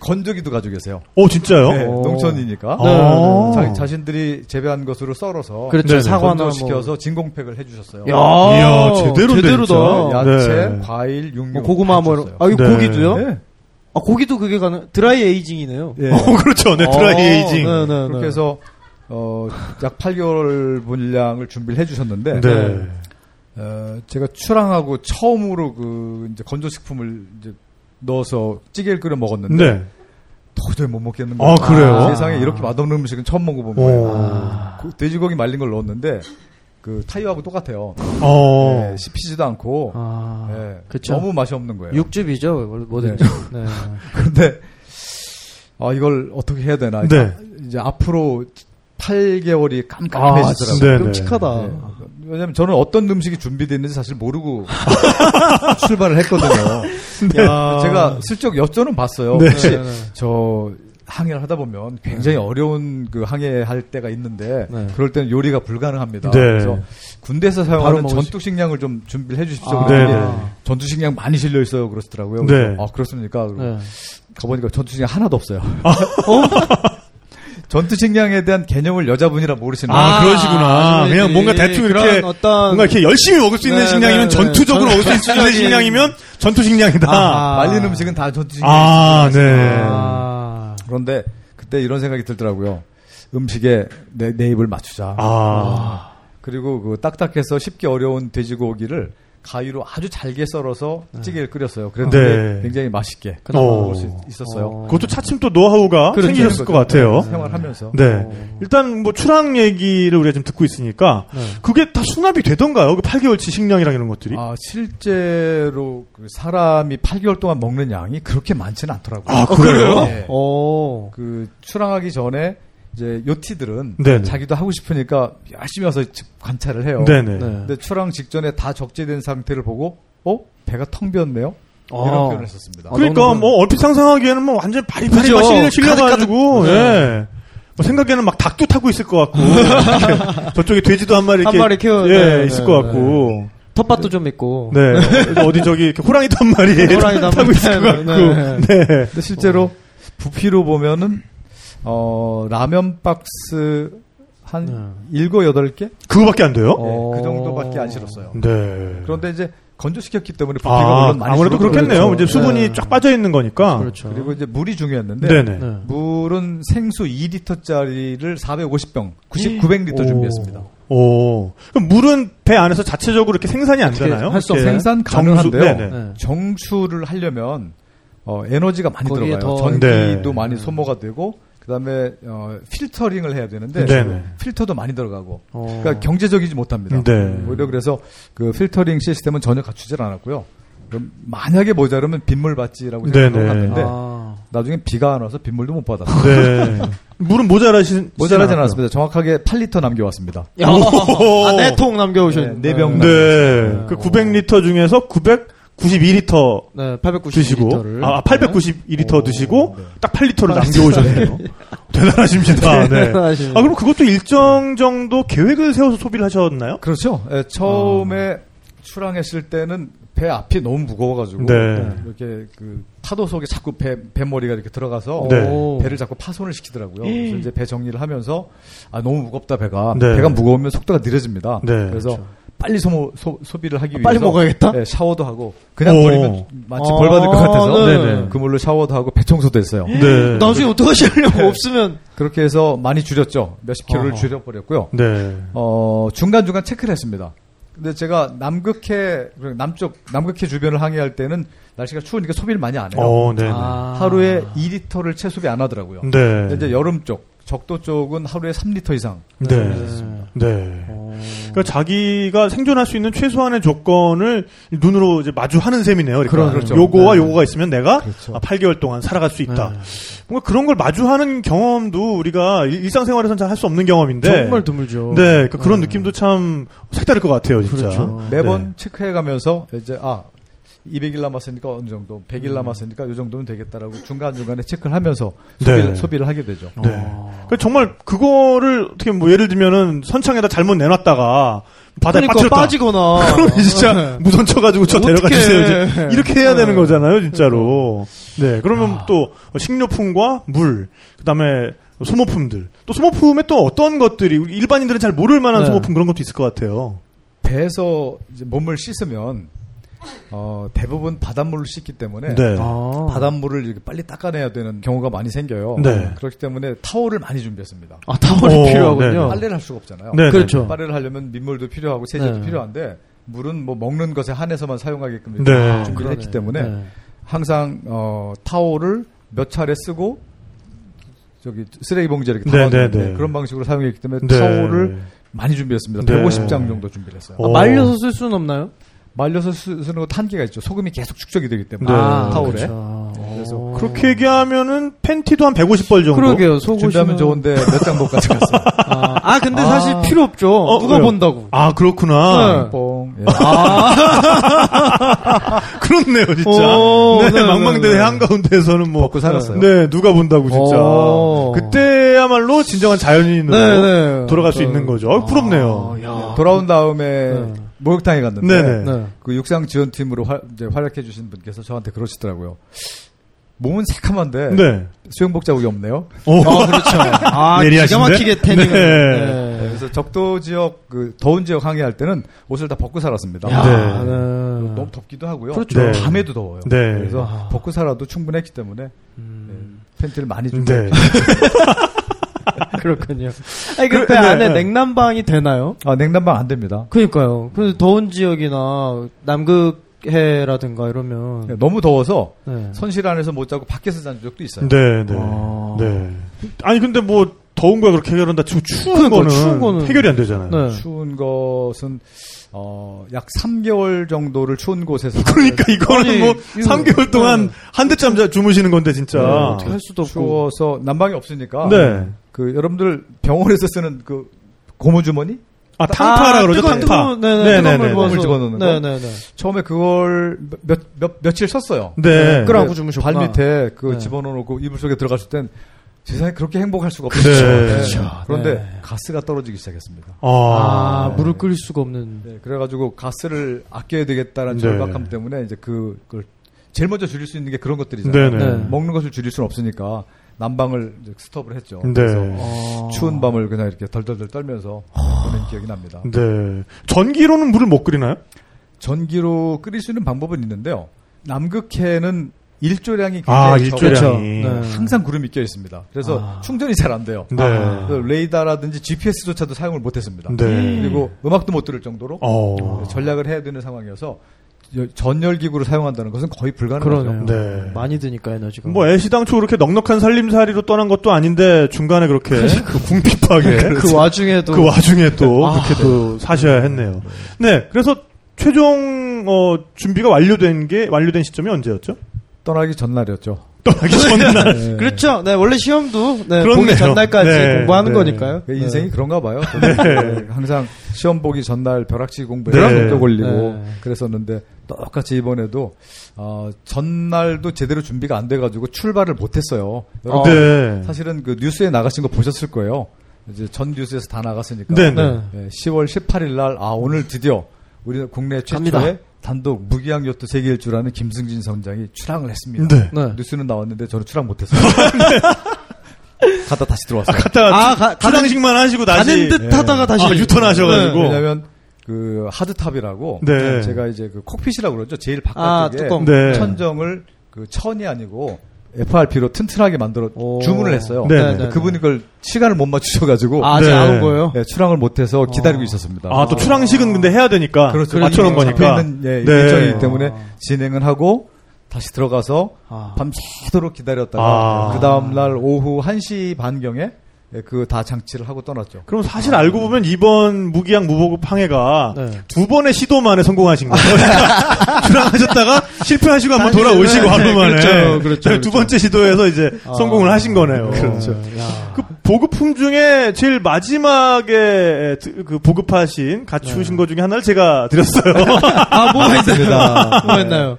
[SPEAKER 4] 건조기도 가지고 계세요.
[SPEAKER 2] 어 진짜요?
[SPEAKER 4] 네,
[SPEAKER 3] 어.
[SPEAKER 4] 농촌이니까
[SPEAKER 3] 네,
[SPEAKER 2] 아.
[SPEAKER 4] 자, 자신들이 재배한 것으로 썰어서
[SPEAKER 3] 그렇죠. 사과나
[SPEAKER 4] 건조시켜서
[SPEAKER 3] 뭐.
[SPEAKER 4] 진공팩을 해주셨어요.
[SPEAKER 3] 야,
[SPEAKER 2] 이야, 제대로인데,
[SPEAKER 3] 제대로다.
[SPEAKER 4] 야채,
[SPEAKER 2] 네.
[SPEAKER 4] 과일, 육류,
[SPEAKER 3] 뭐 고구마 뭐. 아, 이거
[SPEAKER 2] 네.
[SPEAKER 3] 고기도요?
[SPEAKER 4] 네.
[SPEAKER 3] 아, 고기도 그게 가능. 드라이 에이징이네요.
[SPEAKER 4] 예.
[SPEAKER 2] 어 그렇죠. 네 드라이
[SPEAKER 3] 어,
[SPEAKER 2] 에이징.
[SPEAKER 3] 네, 네,
[SPEAKER 4] 그렇게
[SPEAKER 3] 네.
[SPEAKER 4] 해서 어, 약 8개월 분량을 준비를 해주셨는데
[SPEAKER 2] 네.
[SPEAKER 4] 어, 제가 출항하고 처음으로 그 이제 건조식품을 이제 넣어서 찌개를 끓여 먹었는데
[SPEAKER 2] 네.
[SPEAKER 4] 도저히 못 먹겠는
[SPEAKER 2] 아,
[SPEAKER 4] 거예요.
[SPEAKER 2] 그래요?
[SPEAKER 4] 세상에 이렇게 맛없는 음식은 처음 먹어본 거예요.
[SPEAKER 2] 어.
[SPEAKER 4] 그 돼지고기 말린 걸 넣었는데 그 타이어하고 똑같아요.
[SPEAKER 2] 어.
[SPEAKER 4] 네, 씹히지도 않고
[SPEAKER 3] 아,
[SPEAKER 4] 네,
[SPEAKER 3] 그쵸.
[SPEAKER 4] 너무 맛이 없는 거예요.
[SPEAKER 3] 육즙이죠, 뭐든지. 네.
[SPEAKER 4] 근데 아 이걸 어떻게 해야 되나?
[SPEAKER 2] 네.
[SPEAKER 4] 이제 앞으로 8개월이
[SPEAKER 3] 아,
[SPEAKER 4] 깜깜해지더라고요.
[SPEAKER 2] 네, 네.
[SPEAKER 3] 끔찍하다.
[SPEAKER 4] 네. 왜냐면 저는 어떤 음식이 준비되어 있는지 사실 모르고 출발을 했거든요.
[SPEAKER 3] 야.
[SPEAKER 4] 제가 슬쩍 여쭤는 봤어요.
[SPEAKER 2] 네.
[SPEAKER 4] 혹시
[SPEAKER 3] 네, 네.
[SPEAKER 4] 저 항해를 하다 보면 굉장히 어려운 그 항해할 때가 있는데
[SPEAKER 3] 네.
[SPEAKER 4] 그럴 때는 요리가 불가능합니다.
[SPEAKER 2] 네.
[SPEAKER 4] 그래서 군대에서 사용하는 전투 식량을 좀 준비를 해 주십시오.
[SPEAKER 3] 아.
[SPEAKER 4] 그랬더니
[SPEAKER 2] 네, 네.
[SPEAKER 4] 전투 식량 많이 실려 있어요. 그러시더라고요.
[SPEAKER 2] 네.
[SPEAKER 4] 그래서 아 그렇습니까?
[SPEAKER 3] 네.
[SPEAKER 4] 가보니까 전투 식량 하나도 없어요. 전투 식량에 대한 개념을 여자분이라 모르시는
[SPEAKER 2] 아,
[SPEAKER 4] 거예요.
[SPEAKER 2] 그러시구나.
[SPEAKER 3] 아니지.
[SPEAKER 2] 그냥 뭔가 대충 이렇게
[SPEAKER 3] 어떤
[SPEAKER 2] 뭔가 이렇게 열심히 먹을 수 있는
[SPEAKER 3] 네,
[SPEAKER 2] 식량이면
[SPEAKER 3] 네,
[SPEAKER 2] 전투적으로
[SPEAKER 3] 네.
[SPEAKER 2] 먹을 수 있는
[SPEAKER 3] 전투적인-
[SPEAKER 2] 식량이면 전투 식량이다.
[SPEAKER 3] 아하.
[SPEAKER 4] 말린 음식은 다 전투 식량.
[SPEAKER 2] 아, 네.
[SPEAKER 3] 아.
[SPEAKER 4] 그런데 그때 이런 생각이 들더라고요. 음식에 내, 내 입을 맞추자.
[SPEAKER 2] 아.
[SPEAKER 4] 그리고 그 딱딱해서 쉽게 어려운 돼지고기를 가위로 아주 잘게 썰어서 찌개를 끓였어요. 그랬는데
[SPEAKER 2] 네.
[SPEAKER 4] 굉장히 맛있게
[SPEAKER 2] 어.
[SPEAKER 4] 먹을 수 있었어요.
[SPEAKER 3] 어.
[SPEAKER 2] 그것도 차츰 또 노하우가
[SPEAKER 3] 그렇죠.
[SPEAKER 2] 생기셨을 것 같아요.
[SPEAKER 4] 생활하면서.
[SPEAKER 2] 네. 일단 뭐 출항 얘기를 우리가 지금 듣고 있으니까
[SPEAKER 3] 네.
[SPEAKER 2] 그게 다 수납이 되던가요? 그 8개월치 식량이랑 이런 것들이?
[SPEAKER 4] 아, 실제로 그 사람이 8개월 동안 먹는 양이 그렇게 많지는 않더라고요.
[SPEAKER 2] 아, 그래요?
[SPEAKER 4] 네.
[SPEAKER 3] 오.
[SPEAKER 4] 그 출항하기 전에 이제 요티들은
[SPEAKER 2] 네네.
[SPEAKER 4] 자기도 하고 싶으니까 열심히 와서 지- 관찰을 해요.
[SPEAKER 2] 네네.
[SPEAKER 3] 네.
[SPEAKER 4] 근데 출항 직전에 다 적재된 상태를 보고 어 배가 텅 비었네요.
[SPEAKER 3] 아.
[SPEAKER 4] 이런 표현을 했었습니다.
[SPEAKER 3] 아,
[SPEAKER 2] 그러니까
[SPEAKER 3] 너무
[SPEAKER 2] 뭐 얼핏 상상하기에는 뭐 완전 바리바리 실려 실려가지고. 예. 뭐 생각에는 막 닭도 타고 있을 것 같고 저쪽에 돼지도 한 마리
[SPEAKER 3] 한
[SPEAKER 2] 이렇게
[SPEAKER 3] 마리 키워-
[SPEAKER 2] 예
[SPEAKER 3] 네,
[SPEAKER 2] 있을
[SPEAKER 3] 네,
[SPEAKER 2] 것 같고
[SPEAKER 3] 텃밭도 좀 있고.
[SPEAKER 2] 네 어디 저기 호랑이도 한 마리
[SPEAKER 3] 호랑이도 한
[SPEAKER 2] 타고
[SPEAKER 3] 마리
[SPEAKER 2] 있을 것 같고
[SPEAKER 3] 네.
[SPEAKER 2] 네.
[SPEAKER 4] 근데 실제로 부피로 보면은 어 라면 박스 한 일곱 여덟 개
[SPEAKER 2] 그거밖에 안 돼요?
[SPEAKER 3] 어.
[SPEAKER 4] 그 정도밖에 안 실었어요.
[SPEAKER 2] 네.
[SPEAKER 4] 그런데 이제 건조시켰기 때문에 부피가
[SPEAKER 2] 아,
[SPEAKER 4] 물론 많이
[SPEAKER 2] 아무래도. 그렇겠네요. 이제 수분이
[SPEAKER 3] 네.
[SPEAKER 2] 쫙 빠져 있는 거니까.
[SPEAKER 3] 그렇죠.
[SPEAKER 4] 그리고 이제 물이 중요했는데
[SPEAKER 2] 네네.
[SPEAKER 3] 네.
[SPEAKER 4] 물은 생수 2리터짜리를 450병, 90, 900리터 준비했습니다.
[SPEAKER 2] 오. 그럼 물은 배 안에서 자체적으로 이렇게 생산이 안 되나요?
[SPEAKER 3] 할수
[SPEAKER 4] 생산
[SPEAKER 2] 정수-
[SPEAKER 4] 가능한데요.
[SPEAKER 2] 네네.
[SPEAKER 3] 네.
[SPEAKER 4] 정수를 하려면 어, 에너지가 많이 들어가요.
[SPEAKER 3] 더-
[SPEAKER 4] 전기도
[SPEAKER 2] 네.
[SPEAKER 4] 많이 소모가 되고 그다음에 어, 필터링을 해야 되는데
[SPEAKER 2] 네네.
[SPEAKER 4] 필터도 많이 들어가고
[SPEAKER 3] 어.
[SPEAKER 4] 그러니까 경제적이지 못합니다.
[SPEAKER 2] 네.
[SPEAKER 4] 오히려 그래서 그 필터링 시스템은 전혀 갖추질 않았고요. 그럼 만약에 모자르면 빗물 받지라고
[SPEAKER 2] 네네.
[SPEAKER 4] 생각하는데
[SPEAKER 3] 아.
[SPEAKER 4] 나중에 비가 안 와서 빗물도 못 받았어요.
[SPEAKER 2] 네. 물은 모자라신
[SPEAKER 4] 모자라지 않았습니다. 정확하게 8리터 남겨왔습니다.
[SPEAKER 3] 야, 아, 네통 남겨오셨.
[SPEAKER 4] 네, 네 병.
[SPEAKER 2] 네.
[SPEAKER 3] 네.
[SPEAKER 2] 그 900리터 중에서 992리터
[SPEAKER 3] 네, 890
[SPEAKER 2] 드시고
[SPEAKER 3] 리터를.
[SPEAKER 2] 아 892리터
[SPEAKER 4] 오,
[SPEAKER 2] 드시고
[SPEAKER 4] 네.
[SPEAKER 2] 딱 8리터를 남겨오셨네요. 대단하십니다. 네.
[SPEAKER 3] 대단하십니다.
[SPEAKER 2] 아 그럼 그것도 일정 정도 계획을 세워서 소비를 하셨나요?
[SPEAKER 4] 그렇죠. 예, 처음에 출항했을 때는 배 앞이 너무 무거워가지고
[SPEAKER 2] 네.
[SPEAKER 4] 이렇게 그 파도 속에 자꾸 배 배머리가 이렇게 들어가서
[SPEAKER 2] 네.
[SPEAKER 3] 오.
[SPEAKER 4] 배를 자꾸 파손을 시키더라고요. 그래서 이제 배 정리를 하면서 아 너무 무겁다 배가
[SPEAKER 2] 네.
[SPEAKER 4] 배가 무거우면 속도가 느려집니다.
[SPEAKER 2] 네.
[SPEAKER 4] 그래서 빨리 소모, 소, 비를 하기 위해서
[SPEAKER 3] 빨리 먹어야겠다?
[SPEAKER 4] 네, 샤워도 하고 그냥
[SPEAKER 2] 오.
[SPEAKER 4] 버리면 마치
[SPEAKER 3] 아,
[SPEAKER 4] 벌 받을 것 같아서
[SPEAKER 3] 네네.
[SPEAKER 4] 그 물로 샤워도 하고 배 청소도 했어요.
[SPEAKER 2] 네.
[SPEAKER 3] 나중에 어떡하시려고 없으면.
[SPEAKER 4] 그렇게 해서 많이 줄였죠. 몇십 킬로를
[SPEAKER 3] 어허.
[SPEAKER 4] 줄여버렸고요.
[SPEAKER 2] 네.
[SPEAKER 4] 어, 중간 중간 체크를 했습니다. 근데 제가 남극해, 남쪽, 남극해 주변을 항해할 때는 날씨가 추우니까 소비를 많이 안 해요.
[SPEAKER 2] 어, 네.
[SPEAKER 3] 아.
[SPEAKER 4] 하루에 2리터를 채 소비 안 하더라고요.
[SPEAKER 2] 네.
[SPEAKER 4] 근데 이제 여름 쪽, 적도 쪽은 하루에 3리터 이상.
[SPEAKER 2] 네.
[SPEAKER 3] 네.
[SPEAKER 2] 네.
[SPEAKER 3] 어.
[SPEAKER 2] 그러니까 자기가 생존할 수 있는 최소한의 조건을 눈으로 이제 마주하는 셈이네요. 그러니까
[SPEAKER 4] 그렇죠.
[SPEAKER 2] 요거와
[SPEAKER 4] 네.
[SPEAKER 2] 요거가 있으면 내가
[SPEAKER 4] 그렇죠.
[SPEAKER 2] 아, 8개월 동안 살아갈 수 있다.
[SPEAKER 3] 네.
[SPEAKER 2] 뭔가 그런 걸 마주하는 경험도 우리가 일- 일상생활에서는 잘 할 수 없는 경험인데
[SPEAKER 3] 정말 드물죠.
[SPEAKER 2] 네, 그러니까 그런
[SPEAKER 3] 네.
[SPEAKER 2] 느낌도 참 색다를 것 같아요, 진짜.
[SPEAKER 3] 그렇죠.
[SPEAKER 4] 매번
[SPEAKER 2] 네.
[SPEAKER 4] 체크해 가면서 이제, 아, 200일 남았으니까 어느 정도, 100일 남았으니까 이 정도면 되겠다라고 중간중간에 체크를 하면서 소비를,
[SPEAKER 2] 네.
[SPEAKER 4] 소비를 하게 되죠.
[SPEAKER 2] 네.
[SPEAKER 3] 어.
[SPEAKER 2] 그러니까 정말 그거를 어떻게 뭐 예를 들면은 선창에다 잘못 내놨다가 바다에
[SPEAKER 3] 그러니까. 빠지거나.
[SPEAKER 2] 그럼 진짜
[SPEAKER 3] 네.
[SPEAKER 2] 무선 쳐가지고 저 데려가. 주세요. 이제 이렇게 해야 되는
[SPEAKER 3] 네.
[SPEAKER 2] 거잖아요, 진짜로. 네, 그러면
[SPEAKER 3] 아.
[SPEAKER 2] 또 식료품과 물, 그 다음에 소모품들. 또 소모품에 또 어떤 것들이 일반인들은 잘 모를 만한
[SPEAKER 3] 네.
[SPEAKER 2] 소모품 그런 것도 있을 것 같아요.
[SPEAKER 4] 배에서 이제 몸을 씻으면, 어, 대부분 바닷물로 씻기 때문에
[SPEAKER 2] 네.
[SPEAKER 3] 아.
[SPEAKER 4] 바닷물을 이렇게 빨리 닦아내야 되는 경우가 많이 생겨요.
[SPEAKER 2] 네.
[SPEAKER 4] 그렇기 때문에 타월을 많이 준비했습니다.
[SPEAKER 3] 아, 타월이
[SPEAKER 2] 오,
[SPEAKER 3] 필요하군요.
[SPEAKER 2] 네네.
[SPEAKER 4] 빨래를 할 수가 없잖아요.
[SPEAKER 2] 네,
[SPEAKER 3] 그렇죠.
[SPEAKER 4] 빨래를 하려면 민물도 필요하고 세제도
[SPEAKER 3] 네.
[SPEAKER 4] 필요한데 물은 뭐 먹는 것에 한해서만 사용하게끔
[SPEAKER 2] 네.
[SPEAKER 4] 이렇게 준비를 했기. 때문에
[SPEAKER 3] 네.
[SPEAKER 4] 항상 어, 타월을 몇 차례 쓰고 저기 쓰레기 봉지에 이렇게
[SPEAKER 2] 네,
[SPEAKER 4] 담아두는데
[SPEAKER 2] 네, 네.
[SPEAKER 4] 그런 방식으로 사용했기 때문에
[SPEAKER 2] 네.
[SPEAKER 4] 타월을 많이 준비했습니다.
[SPEAKER 2] 네.
[SPEAKER 4] 150장 정도 준비를 했어요.
[SPEAKER 2] 어.
[SPEAKER 3] 아, 말려서 쓸 수는 없나요?
[SPEAKER 4] 말려서 쓰, 쓰는 것도 한계가 있죠. 소금이 계속 축적이 되기 때문에
[SPEAKER 2] 네.
[SPEAKER 4] 타월에
[SPEAKER 3] 그렇죠.
[SPEAKER 4] 그래서
[SPEAKER 3] 오.
[SPEAKER 2] 그렇게 얘기하면은 팬티도 한 150벌 정도.
[SPEAKER 3] 그러게요. 속옷이
[SPEAKER 4] 준비하면 좋은데 몇 장 못 가져갔어요.
[SPEAKER 3] 아, 아, 근데
[SPEAKER 4] 아.
[SPEAKER 3] 사실 필요 없죠.
[SPEAKER 2] 어,
[SPEAKER 3] 누가
[SPEAKER 2] 왜요?
[SPEAKER 3] 본다고.
[SPEAKER 2] 아, 그렇구나.
[SPEAKER 3] 네.
[SPEAKER 4] 뽕. 예.
[SPEAKER 2] 그렇네요, 진짜.
[SPEAKER 3] 오,
[SPEAKER 2] 네,
[SPEAKER 3] 네,
[SPEAKER 2] 망망대
[SPEAKER 3] 네, 네.
[SPEAKER 2] 한가운데에서는 뭐.
[SPEAKER 4] 먹고 살았어요.
[SPEAKER 2] 네, 누가 본다고, 진짜.
[SPEAKER 3] 오.
[SPEAKER 2] 그때야말로 진정한 자연인으로
[SPEAKER 3] 네, 네.
[SPEAKER 2] 돌아갈 수
[SPEAKER 3] 저-
[SPEAKER 2] 있는 거죠. 어, 부럽네요.
[SPEAKER 3] 아, 야.
[SPEAKER 4] 돌아온 다음에
[SPEAKER 3] 네.
[SPEAKER 4] 목욕탕에 갔는데
[SPEAKER 2] 네네.
[SPEAKER 3] 네.
[SPEAKER 4] 그 육상 지원팀으로 활, 이제 활약해 주신 분께서 저한테 그러시더라고요. 몸은 새카만데
[SPEAKER 2] 네.
[SPEAKER 4] 수영복 자국이 없네요.
[SPEAKER 2] 오.
[SPEAKER 3] 아, 그렇죠. 아, 기가? 막히게 태닝을.
[SPEAKER 2] 네.
[SPEAKER 3] 네.
[SPEAKER 4] 그래서 적도 지역 그 더운 지역 항해할 때는 옷을 다 벗고 살았습니다.
[SPEAKER 3] 야,
[SPEAKER 2] 네.
[SPEAKER 3] 네.
[SPEAKER 4] 너무 덥기도 하고요.
[SPEAKER 3] 그렇죠.
[SPEAKER 2] 네.
[SPEAKER 4] 밤에도 더워요.
[SPEAKER 2] 네.
[SPEAKER 4] 그래서
[SPEAKER 3] 아.
[SPEAKER 4] 벗고 살아도 충분했기 때문에
[SPEAKER 3] 음,
[SPEAKER 4] 팬티를 많이 좀
[SPEAKER 2] 네.
[SPEAKER 3] 그렇군요. 아니, 그,
[SPEAKER 2] 그,
[SPEAKER 3] 배
[SPEAKER 2] 네,
[SPEAKER 3] 안에
[SPEAKER 2] 네.
[SPEAKER 3] 냉난방이 되나요?
[SPEAKER 4] 아, 냉난방 안 됩니다.
[SPEAKER 3] 그니까요. 그 더운 지역이나 남극해라든가 이러면.
[SPEAKER 4] 네, 너무 더워서
[SPEAKER 3] 네.
[SPEAKER 4] 선실 안에서 못 자고 밖에서 잔 적도 있어요.
[SPEAKER 2] 네, 네.
[SPEAKER 3] 아.
[SPEAKER 2] 네. 아니, 근데 뭐, 더운 거야 그렇게 해결한다 추운
[SPEAKER 3] 그러니까,
[SPEAKER 2] 거는,
[SPEAKER 3] 추운 거는-
[SPEAKER 2] 해결이 안 되잖아요.
[SPEAKER 3] 네.
[SPEAKER 4] 추운 것은 어, 약 3개월 정도를 추운 곳에서
[SPEAKER 2] 그러니까 이거는
[SPEAKER 3] 아니,
[SPEAKER 2] 뭐,
[SPEAKER 3] 이거-
[SPEAKER 2] 3개월 동안 한 대쯤 자- 주무시는 건데, 진짜.
[SPEAKER 3] 네, 어떻게 할 수도 없고.
[SPEAKER 4] 추워서 난방이 없으니까
[SPEAKER 2] 네.
[SPEAKER 4] 그 여러분들 병원에서 쓰는 그 고무 주머니
[SPEAKER 2] 아, 탕파라 그러죠,
[SPEAKER 3] 뜨거운,
[SPEAKER 2] 탕파.
[SPEAKER 3] 네네,
[SPEAKER 2] 네네네.
[SPEAKER 3] 부어서.
[SPEAKER 4] 집어넣는 거?
[SPEAKER 3] 네네네.
[SPEAKER 4] 처음에 그걸 몇, 몇, 며칠 썼어요.
[SPEAKER 2] 네.
[SPEAKER 3] 끌어- 안고
[SPEAKER 4] 그
[SPEAKER 3] 주무셨구나.
[SPEAKER 4] 발 밑에 그
[SPEAKER 3] 네.
[SPEAKER 4] 집어넣고 이불 속에 들어갔을 땐 세상에 그렇게 행복할 수가
[SPEAKER 2] 네.
[SPEAKER 4] 없었죠.
[SPEAKER 2] 그렇죠.
[SPEAKER 4] 그런데
[SPEAKER 3] 네.
[SPEAKER 4] 가스가 떨어지기 시작했습니다.
[SPEAKER 2] 아,
[SPEAKER 3] 아, 물을 끓일 수가 없는.
[SPEAKER 4] 네, 그래가지고 가스를 아껴야 되겠다는
[SPEAKER 2] 네.
[SPEAKER 4] 절박함 때문에 이제 그, 그걸 제일 먼저 줄일 수 있는 게 그런 것들이잖아요.
[SPEAKER 2] 네네.
[SPEAKER 3] 네.
[SPEAKER 4] 먹는 것을 줄일 수는 없으니까 난방을 스톱을 했죠.
[SPEAKER 2] 네.
[SPEAKER 4] 그래서
[SPEAKER 3] 아.
[SPEAKER 4] 추운 밤을 그냥 이렇게 덜덜덜 떨면서 보낸 기억이 납니다.
[SPEAKER 2] 네. 전기로는 물을 못 끓이나요?
[SPEAKER 4] 전기로 끓일 수 있는 방법은 있는데요. 남극해는 일조량이
[SPEAKER 2] 아,
[SPEAKER 4] 굉장히 적어요.
[SPEAKER 2] 일조량이.
[SPEAKER 3] 네.
[SPEAKER 4] 항상 구름이 껴 있습니다. 그래서
[SPEAKER 3] 아.
[SPEAKER 4] 충전이 잘 안 돼요.
[SPEAKER 2] 네.
[SPEAKER 3] 아.
[SPEAKER 4] 레이더라든지 GPS조차도 사용을 못했습니다.
[SPEAKER 2] 네.
[SPEAKER 4] 그리고 음악도 못 들을 정도로
[SPEAKER 2] 어.
[SPEAKER 4] 전략을 해야 되는 상황이어서 여- 전열 기구를 사용한다는 것은 거의 불가능하죠.
[SPEAKER 3] 그러네요.
[SPEAKER 2] 네.
[SPEAKER 3] 많이 드니까 에너지가.
[SPEAKER 2] 뭐 애시 당초 그렇게 넉넉한 살림살이로 떠난 것도 아닌데 중간에 그렇게 그 궁핍하게
[SPEAKER 3] 그 와중에도
[SPEAKER 2] 그 와중에 또
[SPEAKER 3] 아.
[SPEAKER 2] 그렇게 또 사셔야 했네요. 네, 그래서 최종 어, 준비가 완료된 게 완료된 시점이 언제였죠?
[SPEAKER 4] 떠나기 전날이었죠.
[SPEAKER 2] 떠나기 전날.
[SPEAKER 4] 네.
[SPEAKER 3] 그렇죠. 네, 원래 시험도 네,
[SPEAKER 2] 그렇네요.
[SPEAKER 3] 보기 전날까지
[SPEAKER 2] 네,
[SPEAKER 3] 공부하는
[SPEAKER 2] 네.
[SPEAKER 3] 거니까요.
[SPEAKER 4] 그 인생이
[SPEAKER 3] 네.
[SPEAKER 4] 그런가 봐요.
[SPEAKER 2] 네.
[SPEAKER 4] 네, 항상 시험 보기 전날 벼락치기 공부에
[SPEAKER 2] 네.
[SPEAKER 4] 또 걸리고
[SPEAKER 3] 네.
[SPEAKER 4] 그랬었는데 똑같이 이번에도 어, 전날도 제대로 준비가 안 돼가지고 출발을 못했어요. 여러분
[SPEAKER 2] 네.
[SPEAKER 4] 사실은 그 뉴스에 나가신 거 보셨을 거예요. 이제 전 뉴스에서 다 나갔으니까.
[SPEAKER 2] 네,
[SPEAKER 3] 네.
[SPEAKER 2] 네.
[SPEAKER 4] 네, 10월 18일 날, 아, 오늘 드디어 우리 국내 최초의
[SPEAKER 3] 갑니다.
[SPEAKER 4] 단독 무기한 요트 세계 일주라는 김승진 선장이 출항을 했습니다.
[SPEAKER 2] 네.
[SPEAKER 3] 네.
[SPEAKER 4] 뉴스는 나왔는데 저는 출항 못했어요. 갔다 다시 들어왔어요.
[SPEAKER 2] 갔다가
[SPEAKER 3] 아,
[SPEAKER 2] 아,
[SPEAKER 3] 가-
[SPEAKER 2] 출항식만 하시고 다시
[SPEAKER 3] 가는 듯 하다가 다시
[SPEAKER 2] 아, 유턴하셔가지고.
[SPEAKER 3] 네.
[SPEAKER 4] 왜냐면 그 하드탑이라고
[SPEAKER 2] 네.
[SPEAKER 4] 제가 이제 그 콕핏이라고 그러죠. 제일
[SPEAKER 3] 아,
[SPEAKER 4] 바깥쪽에
[SPEAKER 3] 뚜껑.
[SPEAKER 2] 네.
[SPEAKER 4] 천정을 그 천이 아니고 FRP로 튼튼하게 만들어
[SPEAKER 3] 오.
[SPEAKER 4] 주문을 했어요.
[SPEAKER 2] 네,
[SPEAKER 3] 네, 네.
[SPEAKER 4] 그분이 그걸 시간을 못 맞추셔가지고
[SPEAKER 3] 아,
[SPEAKER 2] 네.
[SPEAKER 3] 안온 거예요?
[SPEAKER 4] 네, 출항을 못해서 기다리고
[SPEAKER 3] 어.
[SPEAKER 4] 있었습니다.
[SPEAKER 2] 아, 또 출항식은 근데 해야 되니까.
[SPEAKER 4] 그렇죠. 이미
[SPEAKER 2] 거니까.
[SPEAKER 4] 있는 예,
[SPEAKER 2] 네.
[SPEAKER 4] 일정이기 때문에 진행을 하고 다시 들어가서
[SPEAKER 3] 아.
[SPEAKER 4] 밤새도록 기다렸다가
[SPEAKER 2] 아.
[SPEAKER 4] 그 다음 날 오후 1시 반경에 그 다 장치를 하고 떠났죠.
[SPEAKER 2] 그럼 사실 알고 보면 이번 무기양 무보급 항해가
[SPEAKER 3] 네.
[SPEAKER 2] 두 번의 시도 만에 성공하신 거예요. 출항하셨다가 실패하시고 한번 돌아오시고 하루 만에
[SPEAKER 3] 그렇죠, 그렇죠,
[SPEAKER 2] 두
[SPEAKER 3] 그렇죠.
[SPEAKER 2] 번째 시도에서 이제 성공을 하신 거네요.
[SPEAKER 3] 그렇죠.
[SPEAKER 2] 그 보급품 중에 제일 마지막에 드- 그 보급하신 갖추신 것 중에 하나를 제가 드렸어요.
[SPEAKER 3] 아, 뭐가 있어요?
[SPEAKER 4] 맞습니다.
[SPEAKER 3] 뭐가 있나요?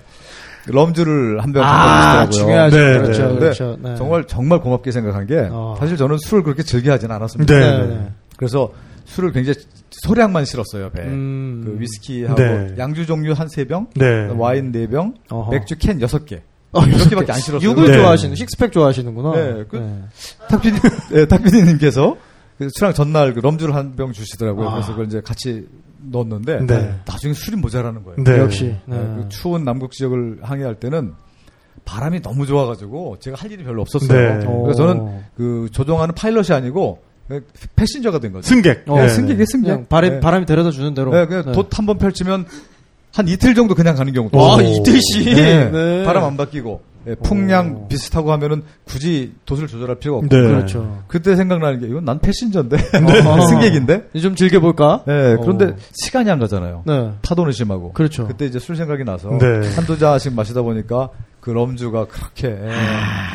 [SPEAKER 4] 럼주를 한병
[SPEAKER 3] 아,
[SPEAKER 4] 주시더라고요.
[SPEAKER 3] 중요하죠.
[SPEAKER 2] 네,
[SPEAKER 3] 그렇죠.
[SPEAKER 2] 네.
[SPEAKER 3] 그렇죠. 네.
[SPEAKER 4] 정말 정말 고맙게 생각한 게
[SPEAKER 3] 어.
[SPEAKER 4] 사실 저는 술을 그렇게 즐겨하지는 않았습니다.
[SPEAKER 2] 네,
[SPEAKER 3] 네,
[SPEAKER 2] 네.
[SPEAKER 3] 네.
[SPEAKER 4] 그래서 술을 굉장히 소량만 실었어요 배에.
[SPEAKER 3] 음.
[SPEAKER 4] 그 위스키하고
[SPEAKER 2] 네.
[SPEAKER 4] 양주 종류 한 세 병,
[SPEAKER 2] 네.
[SPEAKER 4] 와인 네 병,
[SPEAKER 3] 어허.
[SPEAKER 4] 맥주 캔 여섯 개.
[SPEAKER 3] 어,
[SPEAKER 4] 이렇게밖에 안 실었어요.
[SPEAKER 3] 육을
[SPEAKER 2] 네.
[SPEAKER 3] 좋아하시는, 식스팩 좋아하시는구나.
[SPEAKER 4] 네, 그- 탁피디, 네, 탁피디님께서 그 출항 전날 그 럼주를 한 병 주시더라고요.
[SPEAKER 3] 아.
[SPEAKER 4] 그래서 그걸 이제 같이 넣었는데
[SPEAKER 2] 네.
[SPEAKER 4] 나중에 술이 모자라는 거예요.
[SPEAKER 2] 네.
[SPEAKER 3] 역시.
[SPEAKER 4] 네,
[SPEAKER 3] 네.
[SPEAKER 4] 그 추운 남극 지역을 항해할 때는 바람이 너무 좋아가지고 제가 할 일이 별로 없었어요.
[SPEAKER 2] 네.
[SPEAKER 4] 그래서 저는 그 조종하는 파일럿이 아니고 패신저가 된 거죠.
[SPEAKER 2] 승객.
[SPEAKER 3] 어.
[SPEAKER 4] 승객이 승객.
[SPEAKER 3] 그냥 바람,
[SPEAKER 4] 네.
[SPEAKER 3] 바람이 데려다 주는 대로.
[SPEAKER 4] 네, 그냥 돛 한 번 펼치면 한 이틀 정도 그냥 가는 경우도
[SPEAKER 3] 와,
[SPEAKER 4] 있어요.
[SPEAKER 3] 이틀씩?
[SPEAKER 4] 네.
[SPEAKER 3] 네.
[SPEAKER 4] 바람 안 바뀌고 네, 풍량
[SPEAKER 3] 오.
[SPEAKER 4] 비슷하고 하면은 굳이 돛을 조절할 필요가 없고
[SPEAKER 2] 네.
[SPEAKER 3] 그렇죠.
[SPEAKER 4] 그때 생각나는 게 이건 난 패신저인데
[SPEAKER 3] 어.
[SPEAKER 4] 승객인데
[SPEAKER 3] 좀 즐겨볼까?
[SPEAKER 4] 네, 그런데
[SPEAKER 3] 어.
[SPEAKER 4] 시간이 안 가잖아요.
[SPEAKER 3] 네.
[SPEAKER 4] 파도는 심하고
[SPEAKER 3] 그렇죠.
[SPEAKER 4] 그때 이제 술 생각이 나서
[SPEAKER 2] 네.
[SPEAKER 4] 한두 잔씩 마시다 보니까 그 럼주가 그렇게 예.
[SPEAKER 3] 아.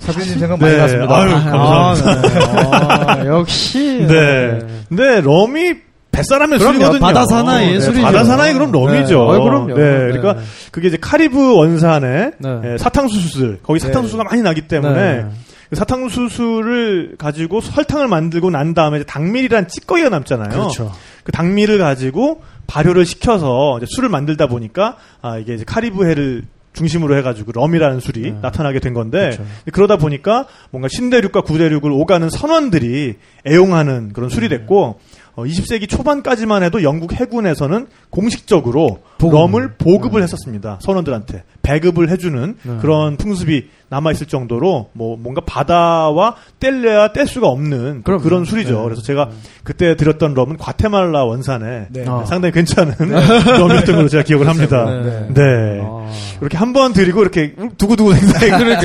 [SPEAKER 4] 사비님 생각 많이
[SPEAKER 2] 네.
[SPEAKER 4] 났습니다.
[SPEAKER 2] 아유, 감사합니다.
[SPEAKER 3] 아, 네. 아, 역시.
[SPEAKER 2] 네. 근데 럼이 뱃사람의. 술이거든요.
[SPEAKER 3] 바다 사나이의
[SPEAKER 2] 네,
[SPEAKER 3] 술이죠.
[SPEAKER 2] 바다 사나이 그럼 럼이죠.
[SPEAKER 3] 네. 어, 그럼요.
[SPEAKER 2] 네,
[SPEAKER 3] 네.
[SPEAKER 2] 그러니까 그게 이제 카리브 원산에
[SPEAKER 3] 네.
[SPEAKER 2] 예, 사탕수수들 거기 사탕수수가 많이 나기 때문에
[SPEAKER 3] 네.
[SPEAKER 2] 그 사탕수수를 가지고 설탕을 만들고 난 다음에 이제 당밀이란 찌꺼기가 남잖아요.
[SPEAKER 3] 그렇죠.
[SPEAKER 2] 그 당밀을 가지고 발효를 시켜서 이제 술을 만들다 보니까 아 이게 이제 카리브해를 중심으로 해가지고 럼이라는 술이
[SPEAKER 3] 네.
[SPEAKER 2] 나타나게 된 건데
[SPEAKER 3] 그렇죠.
[SPEAKER 2] 그러다 보니까 뭔가 신대륙과 구대륙을 오가는 선원들이 애용하는 그런
[SPEAKER 3] 네.
[SPEAKER 2] 술이 됐고 어, 20세기 초반까지만 해도 영국 해군에서는 공식적으로
[SPEAKER 3] 보급.
[SPEAKER 2] 럼을 보급을 했었습니다 선원들한테 배급을 해주는
[SPEAKER 3] 네.
[SPEAKER 2] 그런 풍습이 남아 있을 정도로 뭐 뭔가 바다와 뗄래야 뗄 수가 없는
[SPEAKER 3] 그럼요.
[SPEAKER 2] 그런 술이죠.
[SPEAKER 3] 네.
[SPEAKER 2] 그래서 제가 그때 드렸던 럼은 과테말라 원산에
[SPEAKER 4] 네.
[SPEAKER 3] 아.
[SPEAKER 2] 상당히 괜찮은 럼이었던 걸로 제가 기억을 합니다.
[SPEAKER 3] 네.
[SPEAKER 2] 네.
[SPEAKER 3] 아.
[SPEAKER 2] 이렇게 한 번 드리고 이렇게 두고두고 생생,
[SPEAKER 3] 네,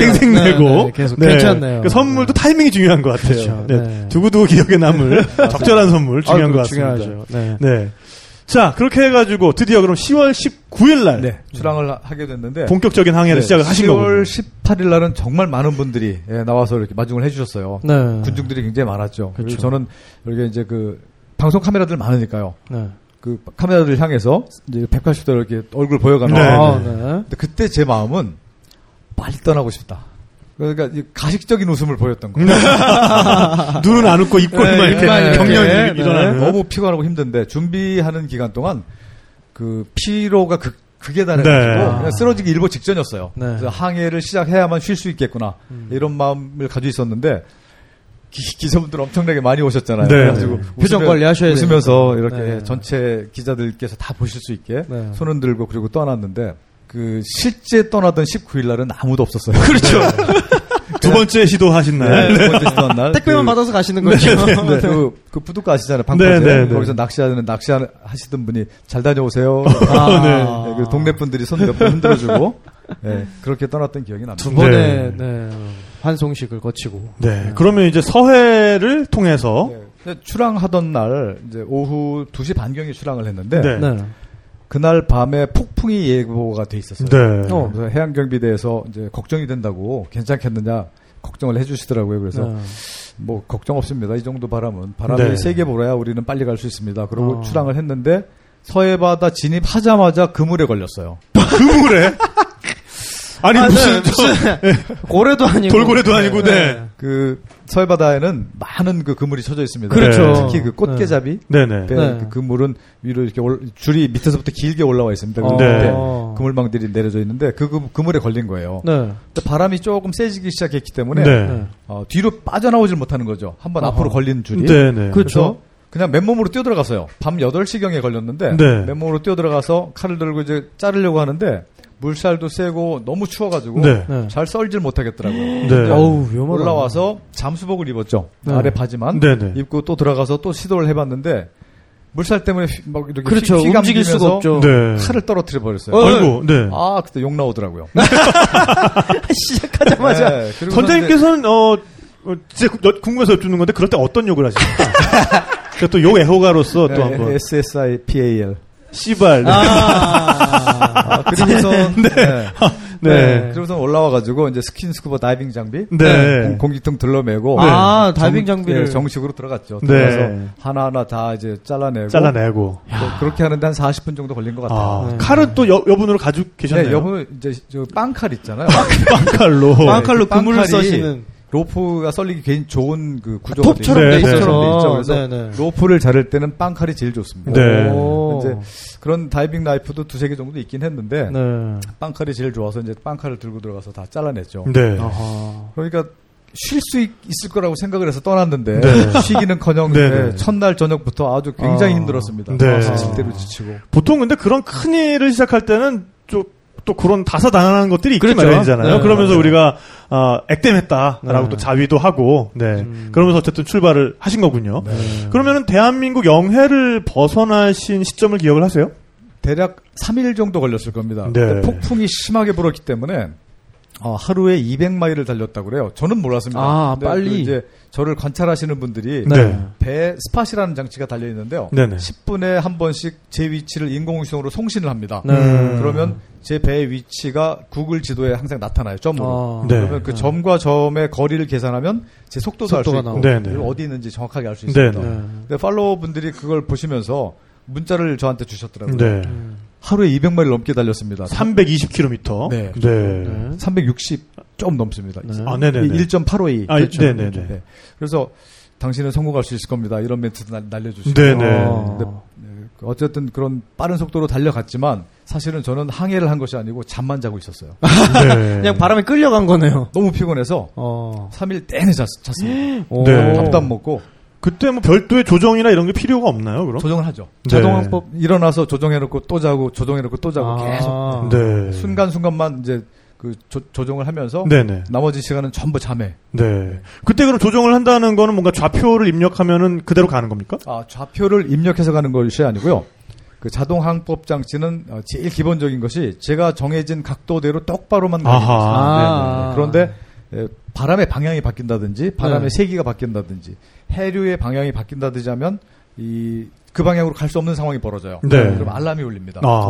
[SPEAKER 3] 네, 계속 괜찮네요.
[SPEAKER 2] 그 선물도 타이밍이 중요한 것 같아요.
[SPEAKER 3] 그렇죠.
[SPEAKER 2] 네.
[SPEAKER 3] 네.
[SPEAKER 2] 두고두고 기억에 남을 적절한 선물 중요한
[SPEAKER 3] 아이고,
[SPEAKER 2] 것 같습니다.
[SPEAKER 3] 중요하죠. 네.
[SPEAKER 2] 네. 자 그렇게 해가지고 드디어 그럼 10월 19일 날
[SPEAKER 4] 네, 출항을 하- 하게 됐는데
[SPEAKER 2] 본격적인 항해를
[SPEAKER 4] 네,
[SPEAKER 2] 시작을 하신
[SPEAKER 4] 10월
[SPEAKER 2] 거군요.
[SPEAKER 4] 18일 날은 정말 많은 분들이 예, 나와서 이렇게 마중을 해주셨어요.
[SPEAKER 3] 네.
[SPEAKER 4] 군중들이 굉장히 많았죠. 그리고
[SPEAKER 3] 그렇죠.
[SPEAKER 4] 저는 이렇게 이제 그 방송 카메라들 많으니까요.
[SPEAKER 3] 네.
[SPEAKER 4] 그 카메라를 향해서 이제 180도 이렇게 얼굴 보여가면서
[SPEAKER 2] 네.
[SPEAKER 3] 아, 네.
[SPEAKER 4] 근데 그때 제 마음은 빨리 떠나고 싶다. 그러니까 이 가식적인 웃음을 보였던 거예요.
[SPEAKER 2] 눈은 안 웃고 입꼬리만
[SPEAKER 3] 네,
[SPEAKER 2] 이렇게
[SPEAKER 3] 네,
[SPEAKER 2] 경련이
[SPEAKER 3] 네,
[SPEAKER 2] 일어나는.
[SPEAKER 4] 너무 피곤하고 힘든데 준비하는 기간 동안 그 피로가 극, 극에
[SPEAKER 2] 네.
[SPEAKER 4] 달해가지고 그냥 쓰러지기 일보 직전이었어요.
[SPEAKER 3] 네.
[SPEAKER 4] 그래서 항해를 시작해야만 쉴 수 있겠구나 이런 마음을 가지고 있었는데 기, 자분들 엄청나게 많이 오셨잖아요.
[SPEAKER 2] 네.
[SPEAKER 4] 그래가지고
[SPEAKER 3] 표정
[SPEAKER 4] 웃으며-
[SPEAKER 3] 관리하셔야
[SPEAKER 4] 웃으면서
[SPEAKER 3] 되니까.
[SPEAKER 4] 이렇게
[SPEAKER 3] 네.
[SPEAKER 4] 전체 기자들께서 다 보실 수 있게
[SPEAKER 3] 네.
[SPEAKER 4] 손을 들고 그리고 떠났는데 그 실제 떠나던 19일 날은 아무도 없었어요.
[SPEAKER 2] 그렇죠. 두 번째 시도하신 날.
[SPEAKER 4] 네, 두 번째 시도한 날.
[SPEAKER 3] 택배만
[SPEAKER 4] 그-
[SPEAKER 3] 받아서 가시는 거죠.
[SPEAKER 4] 네, 그, 그 부두가 아시잖아요. 방파제.
[SPEAKER 2] 네, 네, 네.
[SPEAKER 4] 거기서 낚시하는 낚시하시던 분이 잘 다녀오세요.
[SPEAKER 3] 아.
[SPEAKER 4] 네, 그 동네 분들이 손 몇 번 흔들어주고 네, 그렇게 떠났던 기억이 납니다.
[SPEAKER 3] 두 번의
[SPEAKER 2] 네.
[SPEAKER 3] 네, 환송식을 거치고.
[SPEAKER 2] 네. 그러면 이제 서해를 통해서
[SPEAKER 4] 네, 출항하던 날 이제 오후 2시 반경에 출항을 했는데
[SPEAKER 2] 네.
[SPEAKER 3] 네.
[SPEAKER 4] 그날 밤에 폭풍이 예고가 돼 있었어요.
[SPEAKER 2] 네.
[SPEAKER 3] 어.
[SPEAKER 4] 그래서 해양 경비대에서 이제 걱정이 된다고 괜찮겠느냐 걱정을 해주시더라고요. 그래서
[SPEAKER 3] 네.
[SPEAKER 4] 뭐 걱정 없습니다. 이 정도 바람은 바람이
[SPEAKER 2] 네.
[SPEAKER 4] 세게 불어야 우리는 빨리 갈 수 있습니다. 그러고
[SPEAKER 3] 어.
[SPEAKER 4] 출항을 했는데 서해바다 진입하자마자 그물에 걸렸어요.
[SPEAKER 2] 그물에 아니
[SPEAKER 3] 아,
[SPEAKER 2] 무슨
[SPEAKER 3] 네, 무슨 고래도 아니고
[SPEAKER 2] 돌고래도 아니고 네.
[SPEAKER 4] 그 서해바다에는 많은 그 그물이 쳐져 있습니다.
[SPEAKER 3] 그렇죠.
[SPEAKER 4] 특히 그 꽃게잡이
[SPEAKER 2] 네네.
[SPEAKER 4] 배,
[SPEAKER 3] 네.
[SPEAKER 4] 그 그물은 위로 이렇게 올- 줄이 밑에서부터 길게 올라와 있습니다.
[SPEAKER 3] 어.
[SPEAKER 4] 그
[SPEAKER 3] 어.
[SPEAKER 4] 그물망들이 내려져 있는데 그 그- 그물에 걸린 거예요.
[SPEAKER 3] 네.
[SPEAKER 4] 근데 바람이 조금 세지기 시작했기 때문에
[SPEAKER 2] 네.
[SPEAKER 3] 네.
[SPEAKER 4] 어, 뒤로 빠져나오질 못하는 거죠. 한번. 앞으로 걸린 줄이.
[SPEAKER 2] 네네.
[SPEAKER 3] 그렇죠.
[SPEAKER 4] 그냥 맨몸으로 뛰어들어갔어요. 밤 8시경에 걸렸는데
[SPEAKER 2] 네.
[SPEAKER 4] 맨몸으로 뛰어들어가서 칼을 들고 이제 자르려고 하는데 물살도 세고 너무 추워가지고
[SPEAKER 2] 네.
[SPEAKER 3] 네.
[SPEAKER 4] 잘 썰질 못하겠더라고요.
[SPEAKER 2] 네.
[SPEAKER 4] 근데
[SPEAKER 3] 어우, 위험하다.
[SPEAKER 4] 올라와서 잠수복을 입었죠.
[SPEAKER 3] 네.
[SPEAKER 4] 아래 바지만
[SPEAKER 2] 네네.
[SPEAKER 4] 입고 또 들어가서 또 시도를 해봤는데 물살 때문에 휘- 막 이렇게
[SPEAKER 3] 그렇죠.
[SPEAKER 4] 휘,
[SPEAKER 3] 움직일 수가 없죠.
[SPEAKER 2] 네.
[SPEAKER 4] 칼을 떨어뜨려 버렸어요.
[SPEAKER 3] 어,
[SPEAKER 2] 아이고, 네.
[SPEAKER 4] 아 그때 욕 나오더라고요.
[SPEAKER 3] 시작하자마자
[SPEAKER 4] 네,
[SPEAKER 2] 선생님께서는 어, 어, 진짜 구- 궁금해서 여쭙는 건데 그럴 때 어떤 욕을 하십니까? 그또욕 애호가로서 또 한번
[SPEAKER 4] SSIPAL.
[SPEAKER 2] 씨발. 네.
[SPEAKER 3] 아,
[SPEAKER 4] 아, 그리고서 네.
[SPEAKER 2] 네.
[SPEAKER 4] 그러고서 올라와가지고 이제 스킨 스쿠버 다이빙 장비,
[SPEAKER 2] 네.
[SPEAKER 4] 공- 공기통 둘러매고
[SPEAKER 3] 아, 다이빙
[SPEAKER 4] 정-
[SPEAKER 3] 장비를
[SPEAKER 4] 예, 정식으로 들어갔죠.
[SPEAKER 2] 네.
[SPEAKER 4] 들어가서 하나하나 다 이제 잘라내고
[SPEAKER 2] 잘라내고.
[SPEAKER 4] 또 그렇게 하는데 한 40분 정도 걸린 것 같아요.
[SPEAKER 2] 아,
[SPEAKER 3] 네.
[SPEAKER 2] 칼은 또 여, 여분으로 가지고 계셨네요.
[SPEAKER 4] 네, 여분 이제 저 빵칼 있잖아요.
[SPEAKER 2] 빵칼로.
[SPEAKER 3] 빵칼로
[SPEAKER 4] 그
[SPEAKER 3] 그물을
[SPEAKER 4] 빵칼이
[SPEAKER 3] 써시는
[SPEAKER 4] 로프가 썰리기 굉장히 좋은 그 구조가
[SPEAKER 3] 아, 톱처럼
[SPEAKER 2] 네,
[SPEAKER 3] 돼
[SPEAKER 2] 네.
[SPEAKER 3] 있어서
[SPEAKER 4] 돼 있죠. 그래서
[SPEAKER 3] 네, 네.
[SPEAKER 4] 로프를 자를 때는 빵칼이 제일 좋습니다.
[SPEAKER 2] 네.
[SPEAKER 3] 오.
[SPEAKER 4] 이제 그런 다이빙 나이프도 두세 개 정도 있긴 했는데
[SPEAKER 3] 네.
[SPEAKER 4] 빵칼이 제일 좋아서 이제 빵칼을 들고 들어가서 다 잘라냈죠.
[SPEAKER 2] 네.
[SPEAKER 3] 아하.
[SPEAKER 4] 그러니까 쉴 수 있을 거라고 생각을 해서 떠났는데
[SPEAKER 2] 네.
[SPEAKER 4] 쉬기는커녕
[SPEAKER 2] 네, 네.
[SPEAKER 4] 첫날 저녁부터 아주 굉장히
[SPEAKER 3] 아.
[SPEAKER 4] 힘들었습니다.
[SPEAKER 2] 네.
[SPEAKER 4] 지칠대로 지치고.
[SPEAKER 2] 보통 근데 그런 큰 일을 시작할 때는 좀, 또 그런 다사다난한 것들이 있기
[SPEAKER 3] 그렇죠.
[SPEAKER 2] 마련이잖아요.
[SPEAKER 3] 네,
[SPEAKER 2] 그러면서
[SPEAKER 3] 맞아요.
[SPEAKER 2] 우리가 어, 액땜했다라고
[SPEAKER 3] 네.
[SPEAKER 2] 또 자위도 하고, 네.
[SPEAKER 3] 음.
[SPEAKER 2] 그러면서 어쨌든 출발을 하신 거군요.
[SPEAKER 3] 네.
[SPEAKER 2] 그러면은 대한민국 영해를 벗어나신 시점을 기억을 하세요?
[SPEAKER 4] 대략 3일 정도 걸렸을 겁니다.
[SPEAKER 2] 네.
[SPEAKER 4] 폭풍이 심하게 불었기 때문에 어, 하루에 200마일을 달렸다고 그래요. 저는 몰랐습니다.
[SPEAKER 3] 아,
[SPEAKER 4] 근데
[SPEAKER 3] 빨리.
[SPEAKER 4] 그 이제 저를 관찰하시는 분들이
[SPEAKER 2] 네.
[SPEAKER 4] 배 스팟이라는 장치가 달려 있는데요.
[SPEAKER 2] 네 네.
[SPEAKER 4] 10분에 한 번씩 제 위치를 인공위성으로 송신을 합니다.
[SPEAKER 3] 네.
[SPEAKER 2] 음.
[SPEAKER 4] 그러면 제 배의 위치가 구글 지도에 항상 나타나요. 점으로.
[SPEAKER 3] 아,
[SPEAKER 2] 네.
[SPEAKER 4] 그러면 그 점과 점의 거리를 계산하면 제 속도도 알 수 있고
[SPEAKER 3] 나오고.
[SPEAKER 2] 네, 네.
[SPEAKER 4] 그리고 어디 있는지 정확하게 알수
[SPEAKER 2] 네,
[SPEAKER 4] 있습니다.
[SPEAKER 2] 네.
[SPEAKER 4] 근데 팔로워 분들이 그걸 보시면서 문자를 저한테 주셨더라고요.
[SPEAKER 2] 네.
[SPEAKER 4] 하루에 200마리 넘게 달렸습니다.
[SPEAKER 2] 320km.
[SPEAKER 4] 네.
[SPEAKER 2] 네.
[SPEAKER 4] 360좀 넘습니다.
[SPEAKER 3] 네.
[SPEAKER 2] 아, 네네네.
[SPEAKER 4] 1.852.
[SPEAKER 2] 아, 네네 네.
[SPEAKER 4] 그래서 당신은 성공할 수 있을 겁니다. 이런 멘트도 날- 날려주시고.
[SPEAKER 2] 네네.
[SPEAKER 3] 아.
[SPEAKER 4] 근데 네, 어쨌든 그런 빠른 속도로 달려갔지만 사실은 저는 항해를 한 것이 아니고 잠만 자고 있었어요.
[SPEAKER 2] 네.
[SPEAKER 3] 그냥 바람에 끌려간 거네요.
[SPEAKER 4] 너무 피곤해서
[SPEAKER 3] 어.
[SPEAKER 4] 3일 내내 잤.
[SPEAKER 2] 네.
[SPEAKER 4] 밥도 안 먹고
[SPEAKER 2] 그때 뭐 별도의 조정이나 이런 게 필요가 없나요, 그럼?
[SPEAKER 4] 조정을 하죠.
[SPEAKER 2] 네.
[SPEAKER 4] 자동항법 일어나서 조정해놓고 또 자고 조정해놓고 또 자고
[SPEAKER 3] 아.
[SPEAKER 4] 계속
[SPEAKER 2] 네.
[SPEAKER 4] 순간순간만 이제 그 조, 조정을 하면서
[SPEAKER 2] 네네.
[SPEAKER 4] 나머지 시간은 전부 잠에
[SPEAKER 2] 네. 그때 그럼 조정을 한다는 거는 뭔가 좌표를 입력하면은 그대로 가는 겁니까?
[SPEAKER 4] 아, 좌표를 입력해서 가는 것이 아니고요. 그 자동 항법 장치는 어, 제일 기본적인 것이 제가 정해진 각도대로 똑바로만 가는. 것입니다.
[SPEAKER 3] 아.
[SPEAKER 4] 네네. 그런데 에, 바람의 방향이 바뀐다든지 바람의
[SPEAKER 3] 네.
[SPEAKER 4] 세기가 바뀐다든지 해류의 방향이 바뀐다든지 하면 이 그 방향으로 갈 수 없는 상황이 벌어져요.
[SPEAKER 2] 네.
[SPEAKER 4] 그럼 알람이 울립니다.
[SPEAKER 2] 아.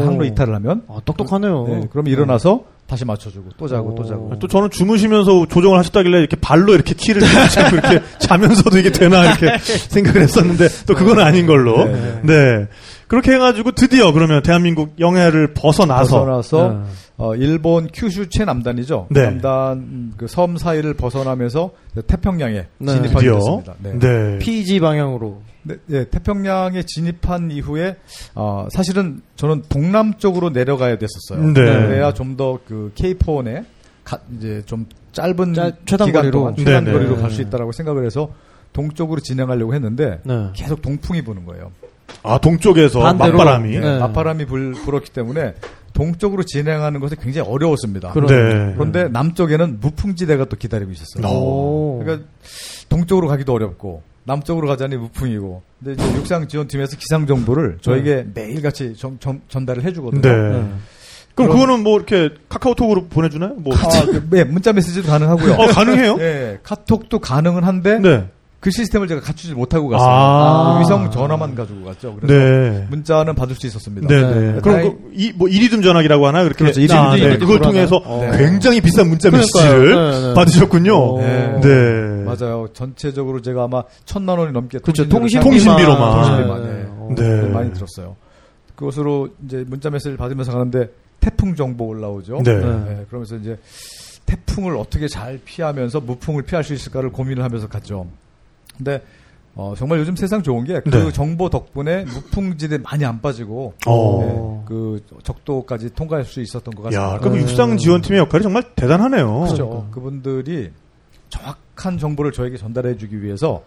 [SPEAKER 4] 항로 이탈을 하면
[SPEAKER 3] 아, 똑똑하네요.
[SPEAKER 4] 네, 그럼 일어나서 다시 맞춰주고 또 자고 또
[SPEAKER 3] 오.
[SPEAKER 4] 자고.
[SPEAKER 2] 또 저는 주무시면서 조정을 하셨다길래 이렇게 발로 이렇게 키를 잡고 이렇게 자면서도 이게 되나 이렇게 생각을 했었는데 또 그건 아닌 걸로.
[SPEAKER 4] 네.
[SPEAKER 2] 네. 그렇게 해가지고 드디어 그러면 대한민국 영해를 벗어나서.
[SPEAKER 4] 벗어나서
[SPEAKER 3] 네.
[SPEAKER 4] 어, 일본 큐슈 최남단이죠.
[SPEAKER 2] 네.
[SPEAKER 4] 남단 그 섬 사이를 벗어나면서 태평양에
[SPEAKER 3] 네.
[SPEAKER 4] 진입하게
[SPEAKER 2] 드디어.
[SPEAKER 4] 됐습니다. 네.
[SPEAKER 2] 네.
[SPEAKER 3] PG 방향으로.
[SPEAKER 4] 네, 네, 태평양에 진입한 이후에 어, 사실은 저는 동남 쪽으로 내려가야 됐었어요.
[SPEAKER 2] 네.
[SPEAKER 4] 그래야 좀 더 그 케이프온에 가- 이제 좀 짧은
[SPEAKER 3] 짧- 최단
[SPEAKER 4] 기간
[SPEAKER 3] 거리로.
[SPEAKER 4] 동안 최단
[SPEAKER 2] 네, 네.
[SPEAKER 4] 거리로 갈 수 있다라고 생각을 해서 동쪽으로 진행하려고 했는데
[SPEAKER 3] 네.
[SPEAKER 4] 계속 동풍이 부는 거예요.
[SPEAKER 2] 아, 동쪽에서
[SPEAKER 3] 반대로.
[SPEAKER 2] 맞바람이.
[SPEAKER 4] 네,
[SPEAKER 3] 네.
[SPEAKER 4] 맞바람이 불, 불었기 때문에 동쪽으로 진행하는 것이 굉장히 어려웠습니다.
[SPEAKER 3] 그럼-
[SPEAKER 2] 네.
[SPEAKER 4] 그런데 남쪽에는 무풍지대가 또 기다리고 있었어요.
[SPEAKER 3] 오.
[SPEAKER 4] 그러니까 동쪽으로 가기도 어렵고 남쪽으로 가자니 무풍이고. 근데 이제 육상 지원팀에서 기상 정보를 저에게 매일 같이 전, 달을 해주거든요.
[SPEAKER 2] 네.
[SPEAKER 3] 네.
[SPEAKER 2] 그럼
[SPEAKER 4] 그럼-
[SPEAKER 2] 그거는 뭐 이렇게 카카오톡으로 보내주나요? 뭐.
[SPEAKER 4] 아, 그, 네, 문자 메시지도 가능하고요.
[SPEAKER 2] 어, 가능해요?
[SPEAKER 4] 네, 카톡도 가능은 한데
[SPEAKER 2] 네.
[SPEAKER 4] 그 시스템을 제가 갖추지 못하고 갔어요.
[SPEAKER 2] 아.
[SPEAKER 4] 위성 전화만 가지고 갔죠. 그래서
[SPEAKER 2] 네.
[SPEAKER 4] 문자는 받을 수 있었습니다.
[SPEAKER 2] 네네.
[SPEAKER 3] 네.
[SPEAKER 2] 그럼
[SPEAKER 4] 다행-
[SPEAKER 2] 그, 이, 뭐, 이리듬 전화기라고 하나? 그렇게.
[SPEAKER 4] 그렇죠. 이리듬,
[SPEAKER 2] 아, 네.
[SPEAKER 4] 이리듬
[SPEAKER 2] 그걸. 통해서
[SPEAKER 3] 어.
[SPEAKER 2] 굉장히 비싼 문자
[SPEAKER 3] 그러니까요.
[SPEAKER 2] 메시지를
[SPEAKER 3] 네, 네.
[SPEAKER 2] 받으셨군요.
[SPEAKER 3] 오.
[SPEAKER 4] 네.
[SPEAKER 2] 네.
[SPEAKER 4] 맞아요. 전체적으로 제가 아마 천만 원이 넘게
[SPEAKER 3] 그렇죠.
[SPEAKER 2] 통신비로만.
[SPEAKER 4] 사- 통신비만.
[SPEAKER 3] 네.
[SPEAKER 4] 네.
[SPEAKER 3] 어.
[SPEAKER 2] 네.
[SPEAKER 4] 많이 들었어요. 그것으로 이제 문자 메시지를 받으면서 가는데 태풍 정보 올라오죠.
[SPEAKER 2] 네.
[SPEAKER 3] 네.
[SPEAKER 4] 그러면서 이제 태풍을 어떻게 잘 피하면서 무풍을 피할 수 있을까를 고민을 하면서 갔죠. 근데 어, 정말 요즘 세상 좋은 게그
[SPEAKER 2] 네.
[SPEAKER 4] 정보 덕분에 무풍지대 많이 안 빠지고
[SPEAKER 2] 어.
[SPEAKER 4] 네, 그 적도까지 통과할 수 있었던 것 같습니다.
[SPEAKER 2] 야, 그럼
[SPEAKER 3] 네.
[SPEAKER 2] 육상 지원팀의 역할이 정말 대단하네요.
[SPEAKER 4] 그렇죠.
[SPEAKER 3] 그러니까.
[SPEAKER 4] 그분들이 정확한 정보를 저에게 전달해주기 위해서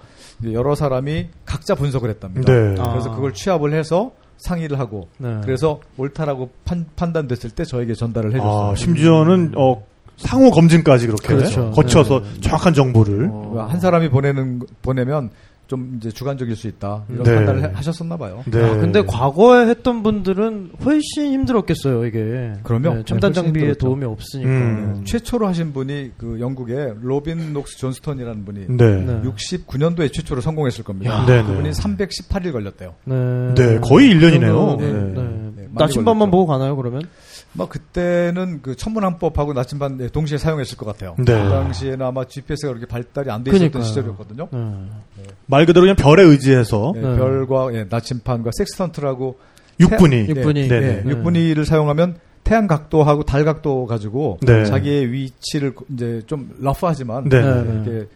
[SPEAKER 4] 여러 사람이 각자 분석을 했답니다.
[SPEAKER 2] 네.
[SPEAKER 3] 아.
[SPEAKER 4] 그래서 그걸 취합을 해서 상의를 하고
[SPEAKER 3] 네.
[SPEAKER 4] 그래서 옳다라고 판, 판단됐을 때 저에게 전달을 해줬어요.
[SPEAKER 2] 아, 심지어는, 어, 상호 검증까지 그렇게
[SPEAKER 3] 그렇죠.
[SPEAKER 2] 거쳐서
[SPEAKER 3] 네.
[SPEAKER 2] 정확한 정보를.
[SPEAKER 3] 어.
[SPEAKER 4] 한 사람이 보내는 보내면 좀 이제 주관적일 수 있다 이런
[SPEAKER 2] 네.
[SPEAKER 4] 판단을 해- 하셨었나 봐요.
[SPEAKER 2] 네.
[SPEAKER 3] 아, 근데 과거에 했던 분들은 훨씬 힘들었겠어요, 이게.
[SPEAKER 4] 그럼요.
[SPEAKER 3] 네, 첨단
[SPEAKER 4] 네,
[SPEAKER 3] 장비의
[SPEAKER 4] 힘들었죠.
[SPEAKER 3] 도움이 없으니까.
[SPEAKER 2] 음.
[SPEAKER 4] 네, 최초로 하신 분이 그 영국의 로빈 녹스 존스턴이라는 분이
[SPEAKER 2] 네.
[SPEAKER 3] 네.
[SPEAKER 4] 69년도에 최초로 성공했을 겁니다.
[SPEAKER 3] 야.
[SPEAKER 2] 네,
[SPEAKER 4] 그분이
[SPEAKER 2] 네.
[SPEAKER 4] 318일 걸렸대요.
[SPEAKER 3] 네.
[SPEAKER 2] 네, 거의 1년이네요.
[SPEAKER 3] 네.
[SPEAKER 2] 네.
[SPEAKER 3] 네.
[SPEAKER 4] 네, 많이
[SPEAKER 3] 나침반만
[SPEAKER 4] 걸렸죠.
[SPEAKER 3] 보고 가나요, 그러면?
[SPEAKER 4] 뭐 그때는 그 천문항법하고 나침반 네, 동시에 사용했을 것 같아요.
[SPEAKER 2] 네.
[SPEAKER 4] 그 당시에는 아마 GPS가 그렇게 발달이 안 돼 있었던. 시절이었거든요.
[SPEAKER 3] 네.
[SPEAKER 2] 말 그대로 그냥 별에 의지해서
[SPEAKER 4] 네,
[SPEAKER 3] 네.
[SPEAKER 4] 별과 예, 나침반과 섹스턴트라고
[SPEAKER 2] 육분이.
[SPEAKER 3] 육- 육분위.
[SPEAKER 2] 네,
[SPEAKER 4] 네,
[SPEAKER 2] 네.
[SPEAKER 3] 네.
[SPEAKER 4] 육분위를 사용하면 태양 각도하고 달 각도 가지고
[SPEAKER 2] 네.
[SPEAKER 4] 자기의 위치를 이제 좀 러프하지만
[SPEAKER 2] 네.
[SPEAKER 3] 네, 네.
[SPEAKER 4] 이렇게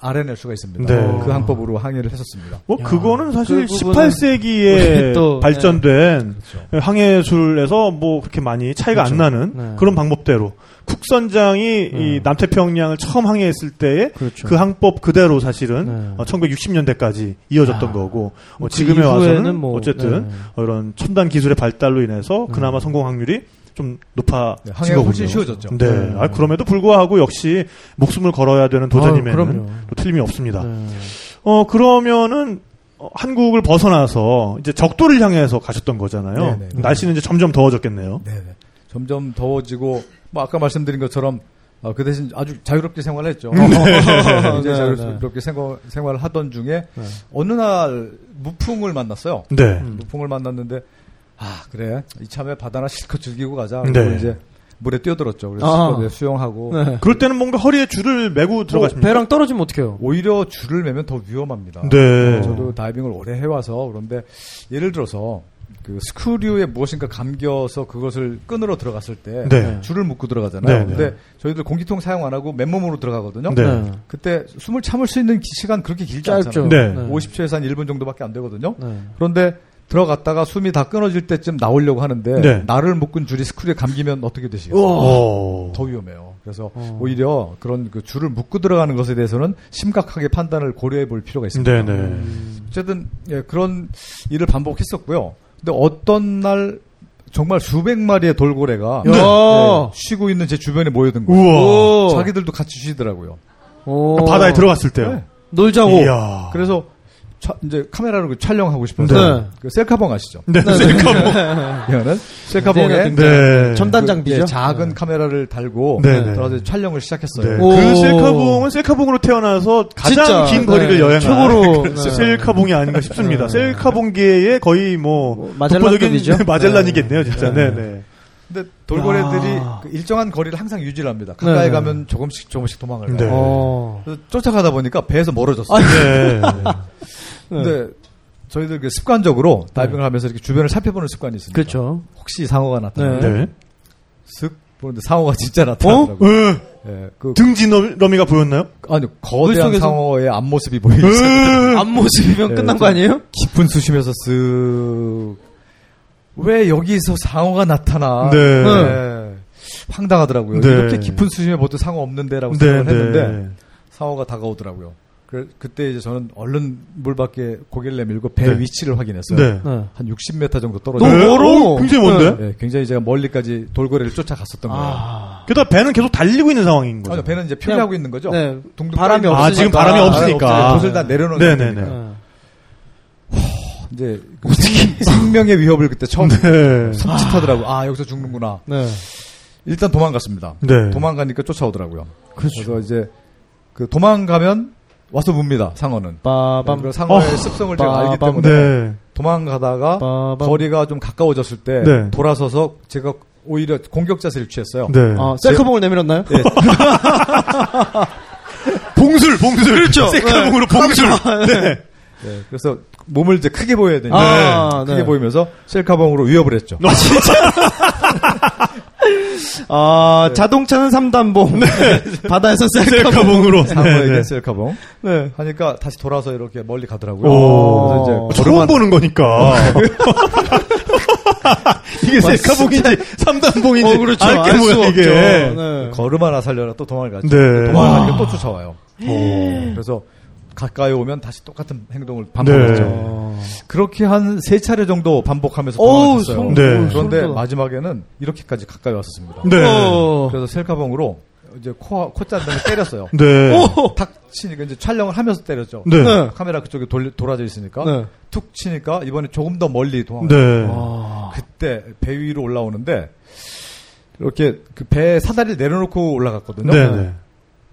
[SPEAKER 4] 알아낼 수가 있습니다.
[SPEAKER 2] 네.
[SPEAKER 4] 그 항법으로 항해를 했었습니다.
[SPEAKER 2] 뭐
[SPEAKER 3] 야,
[SPEAKER 2] 그거는 사실
[SPEAKER 3] 그 부분은
[SPEAKER 2] 18세기에
[SPEAKER 3] 우리 또,
[SPEAKER 2] 발전된
[SPEAKER 4] 그렇죠.
[SPEAKER 2] 항해술에서 뭐 그렇게 많이 차이가 안
[SPEAKER 4] 그렇죠.
[SPEAKER 2] 나는
[SPEAKER 3] 네.
[SPEAKER 2] 그런 방법대로 쿡선장이
[SPEAKER 3] 네.
[SPEAKER 2] 이 남태평양을 처음 항해했을 때에
[SPEAKER 3] 그렇죠.
[SPEAKER 2] 그 항법 그대로 사실은
[SPEAKER 3] 네.
[SPEAKER 2] 어, 1960년대까지 이어졌던
[SPEAKER 3] 아.
[SPEAKER 2] 거고 어,
[SPEAKER 3] 그
[SPEAKER 2] 지금에 와서는
[SPEAKER 3] 뭐,
[SPEAKER 2] 어쨌든
[SPEAKER 3] 네.
[SPEAKER 2] 어, 이런 첨단 기술의 발달로 인해서
[SPEAKER 3] 네.
[SPEAKER 2] 그나마 성공 확률이 좀 높아진
[SPEAKER 4] 네, 항해가 훨씬
[SPEAKER 2] 거군요.
[SPEAKER 4] 쉬워졌죠.
[SPEAKER 2] 네.
[SPEAKER 3] 네.
[SPEAKER 2] 아, 그럼에도 불구하고 역시 목숨을 걸어야 되는
[SPEAKER 3] 아유,
[SPEAKER 2] 도전임에는 틀림이 없습니다.
[SPEAKER 3] 네.
[SPEAKER 2] 어 그러면은 어, 한국을 벗어나서 이제 적도를 향해서 가셨던 거잖아요.
[SPEAKER 4] 네, 네.
[SPEAKER 2] 날씨는 이제 점점 더워졌겠네요.
[SPEAKER 4] 네, 네. 점점 더워지고 뭐 아까 말씀드린 것처럼 어, 그 대신 아주 자유롭게 생활했죠.
[SPEAKER 3] 네,
[SPEAKER 4] 자유롭게 생활, 생활을 하던 중에
[SPEAKER 3] 네.
[SPEAKER 4] 어느 날 무풍을 만났어요.
[SPEAKER 2] 네.
[SPEAKER 3] 음.
[SPEAKER 4] 무풍을 만났는데 아 그래 이참에 바다나 실컷 즐기고 가자.
[SPEAKER 2] 네.
[SPEAKER 4] 이제 물에 뛰어들었죠. 그래서
[SPEAKER 3] 아.
[SPEAKER 4] 수영하고
[SPEAKER 3] 네.
[SPEAKER 2] 그럴 때는 뭔가 허리에 줄을 메고
[SPEAKER 3] 어,
[SPEAKER 2] 들어가십니까?
[SPEAKER 3] 배랑 떨어지면 어떡해요?
[SPEAKER 4] 오히려 줄을 매면 더 위험합니다.
[SPEAKER 2] 네.
[SPEAKER 4] 어, 저도 다이빙을 오래 해와서 그런데 예를 들어서 그 스크류에 무엇인가 감겨서 그것을 끈으로 들어갔을 때
[SPEAKER 2] 네.
[SPEAKER 4] 줄을 묶고 들어가잖아요.
[SPEAKER 2] 네, 네.
[SPEAKER 4] 근데 저희들 공기통 사용 안 하고 맨몸으로 들어가거든요.
[SPEAKER 2] 네.
[SPEAKER 4] 그때 숨을 참을 수 있는 기- 시간 그렇게 길지
[SPEAKER 3] 짧죠.
[SPEAKER 4] 않잖아요.
[SPEAKER 2] 네.
[SPEAKER 4] 50초에서 한 1분 정도밖에 안 되거든요.
[SPEAKER 3] 네.
[SPEAKER 4] 그런데 들어갔다가 숨이 다 끊어질 때쯤 나오려고 하는데
[SPEAKER 2] 네.
[SPEAKER 4] 나를 묶은 줄이 스크류에 감기면 어떻게 되시겠어요?
[SPEAKER 2] 어.
[SPEAKER 4] 더 위험해요. 그래서
[SPEAKER 3] 어.
[SPEAKER 4] 오히려 그런 그 줄을 묶고 들어가는 것에 대해서는 심각하게 판단을 고려해 볼 필요가 있습니다.
[SPEAKER 2] 네네.
[SPEAKER 4] 어쨌든 예, 그런 일을 반복했었고요. 근데 어떤 날 정말 수백 마리의 돌고래가
[SPEAKER 3] 야.
[SPEAKER 4] 예, 쉬고 있는 제 주변에 모여든 거예요. 자기들도 같이 쉬더라고요.
[SPEAKER 3] 오.
[SPEAKER 2] 그 바다에 들어갔을 때요.
[SPEAKER 4] 네.
[SPEAKER 3] 놀자고.
[SPEAKER 2] 이야.
[SPEAKER 4] 그래서 차- 이제 카메라로 그 촬영하고 싶어서
[SPEAKER 3] 네.
[SPEAKER 4] 그 셀카봉 아시죠?
[SPEAKER 2] 네, 셀카봉.
[SPEAKER 4] 이거는 셀카봉에
[SPEAKER 2] 네.
[SPEAKER 3] 첨단
[SPEAKER 4] 그,
[SPEAKER 3] 장비죠.
[SPEAKER 4] 예, 작은 카메라를 달고
[SPEAKER 2] 네, 네.
[SPEAKER 4] 들어가서 촬영을 시작했어요.
[SPEAKER 2] 네.
[SPEAKER 3] 오.
[SPEAKER 2] 그 셀카봉은 셀카봉으로 태어나서 가장
[SPEAKER 3] 진짜,
[SPEAKER 2] 긴 거리를
[SPEAKER 3] 네,
[SPEAKER 2] 여행한
[SPEAKER 3] 최고로,
[SPEAKER 2] 그
[SPEAKER 3] 네.
[SPEAKER 2] 셀카봉이 아닌가 싶습니다. 셀카봉계의 거의 뭐,
[SPEAKER 3] 뭐 마젤란급이죠.
[SPEAKER 2] 독보적인 마젤란이겠네요, 진짜.
[SPEAKER 3] 네.
[SPEAKER 2] 네, 네.
[SPEAKER 4] 근데 돌고래들이
[SPEAKER 3] 야.
[SPEAKER 4] 그 일정한 거리를 항상 유지를 합니다. 가까이
[SPEAKER 3] 네.
[SPEAKER 4] 가면 조금씩 조금씩 도망을 가요.
[SPEAKER 2] 네.
[SPEAKER 3] 어.
[SPEAKER 4] 쫓아가다 보니까 배에서 멀어졌어요.
[SPEAKER 2] 네.
[SPEAKER 4] 근데 저희들 그 습관적으로 다이빙을 하면서 이렇게 주변을 살펴보는 습관이 있습니다.
[SPEAKER 3] 그렇죠.
[SPEAKER 4] 혹시 상어가 나타나면
[SPEAKER 2] 네.
[SPEAKER 4] 슥 보는데 상어가 진짜 나타나더라고요.
[SPEAKER 2] 으,
[SPEAKER 4] 예, 그
[SPEAKER 2] 등지 러미가 보였나요?
[SPEAKER 4] 아니 거대한
[SPEAKER 3] 물속에서?
[SPEAKER 4] 상어의 앞모습이 보이죠.
[SPEAKER 3] 앞모습이면
[SPEAKER 4] 네,
[SPEAKER 3] 끝난
[SPEAKER 4] 저-
[SPEAKER 3] 거 아니에요?
[SPEAKER 4] 깊은 수심에서 쓱. 왜 여기서 상어가 나타나?
[SPEAKER 2] 네.
[SPEAKER 4] 예, 황당하더라고요.
[SPEAKER 2] 네.
[SPEAKER 4] 이렇게 깊은 수심에 보통 상어 없는데라고
[SPEAKER 2] 네,
[SPEAKER 4] 생각을
[SPEAKER 2] 네.
[SPEAKER 4] 했는데 상어가 다가오더라고요. 그, 그때 이제 저는 얼른 물 밖에 고개를 내밀고 배
[SPEAKER 2] 네.
[SPEAKER 4] 위치를 확인했어요.
[SPEAKER 2] 네.
[SPEAKER 3] 네.
[SPEAKER 4] 한 60m 정도 떨어져.
[SPEAKER 3] 너무
[SPEAKER 2] 네?
[SPEAKER 3] 멀어.
[SPEAKER 2] 어, 굉장히 먼데?
[SPEAKER 4] 네, 굉장히 제가 멀리까지 돌고래를 쫓아갔었던 거예요.
[SPEAKER 3] 아.
[SPEAKER 2] 게다가 배는 계속 달리고 있는 상황인 거죠.
[SPEAKER 4] 아니, 배는 이제 표류하고 있는 거죠.
[SPEAKER 3] 네.
[SPEAKER 4] 둥둥
[SPEAKER 3] 바람이
[SPEAKER 4] 떠 있는
[SPEAKER 2] 아,
[SPEAKER 3] 없으니까.
[SPEAKER 2] 지금 바람이 없으니까.
[SPEAKER 4] 돛을 다 내려놓은
[SPEAKER 2] 네네네.
[SPEAKER 4] 상태니까.
[SPEAKER 3] 네.
[SPEAKER 4] 이제 그 생- 생명의 위협을 그때 처음
[SPEAKER 2] 네.
[SPEAKER 4] 섬찟하더라고. 아 여기서 죽는구나.
[SPEAKER 3] 네.
[SPEAKER 4] 일단 도망갔습니다.
[SPEAKER 2] 네.
[SPEAKER 4] 도망가니까 쫓아오더라고요.
[SPEAKER 3] 그렇죠.
[SPEAKER 4] 그래서 이제 그 도망가면 와서 묻니다. 상어는.
[SPEAKER 3] 빠밤.
[SPEAKER 4] 그리고 상어의
[SPEAKER 2] 어.
[SPEAKER 4] 습성을 제가 알기. 때문에
[SPEAKER 2] 네.
[SPEAKER 4] 도망가다가
[SPEAKER 3] 빠밤.
[SPEAKER 4] 거리가 좀 가까워졌을 때
[SPEAKER 2] 네.
[SPEAKER 4] 돌아서서 제가 오히려 공격 자세를 취했어요.
[SPEAKER 2] 네.
[SPEAKER 3] 아, 셀카봉을 내밀었나요?
[SPEAKER 4] 네.
[SPEAKER 2] 봉술, 봉술.
[SPEAKER 3] 그렇죠.
[SPEAKER 2] 셀카봉으로 봉술. 네.
[SPEAKER 4] 네, 그래서 몸을 이제 크게 보여야 되니까
[SPEAKER 3] 아,
[SPEAKER 4] 크게
[SPEAKER 3] 네.
[SPEAKER 4] 보이면서 셀카봉으로 위협을 했죠.
[SPEAKER 2] 너 진짜.
[SPEAKER 3] 아, 자동차는 3단봉. 바다에서 셀카봉.
[SPEAKER 2] 셀카봉으로.
[SPEAKER 4] 상어에게
[SPEAKER 2] 네.
[SPEAKER 4] 셀카봉
[SPEAKER 3] 네.
[SPEAKER 4] 하니까 다시 돌아서 이렇게 멀리 가더라고요.
[SPEAKER 2] 오.
[SPEAKER 4] 그래서 이제
[SPEAKER 2] 처음
[SPEAKER 4] 걸음만
[SPEAKER 2] 보는 거니까. 이게 셀카봉인지 삼단봉인지
[SPEAKER 3] 어, 그렇죠.
[SPEAKER 2] 알게 뭐야
[SPEAKER 3] 없죠.
[SPEAKER 2] 이게.
[SPEAKER 3] 네.
[SPEAKER 4] 걸음 하나 살려라 또 도망을 갔죠.
[SPEAKER 2] 네.
[SPEAKER 4] 도망가니까 또 쫓아와요. 그래서 가까이 오면 다시 똑같은 행동을
[SPEAKER 2] 네.
[SPEAKER 4] 반복했죠. 그렇게 한 세 차례 정도 반복하면서.
[SPEAKER 3] 성-
[SPEAKER 2] 네.
[SPEAKER 4] 그런데. 마지막에는 이렇게까지 가까이 왔었습니다.
[SPEAKER 2] 네.
[SPEAKER 3] 어.
[SPEAKER 4] 그래서 셀카봉으로 이제 코 콧잔등을 때렸어요.
[SPEAKER 2] 네.
[SPEAKER 3] 오!
[SPEAKER 4] 탁 치니까 이제 촬영을 하면서 때렸죠.
[SPEAKER 2] 네.
[SPEAKER 3] 네.
[SPEAKER 4] 카메라 그쪽에 돌, 돌아져 있으니까
[SPEAKER 3] 네.
[SPEAKER 4] 툭 치니까 이번에 조금 더 멀리 도망.
[SPEAKER 2] 네.
[SPEAKER 3] 아.
[SPEAKER 4] 그때 배 위로 올라오는데 이렇게 그 배 사다리를 내려놓고 올라갔거든요.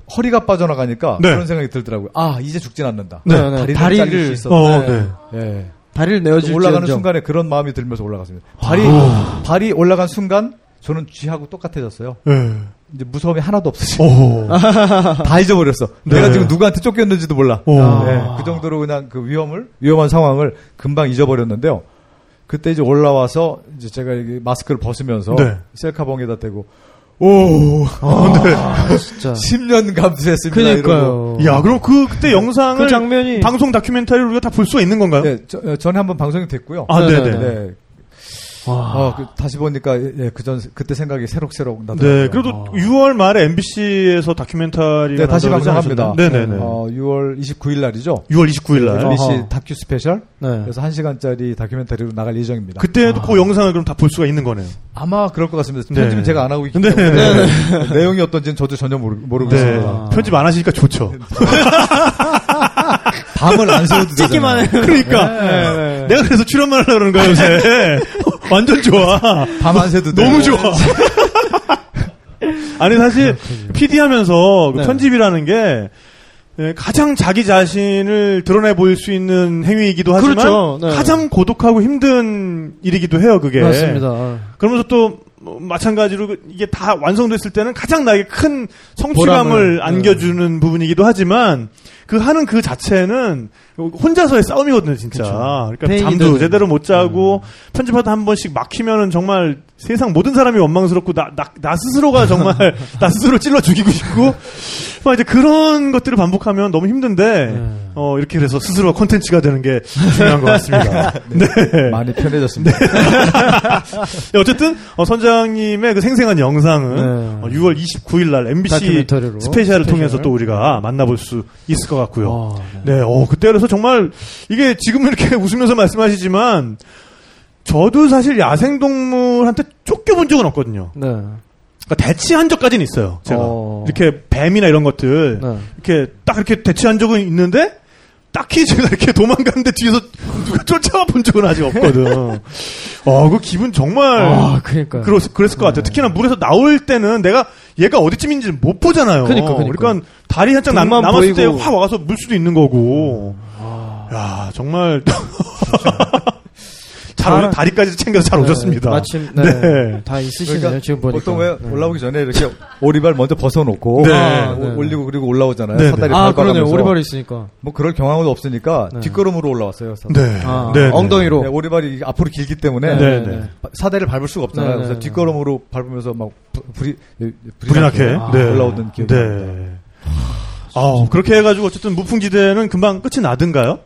[SPEAKER 2] 네. 네.
[SPEAKER 4] 허리가 빠져나가니까
[SPEAKER 2] 네.
[SPEAKER 4] 그런 생각이 들더라고요. 아 이제 죽진 않는다.
[SPEAKER 3] 네, 네.
[SPEAKER 4] 다리를,
[SPEAKER 3] 다리를-
[SPEAKER 4] 잘릴 수.
[SPEAKER 2] 어, 네.
[SPEAKER 4] 예.
[SPEAKER 3] 다리를 내어줄
[SPEAKER 4] 올라가는 순간에 그런 마음이 들면서 올라갔습니다. 발이 발이 올라간 순간 저는 쥐하고 똑같아졌어요.
[SPEAKER 2] 네.
[SPEAKER 4] 이제 무서움이 하나도 없어지고
[SPEAKER 2] 오.
[SPEAKER 4] 다 잊어버렸어.
[SPEAKER 2] 네.
[SPEAKER 4] 내가 지금 누구한테 쫓겼는지도 몰라.
[SPEAKER 2] 오.
[SPEAKER 4] 네, 그 정도로 그냥 그 위험을 위험한 상황을 금방 잊어버렸는데요. 그때 이제 올라와서 이제 제가 마스크를 벗으면서
[SPEAKER 2] 네.
[SPEAKER 4] 셀카봉에다 대고 오
[SPEAKER 3] 아, 진짜.
[SPEAKER 4] 10년 감수했습니다.
[SPEAKER 3] 그니까요.
[SPEAKER 2] 야, 그럼 그 그때 영상을
[SPEAKER 3] 그 장면이.
[SPEAKER 2] 방송 다큐멘터리를 우리가 다 볼 수가 있는 건가요?
[SPEAKER 4] 네, 저, 어, 전에 한번 방송이 됐고요.
[SPEAKER 2] 아, 네,
[SPEAKER 3] 네,
[SPEAKER 2] 네.
[SPEAKER 4] 네.
[SPEAKER 3] 와.
[SPEAKER 4] 어, 그, 다시 보니까 예, 그전 그때 생각이 새록새록 나더라고요.
[SPEAKER 2] 네, 그래도 6월 말에 MBC에서 다큐멘터리가
[SPEAKER 4] 네, 다시 방송합니다.
[SPEAKER 2] 않았었나요? 네네 네.
[SPEAKER 4] 어, 6월 29일 날이죠.
[SPEAKER 2] 6월 29일 날.
[SPEAKER 4] MBC. 다큐 스페셜.
[SPEAKER 3] 네.
[SPEAKER 4] 그래서 1 시간짜리 다큐멘터리로 나갈 예정입니다.
[SPEAKER 2] 그때도 그 영상을 그럼 다 볼 수가 있는 거네요.
[SPEAKER 4] 아마 그럴 것 같습니다.
[SPEAKER 2] 네.
[SPEAKER 4] 편집은 제가 안 하고 있기
[SPEAKER 2] 네,
[SPEAKER 4] 때문에 내용이 어떤지는 저도 전혀 모르, 모르고
[SPEAKER 2] 네.
[SPEAKER 4] 있습니다.
[SPEAKER 2] 편집 안 하시니까 좋죠.
[SPEAKER 4] 밤을 안 새워도
[SPEAKER 3] 찍기만
[SPEAKER 4] 되잖아요.
[SPEAKER 3] 해요.
[SPEAKER 2] 그러니까.
[SPEAKER 3] 네, 네.
[SPEAKER 2] 내가 그래서 출연만 하려고 그런 거야, 요새. 완전 좋아.
[SPEAKER 4] 밤안 새도 돼요.
[SPEAKER 2] 너무 좋아. 아니, 사실, PD 하면서 그
[SPEAKER 3] 네.
[SPEAKER 2] 편집이라는 게, 예, 가장 자기 자신을 드러내 보일 수 있는 행위이기도 하지만
[SPEAKER 3] 그렇죠. 네.
[SPEAKER 2] 가장 고독하고 힘든 일이기도 해요. 그게
[SPEAKER 3] 맞습니다.
[SPEAKER 2] 그러면서 또 뭐, 마찬가지로 그 이게 다 완성됐을 때는 가장 나에게 큰 성취감을
[SPEAKER 3] 보람을, 네.
[SPEAKER 2] 안겨주는 부분이기도 하지만 그 하는 그 자체는 혼자서의 싸움이거든요, 진짜. 그러니까
[SPEAKER 3] 그렇죠. 페인이
[SPEAKER 2] 잠도.
[SPEAKER 3] 음.
[SPEAKER 2] 제대로 못 자고 편집하다 한 번씩 막히면은 정말 세상 모든 사람이 원망스럽고 나, 나, 나 스스로가 정말 나 스스로 찔러 죽이고 싶고 막 이제 그런 것들을 반복하면 너무 힘든데
[SPEAKER 3] 네.
[SPEAKER 2] 어, 이렇게 해서 스스로가 콘텐츠가 되는 게 중요한 것 같습니다. 네.
[SPEAKER 4] 많이 편해졌습니다.
[SPEAKER 2] 네, 어쨌든 어, 선장님의 그 생생한 영상은
[SPEAKER 3] 네.
[SPEAKER 2] 어, 6월 29일 날 MBC. 스페셜을
[SPEAKER 3] 스페셜.
[SPEAKER 2] 통해서 또 우리가 만나볼 수 있을 것 같고요.
[SPEAKER 3] 아, 네.
[SPEAKER 2] 네, 어, 그때 그래서 정말 이게 지금 이렇게 웃으면서 말씀하시지만 저도 사실 야생동물한테 쫓겨본 적은 없거든요.
[SPEAKER 3] 네.
[SPEAKER 2] 그러니까 대치한 적까지는 있어요. 제가
[SPEAKER 3] 어.
[SPEAKER 2] 이렇게 뱀이나 이런 것들
[SPEAKER 3] 네.
[SPEAKER 2] 이렇게 딱 이렇게 대치한 적은 있는데 딱히 제가 이렇게 도망가는데 뒤에서 누가 쫓아와 본 적은 아직 없거든. 어, 그 기분 정말
[SPEAKER 3] 아, 그러니까.
[SPEAKER 2] 그랬, 그랬을 것 같아요. 특히나 물에서 나올 때는 내가 얘가 어디쯤인지 못 보잖아요.
[SPEAKER 3] 그러니까, 그러니까.
[SPEAKER 2] 그러니까 다리 한짝 남, 남았을 때. 확 와서 물 수도 있는 거고. 야, 정말. 잘
[SPEAKER 3] 잘-
[SPEAKER 2] 오- 다리까지 챙겨서 잘
[SPEAKER 3] 네,
[SPEAKER 2] 오셨습니다.
[SPEAKER 3] 마침 네.
[SPEAKER 2] 네.
[SPEAKER 3] 다 있으시네요.
[SPEAKER 4] 그러니까
[SPEAKER 3] 지금 보니까.
[SPEAKER 4] 보통 왜
[SPEAKER 3] 네.
[SPEAKER 4] 올라오기 전에 이렇게 오리발 먼저 벗어놓고
[SPEAKER 2] 네.
[SPEAKER 4] 아,
[SPEAKER 3] 네.
[SPEAKER 4] 올리고 그리고 올라오잖아요.
[SPEAKER 2] 네,
[SPEAKER 4] 사다리
[SPEAKER 3] 아. 그러네요. 오리발이 있으니까.
[SPEAKER 4] 뭐 그럴 경향도 없으니까
[SPEAKER 3] 네.
[SPEAKER 4] 뒷걸음으로 올라왔어요.
[SPEAKER 2] 네.
[SPEAKER 3] 아,
[SPEAKER 2] 네.
[SPEAKER 3] 엉덩이로.
[SPEAKER 4] 네, 오리발이 앞으로 길기 때문에
[SPEAKER 2] 네, 네.
[SPEAKER 4] 사다리를 밟을 수가 없잖아요.
[SPEAKER 3] 네,
[SPEAKER 4] 그래서
[SPEAKER 3] 네.
[SPEAKER 4] 뒷걸음으로 밟으면서 막 부- 불이
[SPEAKER 2] 불이 나게.
[SPEAKER 4] 올라오던 기억이 납니다.
[SPEAKER 2] 네. 아, 그렇게 해가지고 어쨌든 무풍지대는 금방 끝이 나든가요?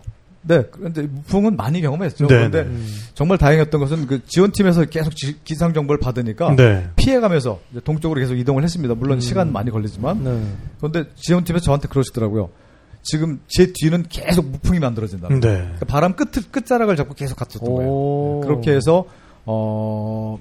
[SPEAKER 4] 네, 그런데 무풍은 많이 경험했죠.
[SPEAKER 2] 네,
[SPEAKER 4] 그런데
[SPEAKER 2] 네.
[SPEAKER 4] 정말 다행이었던 것은 그 지원팀에서 계속 지- 기상 정보를 받으니까
[SPEAKER 2] 네.
[SPEAKER 4] 피해가면서 동쪽으로 계속 이동을 했습니다. 물론
[SPEAKER 3] 음.
[SPEAKER 4] 시간 많이 걸리지만
[SPEAKER 3] 네.
[SPEAKER 4] 그런데 지원팀에서 저한테 그러시더라고요. 지금 제 뒤는 계속 무풍이 만들어진다.
[SPEAKER 2] 네.
[SPEAKER 4] 그러니까 바람 끝 끝자락을 잡고 계속 갔었던 거예요.
[SPEAKER 3] 오.
[SPEAKER 4] 그렇게 해서 어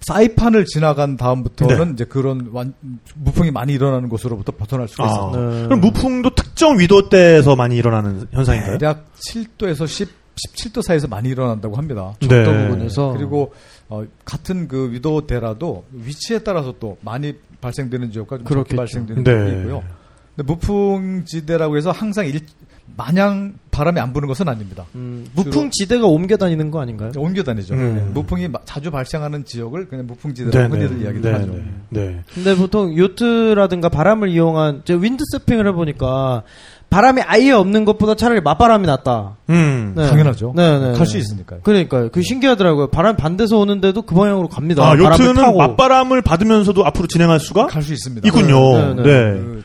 [SPEAKER 4] 사이판을 지나간 다음부터는
[SPEAKER 2] 네.
[SPEAKER 4] 이제 그런 완, 무풍이 많이 일어나는 곳으로부터 벗어날 수가
[SPEAKER 2] 아,
[SPEAKER 4] 있어요.
[SPEAKER 3] 네.
[SPEAKER 2] 그럼 무풍도 특정 위도대에서 많이 일어나는 현상인가요?
[SPEAKER 4] 대략 7도에서 10, 17도 사이에서 많이 일어난다고 합니다.
[SPEAKER 2] 네.
[SPEAKER 3] 적도 부분에서.
[SPEAKER 4] 그리고 어, 같은 그 위도대라도 위치에 따라서 또 많이 발생되는 지역과 좀
[SPEAKER 3] 그렇겠죠.
[SPEAKER 4] 발생되는
[SPEAKER 2] 네.
[SPEAKER 4] 지역이 있고요. 근데 무풍지대라고 해서 항상 일, 마냥 바람이 안 부는 것은 아닙니다.
[SPEAKER 3] 음, 무풍 지대가 옮겨 다니는 거 아닌가요?
[SPEAKER 4] 옮겨 다니죠. 네.
[SPEAKER 2] 음.
[SPEAKER 4] 무풍이 마- 자주 발생하는 지역을 그냥 무풍지대라고 흔히들 이야기를 하죠.
[SPEAKER 2] 네. 네.
[SPEAKER 3] 근데 보통 요트라든가 바람을 이용한 저 윈드 서핑을 해보니까 바람이 아예 없는 것보다 차라리 맞바람이 낫다.
[SPEAKER 2] 음.
[SPEAKER 3] 네.
[SPEAKER 4] 당연하죠.
[SPEAKER 3] 네, 네.
[SPEAKER 4] 갈수 있으니까요.
[SPEAKER 3] 그러니까요. 그 신기하더라고요. 바람 반대서 오는데도 그 방향으로 갑니다.
[SPEAKER 2] 아,
[SPEAKER 3] 바람을
[SPEAKER 2] 요트는
[SPEAKER 3] 타고.
[SPEAKER 2] 맞바람을 받으면서 앞으로 진행할 수가
[SPEAKER 4] 갈 수 있습니다.
[SPEAKER 2] 있군요.
[SPEAKER 3] 네,
[SPEAKER 2] 네.
[SPEAKER 3] 네,
[SPEAKER 4] 그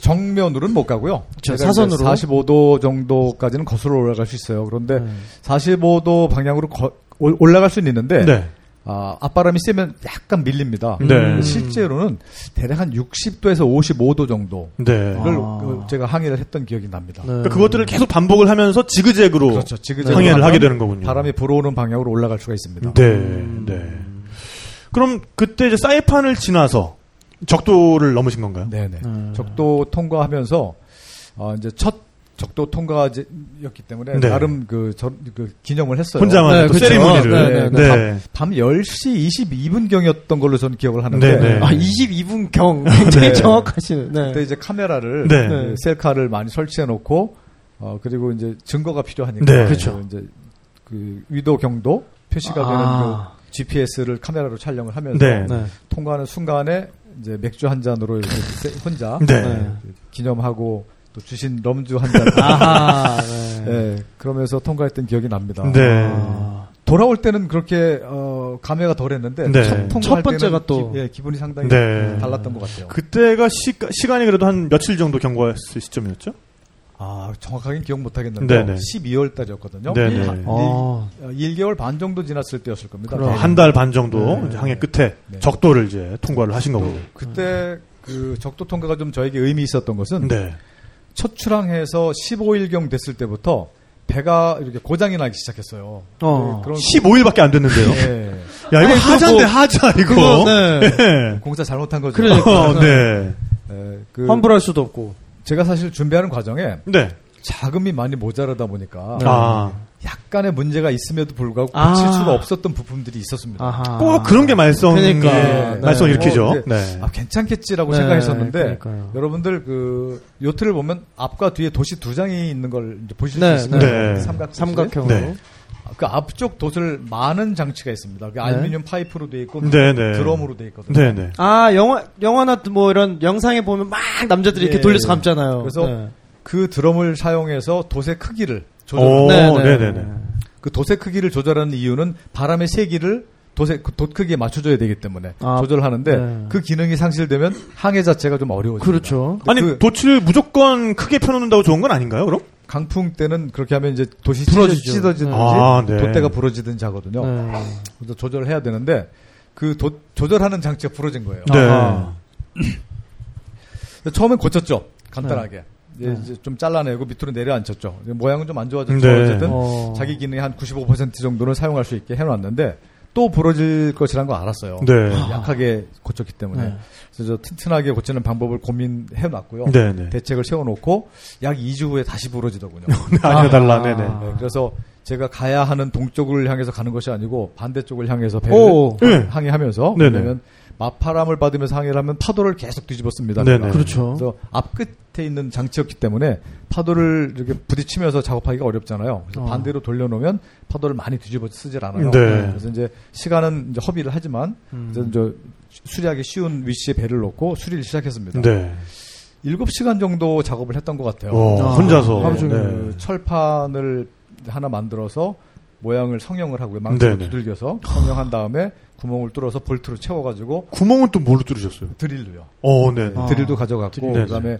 [SPEAKER 4] 정면으로는 못 가고요.
[SPEAKER 3] 그렇죠, 사선으로.
[SPEAKER 4] 45도 정도까지는 거슬러 올라갈 수 있어요. 그런데
[SPEAKER 3] 네.
[SPEAKER 4] 45도 방향으로 거- 올- 올라갈 수는 있는데
[SPEAKER 2] 네.
[SPEAKER 4] 아, 앞바람이 세면 약간 밀립니다.
[SPEAKER 2] 네.
[SPEAKER 4] 근데 실제로는 대략 한 60도에서 55도 정도를
[SPEAKER 2] 네.
[SPEAKER 3] 아.
[SPEAKER 4] 그 제가 항해를 했던 기억이 납니다.
[SPEAKER 3] 네.
[SPEAKER 2] 그러니까 그것들을 계속 반복을 하면서 지그재그로
[SPEAKER 4] 그렇죠. 지그재그
[SPEAKER 2] 항해를 하게 되는 거군요.
[SPEAKER 4] 바람이 불어오는 방향으로 올라갈 수가 있습니다.
[SPEAKER 2] 네. 네. 그럼 그때 이제 사이판을 지나서 적도를 넘으신 건가요?
[SPEAKER 4] 네네.
[SPEAKER 3] 음.
[SPEAKER 4] 적도 통과하면서 어, 이제 첫 적도 통과였기 때문에
[SPEAKER 2] 네.
[SPEAKER 4] 나름 그, 저, 그 기념을 했어요.
[SPEAKER 2] 혼자만의
[SPEAKER 3] 네,
[SPEAKER 2] 또
[SPEAKER 3] 그렇죠.
[SPEAKER 2] 세리머니를.
[SPEAKER 3] 네,
[SPEAKER 2] 네.
[SPEAKER 3] 네,
[SPEAKER 4] 밤 10시 22분경이었던 걸로 저는 기억을 하는데
[SPEAKER 2] 네, 네.
[SPEAKER 3] 아, 22분 경. 굉장히
[SPEAKER 2] 네.
[SPEAKER 3] 정확하시네. 네.
[SPEAKER 4] 그때 이제 카메라를
[SPEAKER 2] 네.
[SPEAKER 4] 그 셀카를 많이 설치해 놓고 어 그리고 이제 증거가 필요하니까
[SPEAKER 2] 네.
[SPEAKER 3] 그쵸.
[SPEAKER 4] 이제 그 위도 경도 표시가 되는
[SPEAKER 3] 아.
[SPEAKER 4] 그 GPS를 카메라로 촬영을 하면서
[SPEAKER 2] 네.
[SPEAKER 3] 네.
[SPEAKER 4] 통과하는 순간에 이제 맥주 한 잔으로 이렇게 세- 혼자
[SPEAKER 2] 네.
[SPEAKER 3] 네.
[SPEAKER 4] 기념하고 또 주신 럼주 한 잔.
[SPEAKER 3] 아하. 네.
[SPEAKER 4] 네, 그러면서 통과했던 기억이 납니다.
[SPEAKER 2] 네.
[SPEAKER 3] 아.
[SPEAKER 4] 돌아올 때는 그렇게 어, 감회가 덜했는데
[SPEAKER 2] 네.
[SPEAKER 4] 첫,
[SPEAKER 3] 첫 번째가 또-
[SPEAKER 4] 기, 예, 기분이 상당히
[SPEAKER 2] 네.
[SPEAKER 4] 달랐던 것 같아요.
[SPEAKER 2] 그때가 시, 시간이 그래도 한 며칠 정도 경과했을 시점이었죠?
[SPEAKER 4] 아 정확하게 기억 못 하겠는데
[SPEAKER 2] 네네.
[SPEAKER 4] 12월 달이었거든요.
[SPEAKER 2] 네네.
[SPEAKER 4] 한-
[SPEAKER 3] 아.
[SPEAKER 4] 일- 1개월 반 정도 지났을 때였을 겁니다.
[SPEAKER 3] 그럼.
[SPEAKER 2] 한달 반 정도
[SPEAKER 4] 네.
[SPEAKER 2] 이제 항해 끝에
[SPEAKER 4] 네.
[SPEAKER 2] 적도를 이제 통과를 하신 거고.
[SPEAKER 4] 그때 그 적도 통과가 좀 저에게 의미 있었던 것은
[SPEAKER 2] 네.
[SPEAKER 4] 첫 출항해서 15일경 됐을 때부터 배가 이렇게 고장이 나기 시작했어요.
[SPEAKER 3] 어.
[SPEAKER 4] 네, 그런
[SPEAKER 2] 15일밖에 안 됐는데요.
[SPEAKER 4] 네,
[SPEAKER 2] 야, 이거
[SPEAKER 3] 아니,
[SPEAKER 2] 하자인데
[SPEAKER 3] 그거-
[SPEAKER 2] 하자, 이거.
[SPEAKER 3] 그거, 네.
[SPEAKER 2] 네.
[SPEAKER 4] 공사 잘못한 거죠.
[SPEAKER 3] 그러니까.
[SPEAKER 2] 어, 네.
[SPEAKER 4] 네, 그
[SPEAKER 3] 환불할 수도 없고.
[SPEAKER 4] 제가 사실 준비하는 과정에
[SPEAKER 2] 네.
[SPEAKER 4] 자금이 많이 모자라다 보니까
[SPEAKER 2] 아.
[SPEAKER 4] 약간의 문제가 있음에도 불구하고
[SPEAKER 3] 아.
[SPEAKER 4] 고칠 수가 없었던 부품들이 있었습니다.
[SPEAKER 3] 아하.
[SPEAKER 2] 꼭 그런 게 말썽,
[SPEAKER 3] 그러니까.
[SPEAKER 2] 예,
[SPEAKER 3] 네.
[SPEAKER 2] 말썽 일으키죠.
[SPEAKER 4] 어,
[SPEAKER 2] 네.
[SPEAKER 4] 아, 괜찮겠지라고
[SPEAKER 3] 네,
[SPEAKER 4] 생각했었는데
[SPEAKER 3] 그러니까요.
[SPEAKER 4] 여러분들 그 요트를 보면 앞과 뒤에 돛이 두 장이 있는 걸 이제 보실
[SPEAKER 3] 네,
[SPEAKER 4] 수 있습니다.
[SPEAKER 2] 네.
[SPEAKER 4] 삼각
[SPEAKER 3] 삼각형으로.
[SPEAKER 2] 네.
[SPEAKER 4] 그 앞쪽 돛을 많은 장치가 있습니다. 그 알루미늄 파이프로 돼 있고
[SPEAKER 2] 네, 네.
[SPEAKER 4] 드럼으로 돼 있거든요.
[SPEAKER 2] 네, 네.
[SPEAKER 3] 아 영화 영화나 뭐 이런 영상에 보면 막 남자들이 이렇게
[SPEAKER 4] 예,
[SPEAKER 3] 돌려서
[SPEAKER 4] 예.
[SPEAKER 3] 감잖아요.
[SPEAKER 4] 그래서
[SPEAKER 3] 네.
[SPEAKER 4] 그 드럼을 사용해서 돛의 크기를 조절.
[SPEAKER 2] 오,
[SPEAKER 3] 네,
[SPEAKER 2] 네,
[SPEAKER 3] 네.
[SPEAKER 2] 네, 네.
[SPEAKER 4] 그 돛의 크기를 조절하는 이유는 바람의 세기를 돛의 그돛 크기에 맞춰줘야 되기 때문에
[SPEAKER 3] 아,
[SPEAKER 4] 조절하는데
[SPEAKER 3] 네.
[SPEAKER 4] 그 기능이 상실되면 항해 자체가 좀 어려워집니다.
[SPEAKER 3] 그렇죠.
[SPEAKER 2] 아니,
[SPEAKER 4] 그
[SPEAKER 2] 도치를 무조건 크게 펴놓는다고 좋은 건 아닌가요, 그럼?
[SPEAKER 4] 강풍 때는 그렇게 하면 이제 돛이
[SPEAKER 3] 부러지죠.
[SPEAKER 4] 찢어지든지
[SPEAKER 2] 아, 네.
[SPEAKER 4] 돛대가 부러지든지 하거든요.
[SPEAKER 3] 네.
[SPEAKER 4] 그래서 조절을 해야 되는데 그돛 조절하는 장치가 부러진 거예요.
[SPEAKER 2] 네.
[SPEAKER 4] 처음엔 고쳤죠. 간단하게. 이제,
[SPEAKER 3] 네.
[SPEAKER 4] 이제 좀 잘라내고 밑으로 내려앉혔죠. 모양은 좀 안 좋아졌죠.
[SPEAKER 2] 네.
[SPEAKER 4] 어쨌든
[SPEAKER 3] 어.
[SPEAKER 4] 자기 기능이 한95% 정도는 사용할 수 있게 해놨는데 또 부러질 것이라는 거 알았어요.
[SPEAKER 2] 네.
[SPEAKER 4] 약하게 고쳤기 때문에.
[SPEAKER 3] 네.
[SPEAKER 4] 그래서 저 튼튼하게 고치는 방법을 고민해 놨고요.
[SPEAKER 2] 네, 네.
[SPEAKER 4] 대책을 세워 놓고 약 2주 후에 다시 부러지더군요.
[SPEAKER 2] 알려달라, 네네.
[SPEAKER 4] 네, 그래서 제가 가야 하는 동쪽을 향해서 가는 것이 아니고 반대쪽을 향해서 배를
[SPEAKER 3] 오.
[SPEAKER 2] 네.
[SPEAKER 4] 항해하면서
[SPEAKER 2] 네네.
[SPEAKER 4] 왜냐면 맞바람을 받으면서 항해를 하면 파도를 계속 뒤집었습니다.
[SPEAKER 2] 네네.
[SPEAKER 4] 내가.
[SPEAKER 3] 그렇죠.
[SPEAKER 4] 그래서 앞끝에 있는 장치였기 때문에 파도를 이렇게 부딪히면서 작업하기가 어렵잖아요. 그래서
[SPEAKER 3] 어.
[SPEAKER 4] 반대로 돌려놓으면 파도를 많이 뒤집어 쓰질 않아요.
[SPEAKER 2] 네.
[SPEAKER 4] 그래서 이제 시간은 이제 허비를 하지만
[SPEAKER 3] 음.
[SPEAKER 4] 그래서 이제 수리하기 쉬운 위치에 배를 놓고 수리를 시작했습니다.
[SPEAKER 2] 네.
[SPEAKER 4] 7시간 정도 작업을 했던 것 같아요.
[SPEAKER 2] 어,
[SPEAKER 3] 아,
[SPEAKER 2] 혼자서.
[SPEAKER 3] 하루 종일.
[SPEAKER 2] 네.
[SPEAKER 4] 그 철판을 하나 만들어서 모양을 성형을 하고요. 망치로
[SPEAKER 2] 네네.
[SPEAKER 4] 두들겨서 성형한 다음에 구멍을 뚫어서 볼트로 채워가지고
[SPEAKER 2] 구멍은 또 뭘로 뚫으셨어요?
[SPEAKER 4] 드릴로요.
[SPEAKER 2] 어, 네.
[SPEAKER 3] 아.
[SPEAKER 4] 드릴도 가져갔고
[SPEAKER 2] 네네.
[SPEAKER 4] 그다음에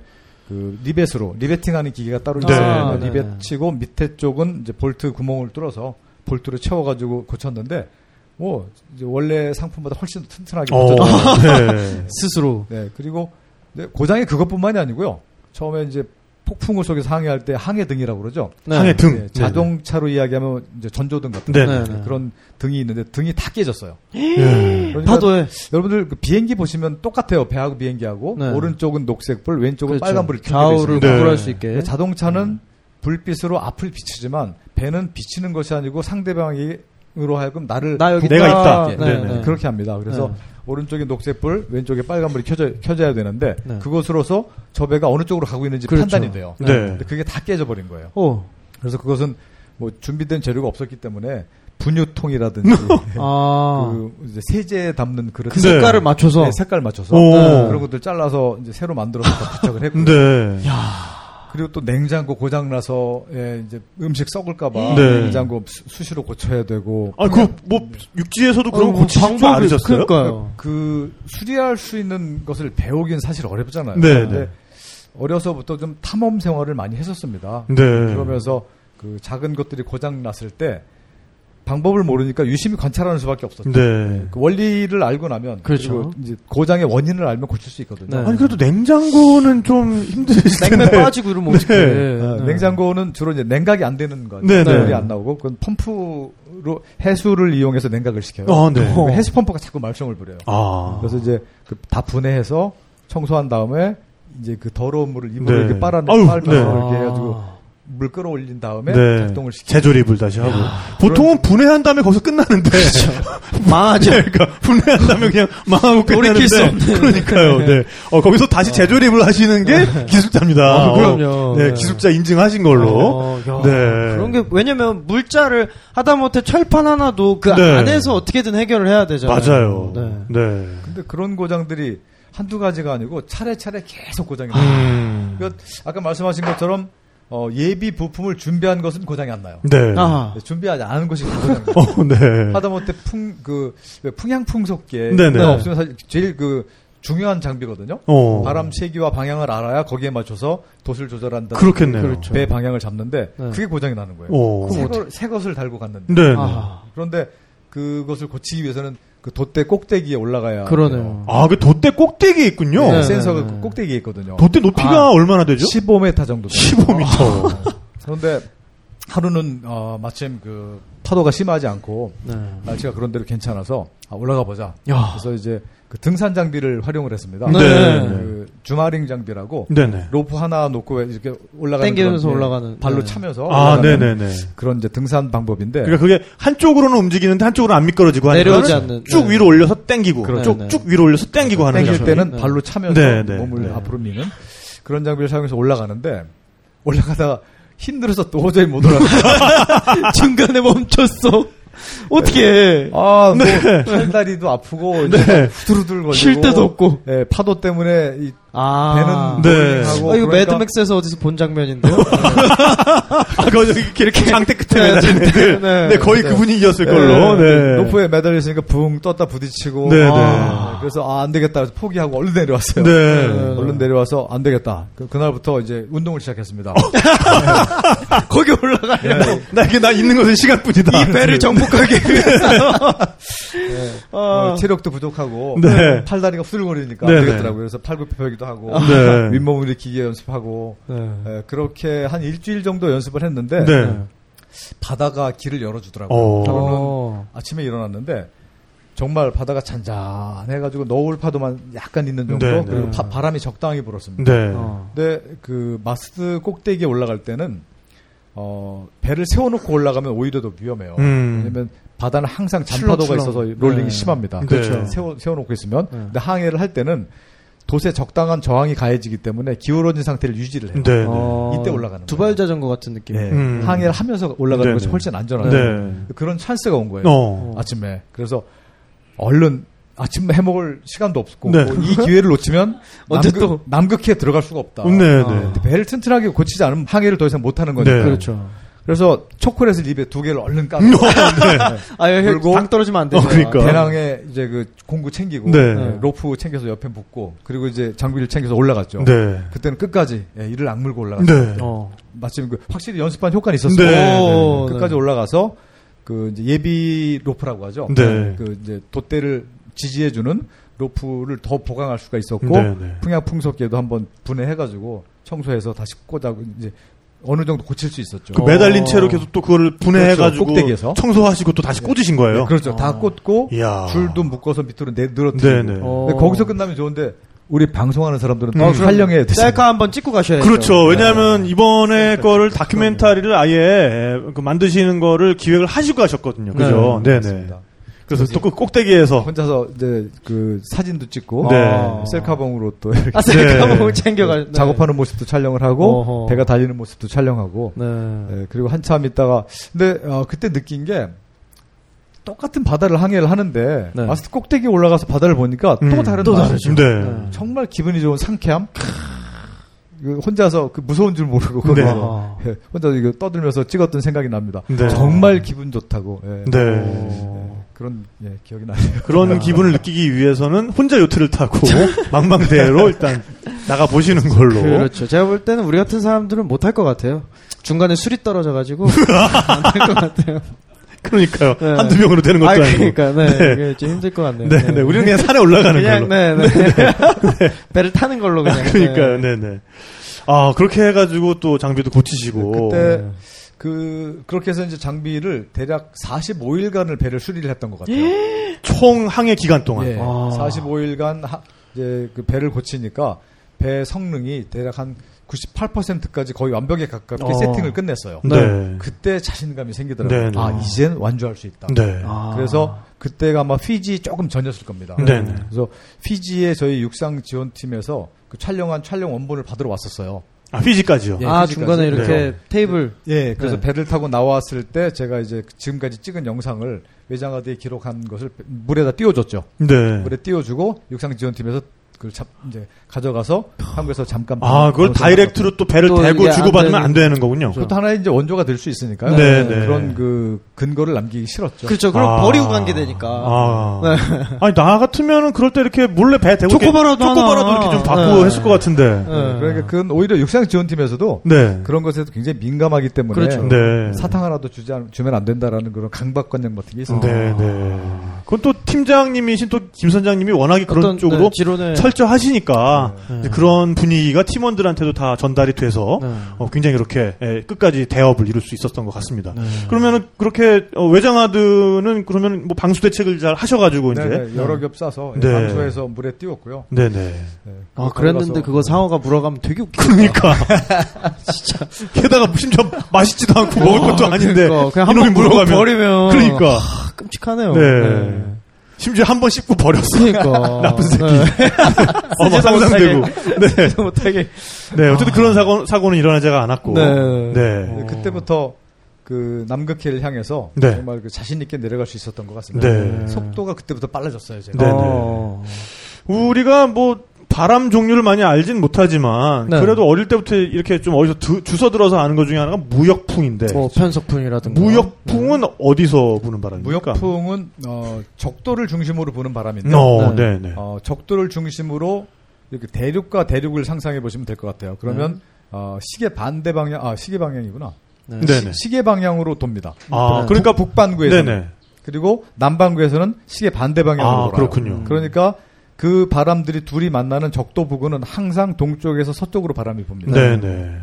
[SPEAKER 4] 그 리벳으로 riveting하는 기계가 따로
[SPEAKER 2] 네.
[SPEAKER 4] 있어요.
[SPEAKER 3] 아,
[SPEAKER 4] 리벳
[SPEAKER 3] 네.
[SPEAKER 4] 치고 밑에 쪽은 이제 볼트 구멍을 뚫어서 볼트로 채워가지고 고쳤는데 뭐 이제 원래 상품보다 훨씬 더 튼튼하게
[SPEAKER 2] 어. 네.
[SPEAKER 3] 스스로.
[SPEAKER 4] 네 그리고 고장이 그것뿐만이 아니고요. 처음에 이제 폭풍우 속에서 항해할 때 항해등이라고 그러죠.
[SPEAKER 3] 네.
[SPEAKER 2] 항해 등.
[SPEAKER 4] 네, 자동차로 이야기하면 이제 전조등 같은
[SPEAKER 2] 네.
[SPEAKER 3] 네,
[SPEAKER 4] 네,
[SPEAKER 3] 네.
[SPEAKER 4] 그런 등이 있는데 등이 다 깨졌어요.
[SPEAKER 2] 네.
[SPEAKER 4] 그러니까
[SPEAKER 3] 파도에.
[SPEAKER 4] 여러분들 그 비행기 보시면 똑같아요. 배하고 비행기하고
[SPEAKER 3] 네.
[SPEAKER 4] 오른쪽은 녹색불, 왼쪽은
[SPEAKER 3] 그렇죠.
[SPEAKER 4] 빨간불이
[SPEAKER 3] 좌우를
[SPEAKER 2] 네.
[SPEAKER 3] 구분할 수 있게.
[SPEAKER 4] 자동차는 불빛으로 앞을 비추지만 배는 비치는 것이 아니고 상대방으로 하여금 나를
[SPEAKER 3] 나 여기
[SPEAKER 2] 내가
[SPEAKER 3] 있다.
[SPEAKER 2] 있다.
[SPEAKER 3] 네,
[SPEAKER 2] 네,
[SPEAKER 3] 네.
[SPEAKER 4] 그렇게 합니다. 그래서
[SPEAKER 3] 네.
[SPEAKER 4] 오른쪽에 녹색불, 왼쪽에 빨간불이 켜져, 켜져야 되는데
[SPEAKER 3] 네.
[SPEAKER 4] 그것으로서 저 배가 어느 쪽으로 가고 있는지
[SPEAKER 3] 그렇죠.
[SPEAKER 4] 판단이 돼요.
[SPEAKER 2] 네.
[SPEAKER 4] 근데 그게 다 깨져버린 거예요.
[SPEAKER 3] 오.
[SPEAKER 4] 그래서 그것은 뭐 준비된 재료가 없었기 때문에 분유통이라든지
[SPEAKER 3] 아.
[SPEAKER 4] 그 세제 담는 그릇
[SPEAKER 3] 그
[SPEAKER 2] 네.
[SPEAKER 3] 색깔을 맞춰서.
[SPEAKER 4] 네, 색깔 맞춰서
[SPEAKER 2] 오.
[SPEAKER 4] 네, 그런 것들 잘라서 이제 새로 만들어서 다 부착을 했고
[SPEAKER 2] 네.
[SPEAKER 4] 그리고 또 냉장고 고장 나서 예, 이제 음식 썩을까봐
[SPEAKER 2] 네.
[SPEAKER 4] 냉장고 수- 수시로 고쳐야 되고
[SPEAKER 2] 아, 그, 뭐, 육지에서도 그런
[SPEAKER 3] 어,
[SPEAKER 2] 거 고치실 줄 아셨어요?
[SPEAKER 3] 그러니까요.
[SPEAKER 4] 그 수리할 수 있는 것을 배우긴 사실 어렵잖아요.
[SPEAKER 2] 네, 네.
[SPEAKER 4] 어려서부터 좀 탐험 생활을 많이 했었습니다.
[SPEAKER 2] 네.
[SPEAKER 4] 그러면서 그 작은 것들이 고장 났을 때 방법을 모르니까 유심히 관찰하는 수밖에 없었죠.
[SPEAKER 2] 네.
[SPEAKER 4] 그 원리를 알고 나면
[SPEAKER 3] 그렇죠.
[SPEAKER 4] 그리고 이제 고장의 원인을 알면 고칠 수 있거든요.
[SPEAKER 3] 네.
[SPEAKER 2] 아니, 그래도 냉장고는 좀 힘드실 텐데.
[SPEAKER 3] 냉면 빠지고 이러면 어떡해.
[SPEAKER 4] 아,
[SPEAKER 3] 네.
[SPEAKER 4] 냉장고는 주로 이제 냉각이 안 되는 거예요.
[SPEAKER 2] 네,
[SPEAKER 3] 네.
[SPEAKER 4] 물이 안 나오고 그건 펌프로 해수를 이용해서 냉각을 시켜요.
[SPEAKER 2] 어, 네.
[SPEAKER 4] 그 해수 펌프가 자꾸 말썽을 부려요.
[SPEAKER 2] 아.
[SPEAKER 4] 그래서 이제 그 다 분해해서 청소한 다음에 이제 그 더러운 물을 입으로
[SPEAKER 2] 네.
[SPEAKER 4] 이렇게 빨아내 빨면서
[SPEAKER 2] 네.
[SPEAKER 4] 이렇게 해가지고
[SPEAKER 3] 아.
[SPEAKER 4] 물 끌어올린 다음에
[SPEAKER 2] 네.
[SPEAKER 4] 작동을 시키고
[SPEAKER 2] 재조립을 다시 하고. 보통은 분해한 다음에 거기서 끝나는데.
[SPEAKER 3] 망하죠.
[SPEAKER 2] 그러니까 분해한 다음에 그냥 망하고 끝나는데. 그러니까요. 네. 어, 거기서 다시 재조립을 하시는 게 기술자입니다.
[SPEAKER 3] 아,
[SPEAKER 2] 어,
[SPEAKER 3] 그럼요.
[SPEAKER 2] 네,
[SPEAKER 3] 네.
[SPEAKER 2] 기술자 인증하신 걸로.
[SPEAKER 3] 어, 야,
[SPEAKER 2] 네.
[SPEAKER 3] 그런 게 왜냐면 물자를 하다못해 철판 하나도 그
[SPEAKER 2] 네.
[SPEAKER 3] 안에서 어떻게든 해결을 해야 되잖아요.
[SPEAKER 2] 맞아요.
[SPEAKER 3] 네.
[SPEAKER 2] 네.
[SPEAKER 4] 근데 그런 고장들이 한두 가지가 아니고 차례차례 계속 고장이 나요.
[SPEAKER 2] 음.
[SPEAKER 4] 그러니까 아까 말씀하신 것처럼 어, 예비 부품을 준비한 것은 고장이 안 나요.
[SPEAKER 2] 네.
[SPEAKER 3] 아하.
[SPEAKER 4] 네, 준비하지 않은 것이 고장이 나요.
[SPEAKER 2] 어, 네.
[SPEAKER 4] 하다못해 풍, 그, 풍향풍속계.
[SPEAKER 2] 네네.
[SPEAKER 4] 가 없으면 사실 제일 그 중요한 장비거든요.
[SPEAKER 2] 어.
[SPEAKER 4] 바람 세기와 방향을 알아야 거기에 맞춰서 돛을 조절한다.
[SPEAKER 2] 그렇겠네요.
[SPEAKER 3] 그렇죠.
[SPEAKER 4] 배 방향을 잡는데
[SPEAKER 3] 네.
[SPEAKER 4] 그게 고장이 나는 거예요.
[SPEAKER 2] 어.
[SPEAKER 4] 새, 걸, 새 것을 달고 갔는데.
[SPEAKER 2] 네.
[SPEAKER 3] 아,
[SPEAKER 4] 그런데 그것을 고치기 위해서는 그 돛대 꼭대기에 올라가야.
[SPEAKER 3] 그러네요.
[SPEAKER 2] 아, 그 돛대 꼭대기에 있군요.
[SPEAKER 4] 돼요.
[SPEAKER 3] 네,
[SPEAKER 4] 센서가
[SPEAKER 3] 네,
[SPEAKER 4] 그
[SPEAKER 3] 네.
[SPEAKER 4] 꼭대기에 있거든요.
[SPEAKER 2] 돛대 높이가
[SPEAKER 3] 아.
[SPEAKER 2] 얼마나 되죠?
[SPEAKER 4] 15m 정도. 돼요.
[SPEAKER 2] 15m.
[SPEAKER 4] 그런데 하루는 어, 마침 그 파도가 심하지 않고
[SPEAKER 3] 네.
[SPEAKER 4] 날씨가 그런 대로 괜찮아서 아, 올라가 보자.
[SPEAKER 3] 야.
[SPEAKER 4] 그래서 이제 그 등산 장비를 활용을 했습니다.
[SPEAKER 3] 네.
[SPEAKER 4] 그 주마링 장비라고
[SPEAKER 2] 네네.
[SPEAKER 4] 로프 하나 놓고 이렇게 올라가는
[SPEAKER 3] 땡기면서
[SPEAKER 4] 그런, 예,
[SPEAKER 3] 올라가는,
[SPEAKER 4] 발로
[SPEAKER 3] 네.
[SPEAKER 4] 차면서
[SPEAKER 2] 아,
[SPEAKER 4] 올라가는
[SPEAKER 2] 네네네.
[SPEAKER 4] 그런 이제 등산 방법인데
[SPEAKER 2] 그러니까 그게 한쪽으로는 움직이는데 한쪽으로는 안 미끄러지고
[SPEAKER 3] 내려오지 않는.
[SPEAKER 2] 쭉
[SPEAKER 3] 네.
[SPEAKER 2] 위로 올려서 땡기고
[SPEAKER 4] 그렇죠.
[SPEAKER 2] 쭉,
[SPEAKER 3] 네, 네.
[SPEAKER 2] 쭉 위로 올려서 땡기고 하는
[SPEAKER 4] 땡길
[SPEAKER 2] 거죠.
[SPEAKER 4] 때는
[SPEAKER 3] 네.
[SPEAKER 4] 발로 차면서
[SPEAKER 2] 네, 네,
[SPEAKER 4] 몸을
[SPEAKER 2] 네.
[SPEAKER 4] 앞으로 미는 그런 장비를 사용해서 올라가는데 올라가다가 힘들어서 도저히 못 올라가.
[SPEAKER 3] 중간에 멈췄어. 어떻게 해?
[SPEAKER 4] 아, 뭐 팔다리도 아프고 이제
[SPEAKER 2] 네.
[SPEAKER 4] 후들후들 거리고
[SPEAKER 3] 쉴 데도 없고.
[SPEAKER 4] 예, 파도 때문에 이
[SPEAKER 3] 아.
[SPEAKER 4] 배는
[SPEAKER 2] 네.
[SPEAKER 3] 아, 이거
[SPEAKER 4] 그러니까
[SPEAKER 3] 매드맥스에서 어디서 본 장면인데요?
[SPEAKER 2] 아, 그거 이렇게 장대 끝에
[SPEAKER 3] 네,
[SPEAKER 2] 매달린 애들.
[SPEAKER 3] 네.
[SPEAKER 2] 네, 거의
[SPEAKER 4] 네.
[SPEAKER 2] 그 분위기였을
[SPEAKER 4] 예,
[SPEAKER 2] 걸로. 네.
[SPEAKER 4] 로프에 매달려 있으니까 붕 떴다 부딪히고
[SPEAKER 2] 네, 네.
[SPEAKER 4] 아, 그래서 아, 안 되겠다 그래서 포기하고 얼른 내려왔어요.
[SPEAKER 2] 네.
[SPEAKER 4] 얼른 내려와서 안 되겠다. 그, 그날부터 이제 운동을 시작했습니다.
[SPEAKER 3] 거기 올라가려고.
[SPEAKER 2] 나 이게 나 있는 것은 시간뿐이다.
[SPEAKER 3] 이 배를 정복하기 위해서.
[SPEAKER 4] 어, 체력도 부족하고
[SPEAKER 2] 네.
[SPEAKER 4] 팔다리가 후들거리니까
[SPEAKER 2] 네,
[SPEAKER 4] 안
[SPEAKER 2] 네.
[SPEAKER 4] 되겠더라고요. 그래서 팔굽혀펴기도 하고
[SPEAKER 2] 네.
[SPEAKER 4] 윗몸을 일으키기 연습하고
[SPEAKER 3] 네.
[SPEAKER 4] 예, 그렇게 한 일주일 정도 연습을 했는데
[SPEAKER 2] 네.
[SPEAKER 4] 바다가 길을 열어주더라고요.
[SPEAKER 2] 어.
[SPEAKER 4] 하루는
[SPEAKER 3] 어.
[SPEAKER 4] 아침에 일어났는데 정말 바다가 잔잔해가지고 너울 파도만 약간 있는 정도
[SPEAKER 2] 네, 네.
[SPEAKER 4] 그리고 바, 바람이 적당히 불었습니다.
[SPEAKER 2] 네.
[SPEAKER 3] 어.
[SPEAKER 4] 근데 그 마스트 꼭대기에 올라갈 때는 어, 배를 세워놓고 올라가면 오히려 더 위험해요.
[SPEAKER 2] 음.
[SPEAKER 4] 왜냐면 바다는 항상 잔파도가. 있어서 롤링이
[SPEAKER 3] 네.
[SPEAKER 4] 심합니다.
[SPEAKER 2] 그렇죠.
[SPEAKER 4] 세워, 세워놓고 있으면.
[SPEAKER 3] 네.
[SPEAKER 4] 근데 항해를 할 때는 돛에 적당한 저항이 가해지기 때문에 기울어진 상태를 유지를 해요.
[SPEAKER 2] 네.
[SPEAKER 3] 어.
[SPEAKER 4] 이때 올라가는
[SPEAKER 3] 두발 자전거 같은 느낌.
[SPEAKER 4] 네.
[SPEAKER 2] 음.
[SPEAKER 4] 항해를 하면서 올라가는
[SPEAKER 2] 네,
[SPEAKER 4] 것이
[SPEAKER 2] 네.
[SPEAKER 4] 훨씬 안전하죠.
[SPEAKER 2] 네.
[SPEAKER 4] 그런 찬스가 온 거예요.
[SPEAKER 2] 어.
[SPEAKER 4] 아침에. 그래서 얼른 아침 해먹을 시간도 없고
[SPEAKER 2] 네.
[SPEAKER 4] 뭐 이 기회를 놓치면
[SPEAKER 3] 언제
[SPEAKER 4] 남극,
[SPEAKER 3] 또-
[SPEAKER 4] 남극해에 들어갈 수가 없다.
[SPEAKER 2] 네, 네.
[SPEAKER 3] 아.
[SPEAKER 4] 배를 튼튼하게 고치지 않으면 항해를 더 이상 못하는 거니까.
[SPEAKER 2] 네.
[SPEAKER 3] 그렇죠.
[SPEAKER 4] 그래서 초콜릿을 입에 두 개를 얼른 까고
[SPEAKER 3] 아, 여기
[SPEAKER 4] 그리고-
[SPEAKER 3] 당 떨어지면 안 되죠.
[SPEAKER 2] 어, 그러니까.
[SPEAKER 4] 배낭에 이제 그 공구 챙기고
[SPEAKER 2] 네.
[SPEAKER 4] 네, 로프 챙겨서 옆에 붙고 그리고 이제 장비를 챙겨서 올라갔죠.
[SPEAKER 2] 네.
[SPEAKER 4] 그때는 끝까지 예, 이를 악물고 올라갔어요.
[SPEAKER 2] 네.
[SPEAKER 3] 어.
[SPEAKER 4] 마침 그 확실히 연습한 효과는 있었어요.
[SPEAKER 2] 네.
[SPEAKER 3] 오,
[SPEAKER 4] 끝까지
[SPEAKER 3] 네.
[SPEAKER 4] 올라가서 그 이제 예비 로프라고 하죠.
[SPEAKER 2] 네.
[SPEAKER 4] 그 이제 돛대를 지지해주는 로프를 더 보강할 수가 있었고
[SPEAKER 2] 네, 네.
[SPEAKER 4] 풍향풍속계도 한번 분해해가지고 청소해서 다시 꽂아 이제 어느 정도 고칠 수 있었죠.
[SPEAKER 2] 그 매달린 채로 계속 또 그거를 분해해가지고
[SPEAKER 4] 그렇죠.
[SPEAKER 2] 청소하시고 또 다시 꽂으신 거예요.
[SPEAKER 4] 네, 그렇죠. 다 꽂고
[SPEAKER 2] 이야.
[SPEAKER 4] 줄도 묶어서 밑으로 내 늘어뜨리고.
[SPEAKER 2] 네네.
[SPEAKER 3] 어.
[SPEAKER 4] 근데 거기서 끝나면 좋은데 우리 방송하는 사람들은
[SPEAKER 2] 음.
[SPEAKER 4] 또 촬영해야 돼.
[SPEAKER 3] 셀카 한번 찍고 가셔야죠.
[SPEAKER 2] 그렇죠. 왜냐하면 이번에 거를 다큐멘터리를 아예 그 만드시는 거를 기획을 하시고 하셨거든요. 그죠? 네, 네. 그래서 또 그 꼭대기에서
[SPEAKER 4] 혼자서 이제 그 사진도 찍고
[SPEAKER 2] 네.
[SPEAKER 4] 어, 셀카봉으로 또 이렇게
[SPEAKER 3] 아, 셀카
[SPEAKER 2] 네.
[SPEAKER 3] 뭐 챙겨가. 네.
[SPEAKER 4] 작업하는 모습도 촬영을 하고
[SPEAKER 3] 어허.
[SPEAKER 4] 배가 달리는 모습도 촬영하고
[SPEAKER 3] 네.
[SPEAKER 4] 예, 그리고 한참 있다가 근데 어, 그때 느낀 게 똑같은 바다를 항해를 하는데
[SPEAKER 3] 네.
[SPEAKER 4] 마스트 꼭대기 올라가서 바다를 보니까 또
[SPEAKER 2] 음,
[SPEAKER 4] 다른
[SPEAKER 3] 또
[SPEAKER 4] 맛이
[SPEAKER 3] 다르죠.
[SPEAKER 2] 네.
[SPEAKER 3] 네.
[SPEAKER 4] 정말 기분이 좋은 상쾌함. 그 혼자서 그 무서운 줄 모르고
[SPEAKER 2] 네.
[SPEAKER 4] 예, 혼자 이거 떠들면서 찍었던 생각이 납니다.
[SPEAKER 2] 네.
[SPEAKER 4] 정말 기분 좋다고. 예.
[SPEAKER 2] 네.
[SPEAKER 4] 예, 그런 예, 기억이 나네요.
[SPEAKER 2] 그런 기분을 느끼기 위해서는 혼자 요트를 타고 망망대해로 일단 나가 보시는 걸로.
[SPEAKER 3] 그렇죠. 제가 볼 때는 우리 같은 사람들은 못할 것 같아요. 중간에 술이 떨어져 가지고 안 될 것 같아요.
[SPEAKER 2] 그러니까요.
[SPEAKER 3] 네.
[SPEAKER 2] 한두 명으로 되는 것도
[SPEAKER 3] 아,
[SPEAKER 2] 아, 니고
[SPEAKER 3] 그러니까 네,
[SPEAKER 2] 네.
[SPEAKER 3] 이게 좀 힘들 것 같네요.
[SPEAKER 2] 네, 네. 우리는 그냥 산에 올라가는
[SPEAKER 3] 그냥
[SPEAKER 2] 걸로.
[SPEAKER 3] 네, 네. 배를 타는 걸로 그냥.
[SPEAKER 2] 그러니까요.
[SPEAKER 3] 네.
[SPEAKER 2] 네, 네. 아, 그렇게 해가지고 또 장비도 고치시고.
[SPEAKER 4] 그때
[SPEAKER 3] 네.
[SPEAKER 4] 그 그렇게 해서 이제 장비를 대략 45일간을 배를 수리를 했던 것 같아요.
[SPEAKER 2] 총 항해 기간 동안.
[SPEAKER 4] 예,
[SPEAKER 3] 아.
[SPEAKER 4] 45일간 하, 이제 그 배를 고치니까 배 성능이 대략 한 98%까지 거의 완벽에 가깝게
[SPEAKER 3] 어.
[SPEAKER 4] 세팅을 끝냈어요.
[SPEAKER 2] 네.
[SPEAKER 4] 그때 자신감이 생기더라고요.
[SPEAKER 2] 네, 네.
[SPEAKER 4] 아 이젠 완주할 수 있다.
[SPEAKER 2] 네.
[SPEAKER 3] 아.
[SPEAKER 4] 그래서 그때가 아마 피지 조금 전이었을 겁니다.
[SPEAKER 2] 네, 네.
[SPEAKER 4] 그래서 피지에 저희 육상 지원팀에서 그 촬영한 촬영 원본을 받으러 왔었어요.
[SPEAKER 2] 아, 피지까지요.
[SPEAKER 4] 예.
[SPEAKER 3] 아,
[SPEAKER 4] 피지까지.
[SPEAKER 3] 중간에 이렇게
[SPEAKER 2] 네.
[SPEAKER 3] 테이블.
[SPEAKER 4] 예, 그래서
[SPEAKER 3] 네.
[SPEAKER 4] 배를 타고 나왔을 때 제가 이제 지금까지 찍은 영상을 외장하드에 기록한 것을 물에다 띄워줬죠.
[SPEAKER 2] 네.
[SPEAKER 4] 물에 띄워주고 육상 지원팀에서 그걸 잡, 이제 가져가서 한국에서 잠깐
[SPEAKER 2] 아, 그걸 다이렉트로 또 배를
[SPEAKER 3] 또
[SPEAKER 2] 대고
[SPEAKER 3] 이게
[SPEAKER 2] 주고 받으면 안안 되는 거군요.
[SPEAKER 4] 그것도 하나의 이제 원조가 될 수 있으니까요.
[SPEAKER 2] 네, 네.
[SPEAKER 4] 그런 그 근거를 남기기 싫었죠.
[SPEAKER 3] 그렇죠. 그럼
[SPEAKER 2] 아.
[SPEAKER 3] 버리고 간 게 되니까.
[SPEAKER 2] 아.
[SPEAKER 3] 네.
[SPEAKER 2] 아니, 나 같으면은 그럴 때 이렇게 몰래 배 대고.
[SPEAKER 3] 초코바라도
[SPEAKER 2] 이렇게 초코바라도. 이렇게 좀 받고
[SPEAKER 3] 네.
[SPEAKER 2] 했을 것 같은데.
[SPEAKER 3] 네.
[SPEAKER 4] 그러니까 그건 오히려 육상 지원팀에서도
[SPEAKER 2] 네.
[SPEAKER 4] 그런 것에도 굉장히 민감하기 때문에
[SPEAKER 3] 그렇죠.
[SPEAKER 2] 네.
[SPEAKER 4] 사탕 하나도 주지 않, 주면 안 된다라는 그런 강박관념 같은 게 있습니다.
[SPEAKER 2] 네, 네. 그건 또 팀장님이신 또 김 선장님이 워낙에 그런
[SPEAKER 3] 어떤,
[SPEAKER 2] 쪽으로
[SPEAKER 3] 네, 지론에.
[SPEAKER 2] 철저하시니까
[SPEAKER 3] 네.
[SPEAKER 2] 그런 분위기가 팀원들한테도 다 전달이 돼서
[SPEAKER 3] 네.
[SPEAKER 2] 어, 굉장히 이렇게 예, 끝까지 대업을 이룰 수 있었던 것 같습니다.
[SPEAKER 3] 네.
[SPEAKER 2] 그러면은 그렇게 어, 외장하드는 그러면 뭐 방수 대책을 잘 하셔가지고 이제
[SPEAKER 4] 네, 네, 여러 겹 싸서
[SPEAKER 2] 네.
[SPEAKER 4] 방수해서 물에 띄웠고요.
[SPEAKER 2] 네네.
[SPEAKER 4] 네,
[SPEAKER 3] 아, 그랬는데 그거 상어가 물어가면 되게 웃겨.
[SPEAKER 2] 그러니까 진짜 게다가 심지어 맛있지도 않고 먹을 것도 아닌데
[SPEAKER 3] 그러니까. 그냥 한번 물어
[SPEAKER 2] 물어가면
[SPEAKER 3] 버리면
[SPEAKER 2] 그러니까
[SPEAKER 3] 아, 끔찍하네요.
[SPEAKER 2] 네. 심지어 한 번 씹고 버렸어.
[SPEAKER 3] 그러니까
[SPEAKER 2] 나쁜 새끼.
[SPEAKER 3] 네.
[SPEAKER 2] 어머 상상되고. 네.
[SPEAKER 3] 못하게.
[SPEAKER 2] 네. 어쨌든 그런 사고 사고는 일어나지가 않았고.
[SPEAKER 3] 네.
[SPEAKER 2] 네.
[SPEAKER 4] 네, 그때부터 그 남극해를 향해서
[SPEAKER 2] 네.
[SPEAKER 4] 정말 그 자신 있게 내려갈 수 있었던 것 같습니다.
[SPEAKER 2] 네.
[SPEAKER 4] 속도가 그때부터 빨라졌어요. 제가.
[SPEAKER 2] 네.
[SPEAKER 3] 어.
[SPEAKER 2] 우리가 뭐 바람 종류를 많이 알진 못하지만
[SPEAKER 3] 네.
[SPEAKER 2] 그래도 어릴 때부터 이렇게 좀 어디서 두- 주워 들어서 아는 것 중에 하나가 무역풍인데
[SPEAKER 3] 뭐 편석풍이라든가.
[SPEAKER 2] 무역풍은 어디서 부는 바람입니까?
[SPEAKER 4] 무역풍은 어, 적도를 중심으로 부는 바람인데
[SPEAKER 2] 어,
[SPEAKER 3] 네.
[SPEAKER 2] 네, 네.
[SPEAKER 4] 어, 적도를 중심으로 이렇게 대륙과 대륙을 상상해 보시면 될 것 같아요. 그러면 어, 시계 반대 방향, 아 시계 방향이구나.
[SPEAKER 3] 네.
[SPEAKER 2] 네, 네.
[SPEAKER 4] 시계 방향으로 돕니다.
[SPEAKER 2] 아,
[SPEAKER 3] 네.
[SPEAKER 2] 그러니까
[SPEAKER 4] 북, 북반구에서는
[SPEAKER 2] 네네.
[SPEAKER 4] 그리고 남반구에서는 시계 반대 방향으로
[SPEAKER 2] 아,
[SPEAKER 4] 돌아요.
[SPEAKER 2] 그렇군요.
[SPEAKER 4] 그러니까 그 바람들이 둘이 만나는 적도 부근은 항상 동쪽에서 서쪽으로 바람이 붑니다.
[SPEAKER 2] 네, 네.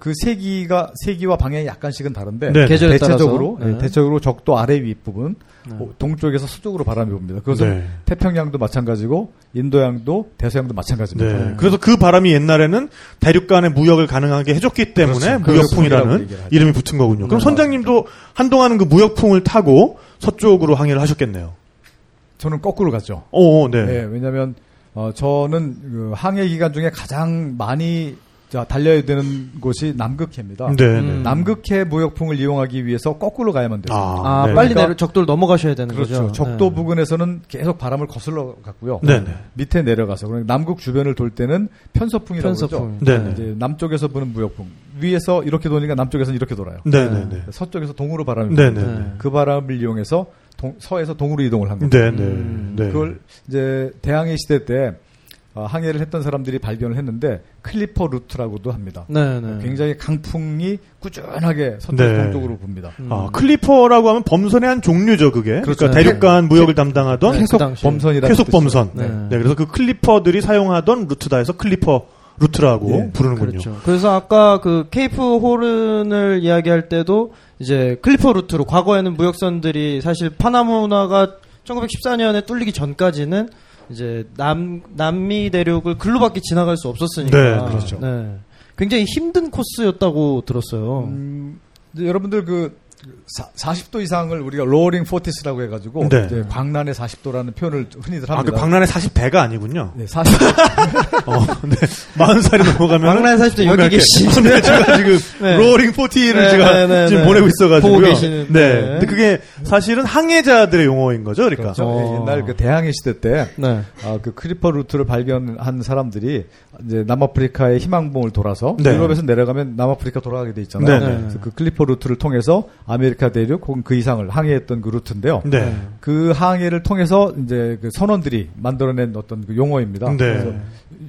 [SPEAKER 4] 그 세기가 세기와 방향이 약간씩은 다른데
[SPEAKER 2] 네.
[SPEAKER 3] 계절에
[SPEAKER 4] 대체적으로. 예,
[SPEAKER 3] 네.
[SPEAKER 4] 대체적으로 적도 아래 윗 부분
[SPEAKER 3] 네.
[SPEAKER 4] 어, 동쪽에서 서쪽으로 바람이 붑니다. 그것은
[SPEAKER 2] 네.
[SPEAKER 4] 태평양도 마찬가지고 인도양도 대서양도 마찬가지입니다.
[SPEAKER 2] 네. 그래서 그 바람이 옛날에는 대륙 간의 무역을 가능하게 해줬기 때문에
[SPEAKER 4] 그렇죠.
[SPEAKER 2] 무역풍이라는. 이름이 붙은 거군요. 그럼
[SPEAKER 3] 네.
[SPEAKER 2] 선장님도 한동안은 그 무역풍을 타고 서쪽으로 항해를 하셨겠네요.
[SPEAKER 4] 저는 거꾸로 갔죠.
[SPEAKER 2] 오, 네.
[SPEAKER 4] 네, 왜냐하면 어, 저는 그 항해 기간 중에 가장 많이 자, 달려야 되는 곳이 남극해입니다.
[SPEAKER 2] 네, 네.
[SPEAKER 3] 음.
[SPEAKER 4] 남극해 무역풍을 이용하기 위해서 거꾸로 가야만 돼요.
[SPEAKER 3] 아,
[SPEAKER 2] 네.
[SPEAKER 3] 빨리
[SPEAKER 4] 그러니까-
[SPEAKER 3] 내려 적도를 넘어가셔야 되는
[SPEAKER 4] 그렇죠.
[SPEAKER 3] 거죠.
[SPEAKER 4] 적도
[SPEAKER 3] 네.
[SPEAKER 4] 부근에서는 계속 바람을 거슬러 갔고요.
[SPEAKER 2] 네, 네.
[SPEAKER 4] 밑에 내려가서 그러니까 남극 주변을 돌 때는 편서풍이라고
[SPEAKER 3] 편서풍.
[SPEAKER 4] 그러죠.
[SPEAKER 2] 네, 네.
[SPEAKER 4] 이제 남쪽에서 부는 무역풍. 위에서 이렇게 도니까 남쪽에서는 이렇게 돌아요.
[SPEAKER 2] 네, 네, 네.
[SPEAKER 4] 서쪽에서 동으로 바람이
[SPEAKER 2] 네,
[SPEAKER 4] 불어요.
[SPEAKER 2] 네, 네.
[SPEAKER 4] 그 바람을 이용해서 동- 서에서 동으로 이동을 한 거죠.
[SPEAKER 2] 네, 네.
[SPEAKER 3] 음.
[SPEAKER 2] 네.
[SPEAKER 4] 그걸 이제 대항해 시대 때 어, 항해를 했던 사람들이 발견을 했는데 clipper route라고도 합니다.
[SPEAKER 3] 네, 네.
[SPEAKER 4] 굉장히 강풍이 꾸준하게 서쪽
[SPEAKER 2] 네.
[SPEAKER 4] 동쪽으로 붑니다.
[SPEAKER 3] 음.
[SPEAKER 2] 아, clipper라고 하면 범선의 한 종류죠, 그게. 그러니까
[SPEAKER 4] 그렇죠.
[SPEAKER 2] 대륙 간 무역을 담당하던
[SPEAKER 3] 네,
[SPEAKER 4] 계속
[SPEAKER 3] 그 당시에.
[SPEAKER 4] 범선이라는
[SPEAKER 2] 쾌속. 범선.
[SPEAKER 3] 네.
[SPEAKER 2] 네, 그래서 그 clipper들이 사용하던 루트다 해서 clipper route라고
[SPEAKER 4] 예,
[SPEAKER 2] 부르는군요.
[SPEAKER 3] 그렇죠. 그래서 아까 그 케이프 호른을 이야기할 때도 이제 clipper route로 과거에는 무역선들이 사실 파나마 운하가 1914년에 뚫리기 전까지는 이제 남 남미 대륙을 글로밖에 지나갈 수 없었으니까.
[SPEAKER 2] 네, 그렇죠.
[SPEAKER 3] 네. 굉장히 힘든 코스였다고 들었어요.
[SPEAKER 4] 음, 이제 여러분들 그 사, 40도 이상을 우리가 Roaring Forties라고 해가지고
[SPEAKER 2] 네.
[SPEAKER 4] 이제 광란의 40도라는 표현을 흔히들
[SPEAKER 2] 아, 그
[SPEAKER 4] 합니다.
[SPEAKER 2] 광란의 40대가 아니군요.
[SPEAKER 4] 네, 40.
[SPEAKER 2] 어, 네. 40살이 넘어가면.
[SPEAKER 3] 광란 40대 여기 계신.
[SPEAKER 2] 네, 제가 지금
[SPEAKER 3] 네.
[SPEAKER 2] Roaring 40를
[SPEAKER 3] 네,
[SPEAKER 2] 제가
[SPEAKER 3] 네, 네,
[SPEAKER 2] 지금
[SPEAKER 3] 네.
[SPEAKER 2] 보내고 있어가지고요.
[SPEAKER 3] 보고 계시는,
[SPEAKER 2] 네.
[SPEAKER 3] 네.
[SPEAKER 2] 근데 그게 사실은 항해자들의 용어인 거죠, 그러니까.
[SPEAKER 4] 그렇죠.
[SPEAKER 3] 어.
[SPEAKER 4] 옛날 그 대항해 시대 때
[SPEAKER 3] 네.
[SPEAKER 4] 아, 그 clipper route를 발견한 사람들이 이제 남아프리카의 희망봉을 돌아서
[SPEAKER 2] 네.
[SPEAKER 4] 유럽에서 내려가면 남아프리카 돌아가게 돼 있잖아요.
[SPEAKER 2] 네,
[SPEAKER 3] 네.
[SPEAKER 4] 그래서 그 clipper route를 통해서 아메리카 대륙 혹은 그 이상을 항해했던 그 루트인데요.
[SPEAKER 2] 네.
[SPEAKER 4] 그 항해를 통해서 이제 그 선원들이 만들어낸 어떤 그 용어입니다.
[SPEAKER 2] 네.
[SPEAKER 4] 그래서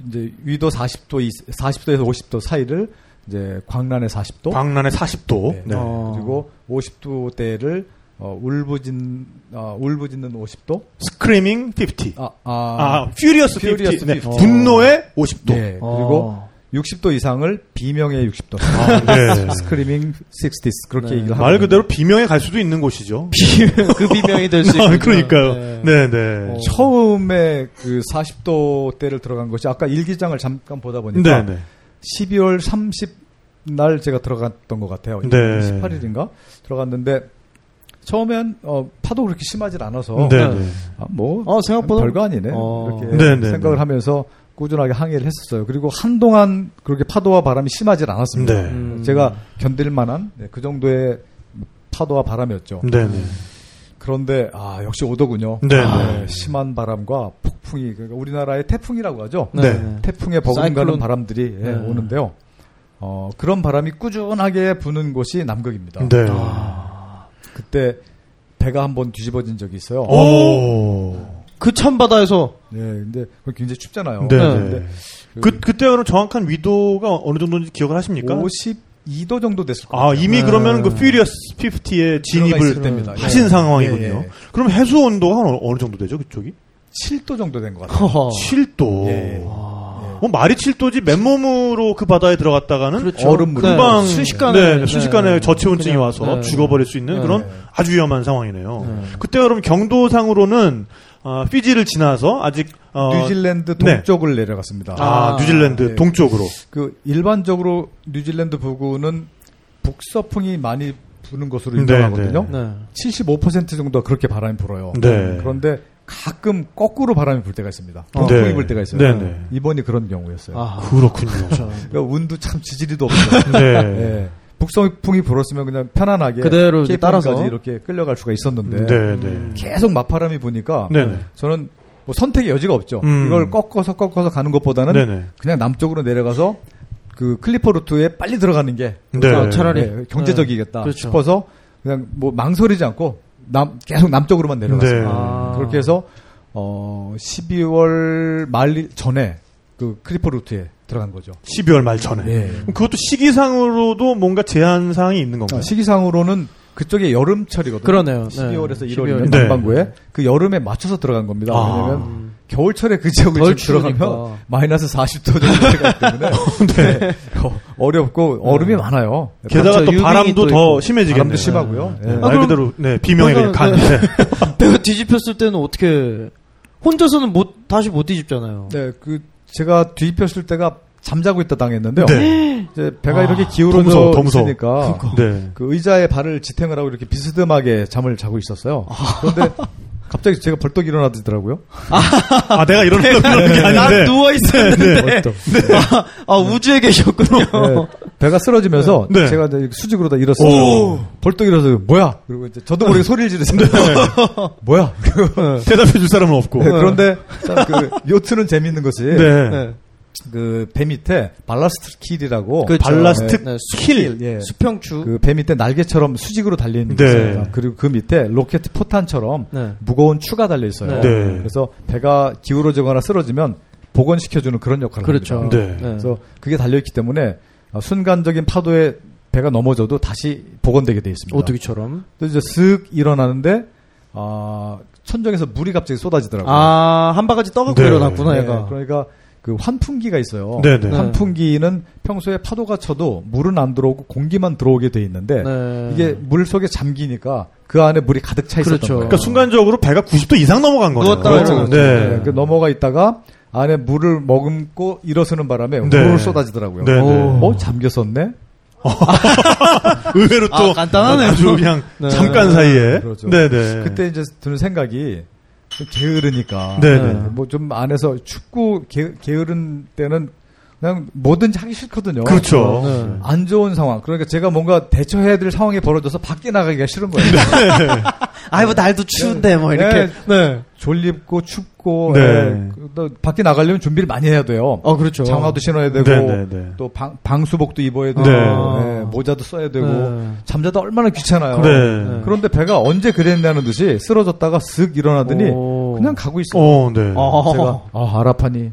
[SPEAKER 4] 이제 위도 40도, 이- 40도에서 50도 사이를 이제 광란의 40도,
[SPEAKER 2] 광란의 40도.
[SPEAKER 4] 네.
[SPEAKER 2] 네.
[SPEAKER 3] 어.
[SPEAKER 4] 그리고 50도대를 어, 울부짖는 어, 울부짖는 50도,
[SPEAKER 2] 스크리밍 50.
[SPEAKER 4] 아,
[SPEAKER 2] 아,
[SPEAKER 4] 아,
[SPEAKER 2] 퓨리어스 50.
[SPEAKER 4] Furious
[SPEAKER 2] 네.
[SPEAKER 4] 50.
[SPEAKER 2] 분노의 50도.
[SPEAKER 4] 네. 그리고
[SPEAKER 3] 어.
[SPEAKER 4] 60도 이상을 비명의 60도.
[SPEAKER 2] 아, 네.
[SPEAKER 4] 스크리밍 60 그렇게
[SPEAKER 3] 네.
[SPEAKER 4] 얘기를
[SPEAKER 2] 말. 그대로 비명에 갈 수도 있는 곳이죠.
[SPEAKER 3] 그 비명이 될수
[SPEAKER 2] 아,
[SPEAKER 3] 있군요.
[SPEAKER 2] 그러니까요.
[SPEAKER 3] 네.
[SPEAKER 2] 네, 네.
[SPEAKER 3] 어.
[SPEAKER 4] 처음에 그 40도대를 들어간 것이 아까 일기장을 잠깐 보다 보니까
[SPEAKER 2] 네, 네.
[SPEAKER 4] 12월 30날 제가 들어갔던 것 같아요.
[SPEAKER 2] 네.
[SPEAKER 4] 18일인가 들어갔는데 처음엔 어, 파도 그렇게 심하지 않아서
[SPEAKER 2] 네,
[SPEAKER 3] 네.
[SPEAKER 2] 네.
[SPEAKER 4] 아, 뭐
[SPEAKER 3] 어, 생각보다
[SPEAKER 4] 별거 아니네
[SPEAKER 3] 어.
[SPEAKER 4] 이렇게
[SPEAKER 2] 네, 네,
[SPEAKER 4] 생각을
[SPEAKER 2] 네.
[SPEAKER 4] 하면서 꾸준하게 항해를 했었어요. 그리고 한동안 그렇게 파도와 바람이 심하지 않았습니다.
[SPEAKER 2] 네.
[SPEAKER 3] 음.
[SPEAKER 4] 제가 견딜 만한 네, 그 정도의 파도와 바람이었죠.
[SPEAKER 2] 네, 네.
[SPEAKER 4] 그런데 아 역시 오더군요.
[SPEAKER 2] 네,
[SPEAKER 4] 아,
[SPEAKER 2] 네.
[SPEAKER 4] 심한 바람과 폭풍이 그러니까 우리나라의 태풍이라고 하죠.
[SPEAKER 3] 네.
[SPEAKER 2] 네.
[SPEAKER 4] 태풍에 버금가는
[SPEAKER 3] 사이클론.
[SPEAKER 4] 바람들이 예,
[SPEAKER 3] 네.
[SPEAKER 4] 오는데요. 어, 그런 바람이 꾸준하게 부는 곳이 남극입니다.
[SPEAKER 2] 네.
[SPEAKER 4] 그때 배가 한 번 뒤집어진 적이 있어요.
[SPEAKER 2] 오.
[SPEAKER 3] 그 찬바다에서
[SPEAKER 4] 네, 근데 굉장히 춥잖아요.
[SPEAKER 2] 네.
[SPEAKER 4] 근데
[SPEAKER 2] 네. 그, 그때 그럼 정확한 위도가 어느 정도인지 기억을 하십니까?
[SPEAKER 4] 52도 정도 됐을 거예요.
[SPEAKER 2] 아, 이미
[SPEAKER 3] 네.
[SPEAKER 2] 그러면 그 퓨리어스 50에
[SPEAKER 4] 들어가 있을
[SPEAKER 2] 진입을
[SPEAKER 4] 때입니다.
[SPEAKER 2] 하신
[SPEAKER 4] 예.
[SPEAKER 2] 상황이군요.
[SPEAKER 4] 예, 예.
[SPEAKER 2] 그럼 해수 온도가 어느, 어느 정도 되죠, 그쪽이?
[SPEAKER 4] 7도 정도 된 것 같아요.
[SPEAKER 3] 허허.
[SPEAKER 2] 7도.
[SPEAKER 4] 예.
[SPEAKER 2] 뭐 말이 7도지 맨몸으로 그 바다에 들어갔다가는
[SPEAKER 3] 그렇죠.
[SPEAKER 4] 얼음물.
[SPEAKER 2] 금방
[SPEAKER 3] 네, 순식간에
[SPEAKER 2] 네, 순식간에
[SPEAKER 3] 네.
[SPEAKER 2] 저체온증이
[SPEAKER 3] 그냥,
[SPEAKER 2] 와서
[SPEAKER 3] 네.
[SPEAKER 2] 죽어버릴 수 있는
[SPEAKER 3] 네.
[SPEAKER 2] 그런 아주 위험한 상황이네요.
[SPEAKER 3] 네.
[SPEAKER 2] 그때 그럼 경도상으로는 어, 피지를 지나서 아직 어,
[SPEAKER 4] 뉴질랜드
[SPEAKER 2] 네.
[SPEAKER 4] 동쪽을 내려갔습니다.
[SPEAKER 2] 아,
[SPEAKER 3] 아,
[SPEAKER 2] 뉴질랜드
[SPEAKER 4] 네.
[SPEAKER 2] 동쪽으로.
[SPEAKER 4] 그 일반적으로 뉴질랜드 부근은 북서풍이 많이 부는 것으로
[SPEAKER 2] 네,
[SPEAKER 4] 유명하거든요.
[SPEAKER 3] 네.
[SPEAKER 4] 75% 정도가 그렇게 바람이 불어요.
[SPEAKER 2] 네.
[SPEAKER 4] 그런데 가끔 거꾸로 바람이 불 때가 있습니다.
[SPEAKER 3] 어.
[SPEAKER 4] 동풍이
[SPEAKER 2] 네.
[SPEAKER 4] 불 때가 있어요.
[SPEAKER 2] 네, 네.
[SPEAKER 4] 이번이 그런 경우였어요.
[SPEAKER 3] 아,
[SPEAKER 2] 그렇군요.
[SPEAKER 4] 그러니까 운도 참 지지리도 없어요.
[SPEAKER 2] 네.
[SPEAKER 4] 예. 북서풍이 불었으면 그냥 편안하게
[SPEAKER 3] 그대로 따라서.
[SPEAKER 4] 이렇게 끌려갈 수가 있었는데
[SPEAKER 2] 네, 네.
[SPEAKER 4] 계속 맞바람이 부니까
[SPEAKER 2] 네, 네.
[SPEAKER 4] 저는 뭐 선택의 여지가 없죠.
[SPEAKER 2] 음.
[SPEAKER 4] 이걸 꺾어서 꺾어서 가는 것보다는
[SPEAKER 2] 네, 네.
[SPEAKER 4] 그냥 남쪽으로 내려가서 그 클리퍼 루트에 빨리 들어가는 게
[SPEAKER 2] 네.
[SPEAKER 3] 아, 차라리
[SPEAKER 4] 예, 경제적이겠다
[SPEAKER 3] 네. 그렇죠.
[SPEAKER 4] 싶어서 그냥 뭐 망설이지 않고 남 계속 남쪽으로만 내려갔어요.
[SPEAKER 2] 네.
[SPEAKER 3] 아.
[SPEAKER 4] 그렇게 해서 어 12월 말 전에 그 clipper route에 들어간 거죠.
[SPEAKER 2] 12월 말 전에.
[SPEAKER 4] 예.
[SPEAKER 2] 그럼 그것도 시기상으로도 뭔가 제한 사항이 있는 건가요?
[SPEAKER 4] 아, 시기상으로는 그쪽에 여름철이거든요.
[SPEAKER 3] 그러네요.
[SPEAKER 4] 12월에서
[SPEAKER 3] 네.
[SPEAKER 4] 1월이면
[SPEAKER 2] 네.
[SPEAKER 4] 남반구에 그 여름에 맞춰서 들어간 겁니다.
[SPEAKER 2] 아.
[SPEAKER 4] 왜냐면 겨울철에 그 지역을
[SPEAKER 3] 덜
[SPEAKER 4] 지금. 들어가면 마이너스 40도 정도가 때문에 네. 어, 어렵고 얼음이 많아요.
[SPEAKER 2] 게다가
[SPEAKER 3] 그렇죠.
[SPEAKER 2] 또 바람도
[SPEAKER 3] 또
[SPEAKER 2] 더. 심해지겠네요.
[SPEAKER 4] 바람도 심하고요.
[SPEAKER 2] 네.
[SPEAKER 4] 예.
[SPEAKER 2] 말
[SPEAKER 3] 그럼-
[SPEAKER 2] 그대로 네, 비명의 그냥 간. 네.
[SPEAKER 3] 배가 뒤집혔을 때는 어떻게 혼자서는 못 다시 못 뒤집잖아요.
[SPEAKER 4] 네, 그 제가 뒤집혔을 때가 잠자고 있다 당했는데요.
[SPEAKER 2] 네.
[SPEAKER 4] 이제 배가
[SPEAKER 3] 아,
[SPEAKER 4] 이렇게
[SPEAKER 2] 더
[SPEAKER 4] 기울어져. 있으니까
[SPEAKER 2] 네.
[SPEAKER 4] 그 의자에 발을 지탱을 하고 이렇게 비스듬하게 잠을 자고 있었어요. 그런데 갑자기 제가 벌떡 일어나더라고요.
[SPEAKER 2] 아, 내가 이런 거 그런
[SPEAKER 3] 게난
[SPEAKER 2] 아닌데.
[SPEAKER 3] 누워 있었는데
[SPEAKER 4] 벌떡.
[SPEAKER 3] 아, 아, 우주에 계셨군요.
[SPEAKER 4] 네, 배가 쓰러지면서
[SPEAKER 2] 네.
[SPEAKER 4] 제가 이제 수직으로 다 일었어요. 벌떡 일어서 뭐야? 그리고 이제 저도 모르게 소리를 지르잖아요. 뭐야?
[SPEAKER 2] 대답해 줄 사람은 없고.
[SPEAKER 4] 네, 그런데 참그 요트는 재밌는 것이
[SPEAKER 2] 네.
[SPEAKER 3] 네.
[SPEAKER 4] 그 배 밑에 ballast keel이라고
[SPEAKER 3] 그렇죠.
[SPEAKER 2] ballast
[SPEAKER 3] 네,
[SPEAKER 2] keel.
[SPEAKER 4] 예.
[SPEAKER 3] 수평추.
[SPEAKER 4] 그배 밑에 날개처럼 수직으로 달려 있는 게
[SPEAKER 2] 네.
[SPEAKER 4] 있습니다. 그리고 그 밑에 로켓 포탄처럼
[SPEAKER 3] 네.
[SPEAKER 4] 무거운 추가 달려 있어요.
[SPEAKER 3] 네.
[SPEAKER 2] 네.
[SPEAKER 4] 그래서 배가 기울어지거나 쓰러지면 복원시켜주는 그런 역할을
[SPEAKER 3] 그렇죠.
[SPEAKER 4] 합니다.
[SPEAKER 2] 네.
[SPEAKER 4] 그래서 그게 달려 있기 때문에 어, 순간적인 파도에 배가 넘어져도 다시 복원되게 돼 있습니다.
[SPEAKER 3] 오뚜기처럼.
[SPEAKER 4] 또 이제 쓱 일어나는데 아, 천정에서 물이 갑자기 쏟아지더라고요.
[SPEAKER 3] 아, 한 바가지 떠갖고
[SPEAKER 2] 네.
[SPEAKER 3] 일어났구나,
[SPEAKER 4] 네,
[SPEAKER 3] 얘가.
[SPEAKER 4] 그러니까 그 환풍기가 있어요.
[SPEAKER 2] 네네.
[SPEAKER 3] 네.
[SPEAKER 4] 환풍기는 평소에 파도가 쳐도 물은 안 들어오고 공기만 들어오게 돼 있는데
[SPEAKER 3] 네.
[SPEAKER 4] 이게 물 속에 잠기니까 그 안에 물이 가득 차 있었던
[SPEAKER 3] 그렇죠.
[SPEAKER 4] 거예요.
[SPEAKER 2] 그러니까 순간적으로 배가 90도 이상 넘어간.
[SPEAKER 3] 누웠다가
[SPEAKER 4] 그렇죠.
[SPEAKER 3] 일어났죠.
[SPEAKER 2] 네.
[SPEAKER 4] 네, 그 넘어가 있다가 안에 물을 머금고 일어서는 바람에
[SPEAKER 2] 네.
[SPEAKER 4] 물을 쏟아지더라고요.
[SPEAKER 2] 네, 네.
[SPEAKER 4] 어 잠겼었네.
[SPEAKER 2] 의외로 또
[SPEAKER 3] 아, 간단하네요.
[SPEAKER 2] 아주 그냥
[SPEAKER 3] 네.
[SPEAKER 2] 잠깐 사이에.
[SPEAKER 4] 그렇죠.
[SPEAKER 2] 네네.
[SPEAKER 4] 그때 이제 드는 생각이 좀 게으르니까
[SPEAKER 2] 네네.
[SPEAKER 4] 뭐좀 안에서 춥고 게, 게으른 때는 그냥 뭐든지 하기 싫거든요.
[SPEAKER 2] 그렇죠.
[SPEAKER 3] 네.
[SPEAKER 4] 안 좋은 상황. 그러니까 제가 뭔가 대처해야 될 상황이 벌어져서 밖에 나가기가 싫은 거예요.
[SPEAKER 3] 아이, 뭐, 날도 추운데, 뭐, 이렇게. 네.
[SPEAKER 4] 졸립고 춥고
[SPEAKER 2] 네.
[SPEAKER 4] 예, 그, 또 밖에 나가려면 준비를 많이 해야 돼요.
[SPEAKER 3] 어, 그렇죠.
[SPEAKER 4] 장화도 신어야 되고
[SPEAKER 2] 네, 네, 네.
[SPEAKER 4] 또 방, 방수복도 입어야 되고
[SPEAKER 2] 네.
[SPEAKER 4] 예, 모자도 써야 되고
[SPEAKER 3] 네.
[SPEAKER 4] 잠자다 얼마나 귀찮아요.
[SPEAKER 2] 네.
[SPEAKER 4] 그런데 배가 언제 그랬냐는 듯이 쓰러졌다가 쓱 일어나더니
[SPEAKER 3] 오.
[SPEAKER 4] 그냥 가고 있어요.
[SPEAKER 2] 어, 네.
[SPEAKER 3] 어.
[SPEAKER 4] 제가 아 아라파니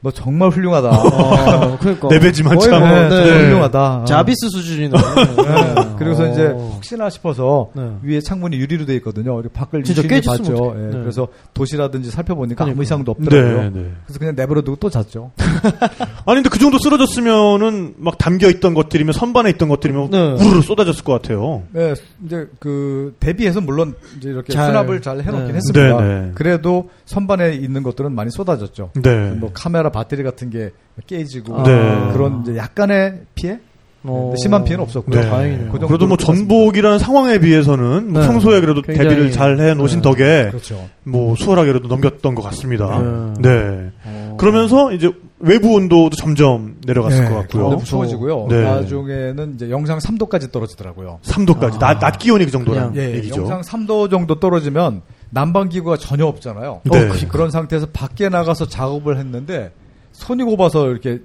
[SPEAKER 4] 너 정말 훌륭하다.
[SPEAKER 3] 어, 그러니까.
[SPEAKER 2] 내 배지만
[SPEAKER 4] 거의
[SPEAKER 2] 참.
[SPEAKER 4] 뭐,
[SPEAKER 3] 네.
[SPEAKER 4] 정말 훌륭하다.
[SPEAKER 3] 자비스 수준이네.
[SPEAKER 4] 네. 그래서
[SPEAKER 3] 어.
[SPEAKER 4] 이제 혹시나 싶어서
[SPEAKER 3] 네.
[SPEAKER 4] 위에 창문이 유리로 돼 있거든요. 밖을
[SPEAKER 3] 진짜. 어떡해.
[SPEAKER 4] 예,
[SPEAKER 3] 네.
[SPEAKER 4] 그래서 도시라든지 살펴보니까 아무
[SPEAKER 3] 그러니까.
[SPEAKER 4] 이상도 없더라고요.
[SPEAKER 2] 네, 네.
[SPEAKER 4] 그래서 그냥 내버려두고 또 잤죠.
[SPEAKER 2] 아니 근데 그 정도 쓰러졌으면은 막 담겨 있던 것들이면 선반에 있던 것들이면
[SPEAKER 3] 네.
[SPEAKER 2] 우르르 쏟아졌을 것 같아요.
[SPEAKER 4] 네, 이제 그 대비해서 물론 이제 이렇게
[SPEAKER 3] 잘,
[SPEAKER 4] 수납을 잘 해놓긴
[SPEAKER 3] 네.
[SPEAKER 4] 했습니다.
[SPEAKER 2] 네, 네.
[SPEAKER 4] 그래도 선반에 있는 것들은 많이 쏟아졌죠.
[SPEAKER 2] 네.
[SPEAKER 4] 뭐 카메라 배터리 같은 게 깨지고
[SPEAKER 2] 네.
[SPEAKER 4] 그런 이제 약간의 피해,
[SPEAKER 3] 어.
[SPEAKER 4] 심한 피해는 없었고요.
[SPEAKER 2] 네.
[SPEAKER 3] 다행이네요.
[SPEAKER 4] 그
[SPEAKER 2] 그래도 뭐 전복이라는 상황에 비해서는 뭐
[SPEAKER 3] 네.
[SPEAKER 2] 평소에 그래도
[SPEAKER 3] 굉장히-
[SPEAKER 2] 대비를 잘 해 놓으신
[SPEAKER 3] 네.
[SPEAKER 2] 덕에
[SPEAKER 4] 그렇죠.
[SPEAKER 2] 뭐 수월하게라도 넘겼던 것 같습니다.
[SPEAKER 3] 네.
[SPEAKER 2] 네.
[SPEAKER 3] 어.
[SPEAKER 2] 그러면서 이제 외부 온도도 점점 내려갔을 것 같고요.
[SPEAKER 4] 무서워지고요.
[SPEAKER 2] 네.
[SPEAKER 4] 나중에는 이제 영상 3도까지 떨어지더라고요.
[SPEAKER 2] 3도까지
[SPEAKER 3] 아.
[SPEAKER 2] 낮, 낮 기온이 그 정도란
[SPEAKER 3] 그냥,
[SPEAKER 4] 예,
[SPEAKER 2] 얘기죠.
[SPEAKER 4] 영상 3도 정도 떨어지면 난방 기구가 전혀 없잖아요.
[SPEAKER 2] 네.
[SPEAKER 4] 어, 그- 그런 상태에서 밖에 나가서 작업을 했는데 손이 곱아서 이렇게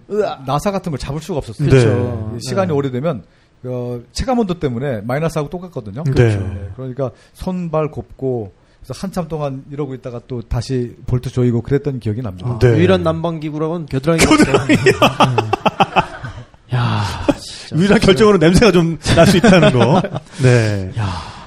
[SPEAKER 4] 나사 같은 걸 잡을 수가 없었어요.
[SPEAKER 2] 네.
[SPEAKER 3] 그렇죠.
[SPEAKER 4] 시간이
[SPEAKER 3] 네.
[SPEAKER 4] 오래되면 어, 체감 온도 때문에 마이너스하고 똑같거든요.
[SPEAKER 2] 네.
[SPEAKER 4] 네, 그러니까 손발 곱고 그래서 한참 동안 이러고 있다가 또 다시 볼트 조이고 그랬던 기억이 납니다.
[SPEAKER 2] 네.
[SPEAKER 3] 유일한 난방기구라고는 겨드랑이가 겨드랑이. 야, 진짜.
[SPEAKER 2] 유일한 결점으로 냄새가 좀 날 수 있다는 거. 네.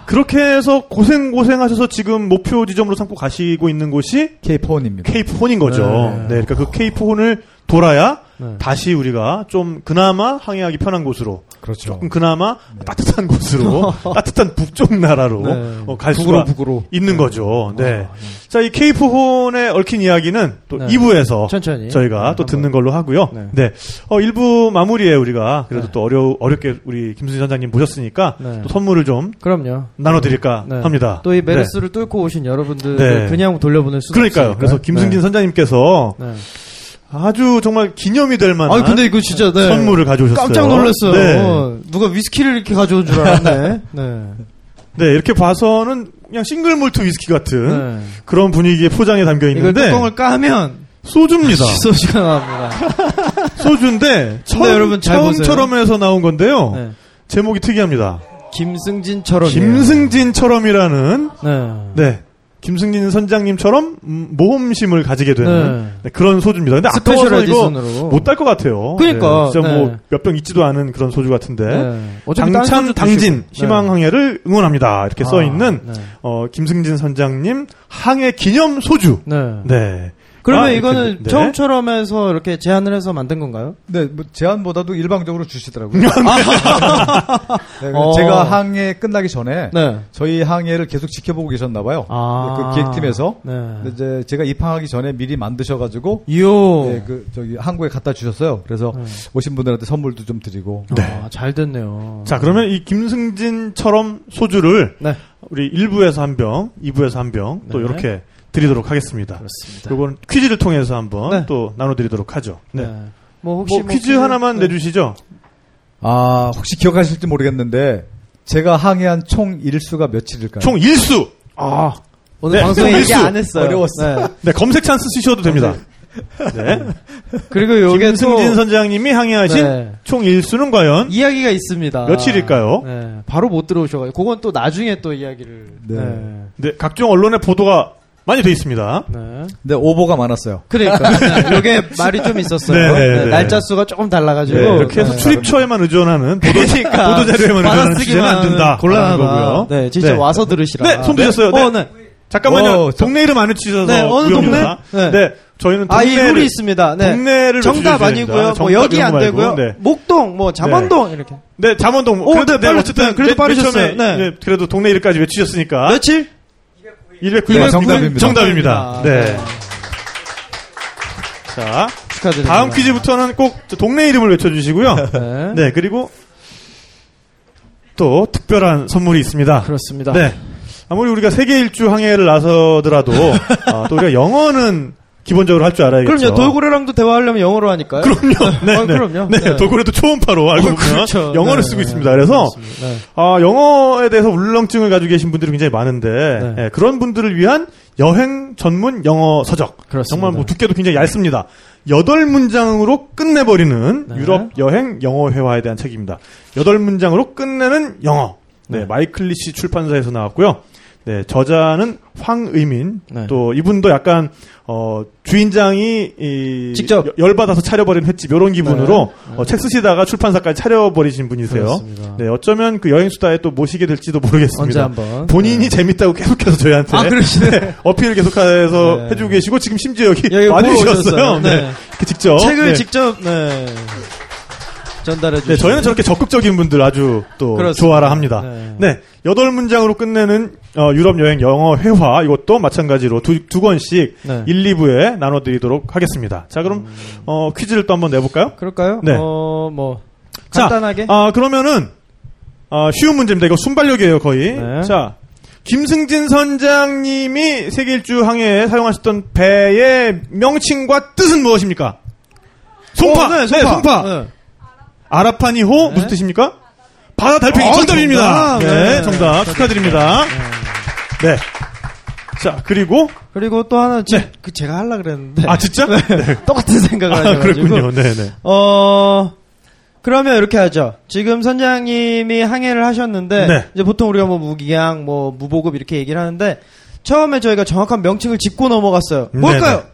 [SPEAKER 2] 그렇게 해서 고생 고생하셔서 지금 목표 지점으로 삼고 가시고 있는 곳이
[SPEAKER 4] 케이프 혼입니다.
[SPEAKER 2] 케이프 혼인 거죠.
[SPEAKER 3] 네.
[SPEAKER 2] 네, 그러니까 그 케이프 혼을 돌아야
[SPEAKER 3] 네.
[SPEAKER 2] 다시 우리가 좀 그나마 항해하기 편한 곳으로
[SPEAKER 4] 그렇죠.
[SPEAKER 2] 조금 그나마 따뜻한 곳으로 따뜻한 북쪽 나라로
[SPEAKER 3] 네.
[SPEAKER 2] 어, 갈
[SPEAKER 3] 북으로,
[SPEAKER 2] 수가
[SPEAKER 3] 북으로.
[SPEAKER 2] 있는 거죠. 네.
[SPEAKER 3] 아, 네.
[SPEAKER 2] 자, 이 케이프 혼에 얽힌 이야기는 또
[SPEAKER 3] 네.
[SPEAKER 2] 2부에서
[SPEAKER 3] 천천히.
[SPEAKER 2] 저희가
[SPEAKER 3] 네,
[SPEAKER 2] 또. 듣는 걸로 하고요.
[SPEAKER 3] 네.
[SPEAKER 2] 네. 어, 1부 마무리에 우리가 그래도
[SPEAKER 3] 네.
[SPEAKER 2] 또 어려 어렵게 우리 김수진 선장님 모셨으니까
[SPEAKER 3] 네.
[SPEAKER 2] 또 선물을 좀
[SPEAKER 3] 그럼요.
[SPEAKER 2] 나눠 드릴까
[SPEAKER 3] 네.
[SPEAKER 2] 합니다.
[SPEAKER 3] 또이
[SPEAKER 2] 네.
[SPEAKER 3] 메르스를 뚫고 오신 여러분들
[SPEAKER 2] 네.
[SPEAKER 3] 그냥 돌려보낼 수
[SPEAKER 2] 그러니까요. 그래서 김승진 선장님께서
[SPEAKER 3] 네.
[SPEAKER 2] 아주 정말 기념이 될 만한
[SPEAKER 3] 아 근데 이거 진짜 네.
[SPEAKER 2] 선물을 가져오셨어요.
[SPEAKER 3] 깜짝 놀랐어요.
[SPEAKER 2] 네.
[SPEAKER 3] 어, 누가 위스키를 이렇게 가져온 줄 알았네. 네.
[SPEAKER 2] 네, 이렇게 봐서는 그냥 single malt 위스키 같은
[SPEAKER 3] 네.
[SPEAKER 2] 그런 분위기의 포장에 담겨
[SPEAKER 3] 이걸
[SPEAKER 2] 있는데
[SPEAKER 3] 뚜껑을 까면
[SPEAKER 2] 소주입니다.
[SPEAKER 3] 소주가 나옵니다.
[SPEAKER 2] 소주인데 처음,
[SPEAKER 3] 여러분 잘
[SPEAKER 2] 처음처럼 해서 나온 건데요.
[SPEAKER 3] 네.
[SPEAKER 2] 제목이 특이합니다.
[SPEAKER 3] 김승진처럼.
[SPEAKER 2] 김승진처럼이라는
[SPEAKER 3] 네.
[SPEAKER 2] 네. 김승진 선장님처럼 음, 모험심을 가지게 되는
[SPEAKER 3] 네.
[SPEAKER 2] 네, 그런 소주입니다. 근데 아까워서 이거
[SPEAKER 3] edition으로.
[SPEAKER 2] 못딸 것 같아요.
[SPEAKER 3] 그러니까,
[SPEAKER 2] 네, 진짜
[SPEAKER 3] 네.
[SPEAKER 2] 뭐몇 병 있지도 않은 그런 소주 같은데
[SPEAKER 3] 네.
[SPEAKER 2] 당찬 당신
[SPEAKER 3] 드시고.
[SPEAKER 2] 희망
[SPEAKER 3] 네.
[SPEAKER 2] 항해를 응원합니다. 이렇게 써 있는
[SPEAKER 3] 네.
[SPEAKER 2] 어, 김승진 선장님 항해 기념 소주.
[SPEAKER 3] 네.
[SPEAKER 2] 네.
[SPEAKER 3] 그러면
[SPEAKER 2] 아,
[SPEAKER 3] 이거는
[SPEAKER 2] 네.
[SPEAKER 3] 처음처럼 해서 이렇게 제안을 해서 만든 건가요?
[SPEAKER 4] 네, 뭐 제안보다도 일방적으로 주시더라고요.
[SPEAKER 2] 네.
[SPEAKER 4] 네,
[SPEAKER 3] 어.
[SPEAKER 4] 제가 항해 끝나기 전에
[SPEAKER 3] 네.
[SPEAKER 4] 저희 항해를 계속 지켜보고 계셨나 봐요.
[SPEAKER 3] 아.
[SPEAKER 4] 그 기획팀에서.
[SPEAKER 3] 네.
[SPEAKER 4] 이제 제가 입항하기 전에 미리 만드셔가지고. 네, 그 저기 항구에 갖다 주셨어요. 그래서
[SPEAKER 3] 네.
[SPEAKER 4] 오신 분들한테 선물도 좀 드리고.
[SPEAKER 3] 아, 잘 됐네요.
[SPEAKER 2] 자, 그러면 이 김승진처럼 소주를
[SPEAKER 3] 네.
[SPEAKER 2] 우리 1부에서 한 병, 2부에서 한 병, 또
[SPEAKER 3] 네.
[SPEAKER 2] 이렇게 드리도록 하겠습니다.
[SPEAKER 3] 그렇습니다.
[SPEAKER 2] 요건 퀴즈를 통해서 한번
[SPEAKER 3] 네.
[SPEAKER 2] 또 나눠드리도록 하죠. 네.
[SPEAKER 3] 네. 뭐 혹시
[SPEAKER 2] 뭐 퀴즈 하나만 내주시죠.
[SPEAKER 4] 아 혹시 기억하실지 모르겠는데 제가 항해한 총 일수가 며칠일까요?
[SPEAKER 2] 총 일수!
[SPEAKER 3] 아, 오늘
[SPEAKER 2] 네,
[SPEAKER 3] 방송에
[SPEAKER 2] 총
[SPEAKER 3] 얘기
[SPEAKER 2] 일수.
[SPEAKER 3] 안 했어요.
[SPEAKER 4] 어려웠어.
[SPEAKER 3] 네.
[SPEAKER 2] 네, 검색 찬스 쓰셔도 됩니다. 네.
[SPEAKER 3] 그리고 요게
[SPEAKER 2] 김승진
[SPEAKER 3] 또
[SPEAKER 2] 선장님이 항해하신
[SPEAKER 3] 네.
[SPEAKER 2] 총 일수는 과연?
[SPEAKER 3] 이야기가 있습니다.
[SPEAKER 2] 며칠일까요?
[SPEAKER 3] 네. 바로 못 들어오셔가지고 그건 또 나중에 또 이야기를.
[SPEAKER 4] 네.
[SPEAKER 3] 네.
[SPEAKER 2] 네, 각종 언론의 보도가 많이 돼 있습니다.
[SPEAKER 3] 네.
[SPEAKER 4] 네 오보가 많았어요.
[SPEAKER 3] 그러니까 네. 요게 말이 좀 있었어요.
[SPEAKER 2] 네, 네,
[SPEAKER 3] 네,
[SPEAKER 2] 네.
[SPEAKER 3] 날짜 수가 조금 달라가지고
[SPEAKER 2] 네, 이렇게 해서
[SPEAKER 3] 네.
[SPEAKER 2] 출입처에만 의존하는 보도,
[SPEAKER 3] 그러니까
[SPEAKER 2] 보도 자료에만 의존하는 취재는 안 된다.
[SPEAKER 3] 곤란하다.
[SPEAKER 2] 거고요.
[SPEAKER 3] 네, 진짜 와서 들으시라.
[SPEAKER 2] 네, 손 드셨어요. 네.
[SPEAKER 3] 어, 네.
[SPEAKER 2] 잠깐만요.
[SPEAKER 4] 어, 저-
[SPEAKER 2] 동네 이름 안 외치셔서
[SPEAKER 3] 네, 어느. 동네?
[SPEAKER 2] 네. 저희는
[SPEAKER 3] 아, 이
[SPEAKER 2] 동네를
[SPEAKER 3] 룰이 있습니다. 네.
[SPEAKER 2] 동네를
[SPEAKER 3] 정답 아니고요.
[SPEAKER 2] 됩니다.
[SPEAKER 3] 뭐
[SPEAKER 2] 정답
[SPEAKER 3] 여기 안. 되고요.
[SPEAKER 2] 네.
[SPEAKER 3] 목동, 뭐 잠원동 이렇게.
[SPEAKER 2] 네, 잠원동.
[SPEAKER 3] 오,
[SPEAKER 2] 그래도
[SPEAKER 3] 네, 빨리- 네, 그래도
[SPEAKER 2] 맨
[SPEAKER 3] 빠르셨어요. 네.
[SPEAKER 2] 네, 그래도 동네 이름까지 외치셨으니까.
[SPEAKER 3] 며칠?
[SPEAKER 2] 209일
[SPEAKER 4] 네, 정답입니다.
[SPEAKER 2] 정답입니다. 네. 자,
[SPEAKER 3] 축하드립니다.
[SPEAKER 2] 다음 퀴즈부터는 꼭 동네 이름을 외쳐주시고요.
[SPEAKER 3] 네.
[SPEAKER 2] 네, 그리고 또 특별한 선물이 있습니다.
[SPEAKER 3] 그렇습니다.
[SPEAKER 2] 네. 아무리 우리가 세계 일주 항해를 나서더라도 아, 또 우리가 영어는 기본적으로 할 줄 알아야겠죠.
[SPEAKER 3] 그럼요. 돌고래랑도 대화하려면 영어로 하니까요.
[SPEAKER 2] 그럼요. 네,
[SPEAKER 3] 어,
[SPEAKER 2] 네.
[SPEAKER 3] 그럼요.
[SPEAKER 2] 네,
[SPEAKER 3] 네.
[SPEAKER 2] 돌고래도 초음파로 알고 보면
[SPEAKER 3] 그렇죠.
[SPEAKER 2] 영어를
[SPEAKER 3] 네,
[SPEAKER 2] 쓰고
[SPEAKER 3] 네,
[SPEAKER 2] 있습니다. 그래서.
[SPEAKER 3] 네.
[SPEAKER 2] 아, 영어에 대해서 울렁증을 가지고 계신 분들이 굉장히 많은데 그런 분들을 위한 여행 전문 영어 서적.
[SPEAKER 3] 그렇습니다.
[SPEAKER 2] 정말 뭐 두께도 굉장히 얇습니다. 여덟 문장으로 끝내버리는
[SPEAKER 3] 네.
[SPEAKER 2] 유럽 여행 영어 회화에 대한 책입니다. 여덟 문장으로 끝내는 영어. 네,
[SPEAKER 3] 네.
[SPEAKER 2] 마이클리시 출판사에서 나왔고요. 네, 저자는 황의민.
[SPEAKER 3] 네.
[SPEAKER 2] 또 이분도 약간 어, 주인장이 이
[SPEAKER 3] 직접.
[SPEAKER 2] 여- 열받아서 차려버린 횟집 이런 기분으로
[SPEAKER 3] 네.
[SPEAKER 2] 어, 책 쓰시다가 출판사까지 차려버리신 분이세요.
[SPEAKER 3] 그렇습니다.
[SPEAKER 2] 네, 어쩌면 그 여행 수다에 또 모시게 될지도 모르겠습니다.
[SPEAKER 3] 언제 한번.
[SPEAKER 2] 본인이
[SPEAKER 3] 네.
[SPEAKER 2] 재밌다고 계속해서 저희한테
[SPEAKER 3] 아, 그러시네.
[SPEAKER 2] 네, 어필을 계속해서
[SPEAKER 3] 네.
[SPEAKER 2] 해주고 계시고 지금 심지어 여기, 와주셨어요.
[SPEAKER 3] 오셨어요.
[SPEAKER 2] 네.
[SPEAKER 3] 네.
[SPEAKER 2] 직접
[SPEAKER 3] 책을
[SPEAKER 2] 네.
[SPEAKER 3] 직접 네. 전달해 주시죠.
[SPEAKER 2] 네, 저희는 저렇게 적극적인 분들 아주 또
[SPEAKER 3] 그렇습니다.
[SPEAKER 2] 좋아라 합니다.
[SPEAKER 3] 네.
[SPEAKER 2] 네, 여덟 문장으로 끝내는 어, 유럽 여행 영어 회화 이것도 마찬가지로 두, 두 권씩
[SPEAKER 3] 네.
[SPEAKER 2] 1, 2부에 나눠 드리도록 하겠습니다. 자, 그럼 어, 퀴즈를 또 한번 내 볼까요?
[SPEAKER 3] 그럴까요?
[SPEAKER 2] 네.
[SPEAKER 3] 어, 뭐
[SPEAKER 2] 자,
[SPEAKER 3] 간단하게.
[SPEAKER 2] 아, 그러면은 아, 쉬운 문제입니다. 이거 순발력이에요, 거의.
[SPEAKER 3] 네.
[SPEAKER 2] 자, 김승진 선장님이 세계 일주 항해에 사용하셨던 배의 명칭과 뜻은 무엇입니까? 송파.
[SPEAKER 3] 어, 네, 송파. 네.
[SPEAKER 2] 아라파니호
[SPEAKER 3] 네.
[SPEAKER 2] 무슨 뜻입니까? 바다 달팽이
[SPEAKER 3] 어,
[SPEAKER 2] 정답입니다.
[SPEAKER 3] 정답.
[SPEAKER 2] 네,
[SPEAKER 3] 네.
[SPEAKER 2] 정답 축하드립니다. 네. 자, 그리고
[SPEAKER 3] 그리고 또 하나 제, 그 제가 하려 그랬는데
[SPEAKER 2] 아, 진짜? 네.
[SPEAKER 3] 똑같은 생각을
[SPEAKER 2] 아,
[SPEAKER 3] 하셔가지고
[SPEAKER 2] 그렇군요. 네, 네.
[SPEAKER 3] 어 그러면 이렇게 하죠. 지금 선장님이 항해를 하셨는데
[SPEAKER 2] 네.
[SPEAKER 3] 이제 보통 우리가 뭐 무기양, 뭐 무보급 이렇게 얘기를 하는데 처음에 저희가 정확한 명칭을 짚고 넘어갔어요. 뭘까요?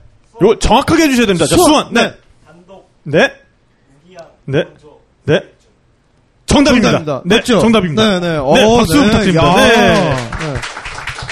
[SPEAKER 2] 네, 요 정확하게 해주셔야 됩니다. 자,
[SPEAKER 3] 수원.
[SPEAKER 2] 수원. 네. 네. 네. 네. 정답입니다. 네,
[SPEAKER 3] 맞죠?
[SPEAKER 2] 정답입니다.
[SPEAKER 3] 네, 네.
[SPEAKER 2] 네,
[SPEAKER 3] 어,
[SPEAKER 2] 박수
[SPEAKER 3] 네.
[SPEAKER 2] 부탁드립니다.
[SPEAKER 3] 야.
[SPEAKER 2] 네.
[SPEAKER 3] 네.